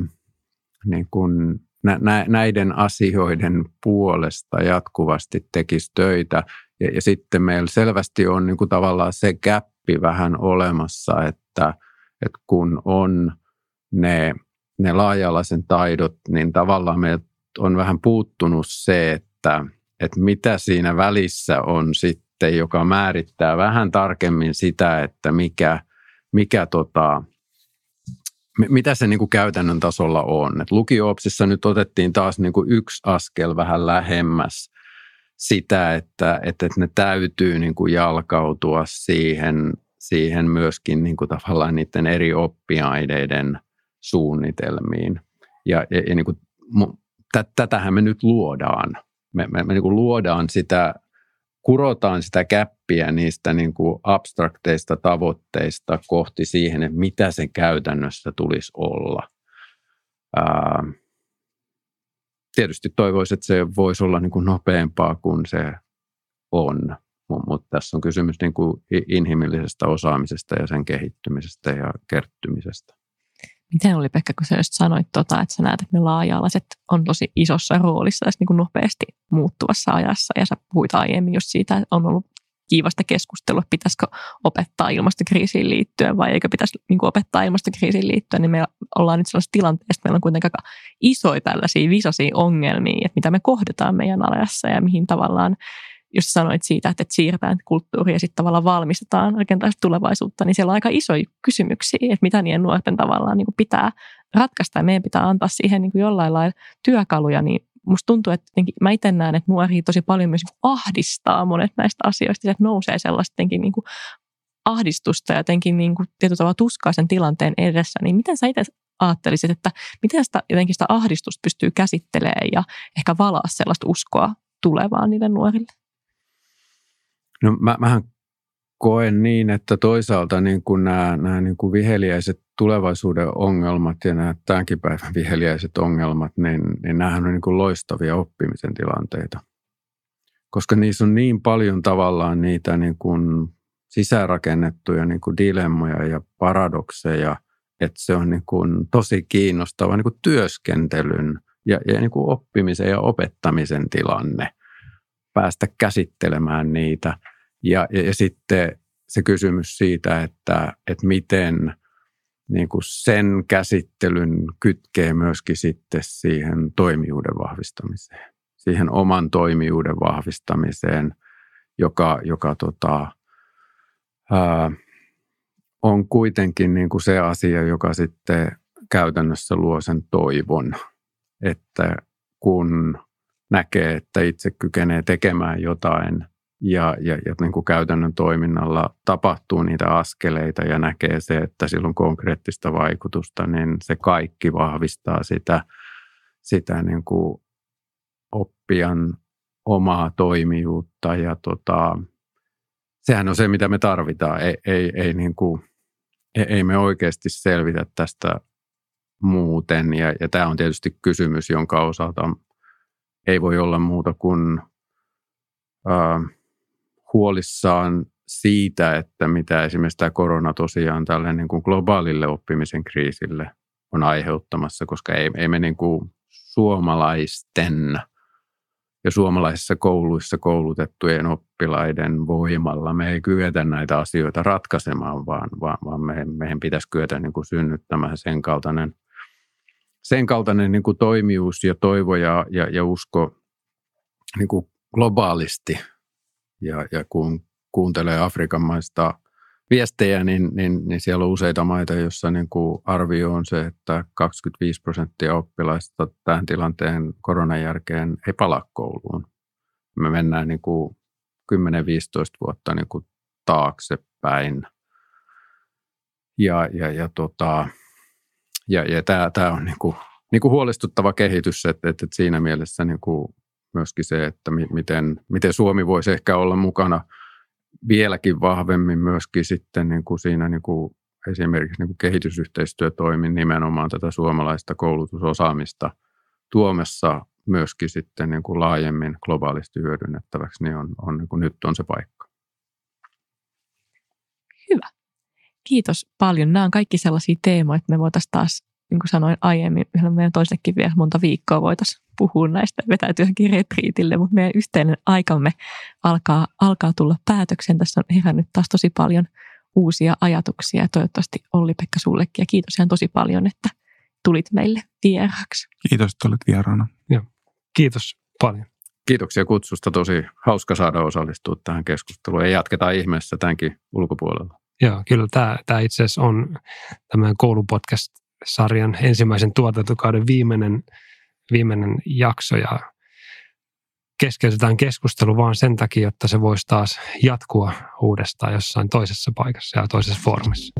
niin kuin nä, näiden asioiden puolesta jatkuvasti tekisi töitä. Ja, ja sitten meillä selvästi on niin kuin tavallaan se käppi vähän olemassa, että, että kun on ne, ne laaja-alaisen taidot, niin tavallaan meiltä on vähän puuttunut se, että, että mitä siinä välissä on sitten sitten, joka määrittää vähän tarkemmin sitä, että mikä, mikä tota, mitä se niin kuin käytännön tasolla on. Et lukio-opsissa nyt otettiin taas niin kuin yksi askel vähän lähemmäs sitä, että, että ne täytyy niin kuin jalkautua siihen, siihen myöskin niin kuin tavallaan niiden eri oppiaineiden suunnitelmiin. Ja, ja, ja niin kuin, tätähän me nyt luodaan. Me, me, me niin kuin luodaan sitä kurotaan sitä käppiä niistä niin kuin abstrakteista tavoitteista kohti siihen, että mitä sen käytännössä tulisi olla. Ää, tietysti toivoisin, että se voisi olla niin kuin nopeampaa kuin se on, mutta tässä on kysymys niin kuin inhimillisestä osaamisesta ja sen kehittymisestä ja kerttymisestä. Miten oli Pekka, kun sä just sanoit, tota, että sä näet, että ne laaja-alaiset on tosi isossa roolissa tässä niin kuin nopeasti muuttuvassa ajassa. Ja sä puhuit aiemmin just siitä, että on ollut kiivasta keskustelua, että pitäisikö opettaa ilmastokriisiin liittyen vai eikö pitäisi niin opettaa ilmastokriisiin liittyen, niin me ollaan nyt sellaisessa tilanteessa, että meillä on kuitenkin aika isoja tällaisia visaisia ongelmia, että mitä me kohdataan meidän ajassa ja mihin tavallaan jos sanoit siitä, että, siirretään kulttuuria ja sitten tavallaan valmistetaan rakentaa tulevaisuutta, niin siellä on aika isoja kysymyksiä, että mitä niiden nuorten tavallaan niin kuin pitää ratkaista ja meidän pitää antaa siihen niin kuin jollain lailla työkaluja, niin musta tuntuu, että mä itse näen, että nuoria tosi paljon myös niin ahdistaa monet näistä asioista, että nousee sellaista jotenkin niin kuin ahdistusta ja jotenkin niin kuin tietyllä tavalla tuskaa sen tilanteen edessä, niin miten sä itse ajattelisit, että miten sitä, jotenkin sitä ahdistusta pystyy käsittelemään ja ehkä valaa sellaista uskoa tulevaan niille nuorille? No mä, mähän koen niin, että toisaalta niin kuin nämä, nämä niin kuin viheliäiset tulevaisuuden ongelmat ja nämä tämänkin päivän viheliäiset ongelmat, niin, niin nämähän on niin kuin loistavia oppimisen tilanteita. Koska niissä on niin paljon tavallaan niitä niin kuin sisäänrakennettuja niin kuin dilemmoja ja paradokseja, että se on niin kuin tosi kiinnostava niin kuin työskentelyn ja, ja niin kuin oppimisen ja opettamisen tilanne. Päästä käsittelemään niitä – ja, ja, ja sitten se kysymys siitä, että, että miten niin kuin sen käsittelyn kytkee myöskin sitten siihen toimijuuden vahvistamiseen, siihen oman toimijuuden vahvistamiseen, joka, joka tota, ää, on kuitenkin niin kuin se asia, joka sitten käytännössä luo sen toivon, että kun näkee, että itse kykenee tekemään jotain – ja, ja, ja niin kuin käytännön toiminnalla tapahtuu niitä askeleita ja näkee se, että sillä on konkreettista vaikutusta, niin se kaikki vahvistaa sitä, sitä niin kuin oppijan omaa toimijuutta ja tota, sehän on se, mitä me tarvitaan. Ei, ei, ei, niin kuin, ei, ei me oikeasti selvitä tästä muuten ja, ja tämä on tietysti kysymys, jonka osalta ei voi olla muuta kuin ää, huolissaan siitä, että mitä esimerkiksi tämä korona tosiaan tälle niin kuin globaalille oppimisen kriisille on aiheuttamassa, koska ei, ei me niin kuin suomalaisten ja suomalaisissa kouluissa koulutettujen oppilaiden voimalla me ei kyetä näitä asioita ratkaisemaan, vaan, vaan, vaan me, meidän pitäisi kyetä niin kuin synnyttämään sen kaltainen, sen kaltainen niin kuin toimijuus ja toivo ja, ja, ja usko niin kuin globaalisti ja, ja kun kuuntelee Afrikan maista viestejä, niin, niin, niin siellä on useita maita, joissa niin arvio on se, että 25 prosenttia oppilaista tämän tilanteen koronan jälkeen ei palaa kouluun. Me mennään niin kuin 10-15 vuotta niin kuin taaksepäin. Ja, ja, ja, tota, ja, ja tämä, on niin kuin, niin kuin huolestuttava kehitys, että, että siinä mielessä niin kuin myöskin se, että miten, miten Suomi voisi ehkä olla mukana vieläkin vahvemmin myöskin sitten niin kuin siinä niin kuin esimerkiksi niin kuin kehitysyhteistyötoimin nimenomaan tätä suomalaista koulutusosaamista tuomessa myöskin sitten niin kuin laajemmin globaalisti hyödynnettäväksi, niin, on, on niin kuin nyt on se paikka. Hyvä. Kiitos paljon. Nämä on kaikki sellaisia teemoja, että me voitaisiin taas, niin kuin sanoin aiemmin, meidän toisellekin vielä monta viikkoa voitaisiin puhua näistä, vetäytyä johonkin retriitille, mutta meidän yhteinen aikamme alkaa, alkaa tulla päätöksen. Tässä on herännyt taas tosi paljon uusia ajatuksia ja toivottavasti Olli-Pekka sullekin. Ja kiitos ihan tosi paljon, että tulit meille vieraaksi. Kiitos, että olit vieraana. Joo. Kiitos paljon. Kiitoksia kutsusta. Tosi hauska saada osallistua tähän keskusteluun ja jatketaan ihmeessä tämänkin ulkopuolella. Joo, kyllä tämä, tämä itse asiassa on tämän koulupodcast-sarjan ensimmäisen tuotantokauden viimeinen viimeinen jakso ja keskeytetään keskustelu vaan sen takia, jotta se voisi taas jatkua uudestaan jossain toisessa paikassa ja toisessa foorumissa.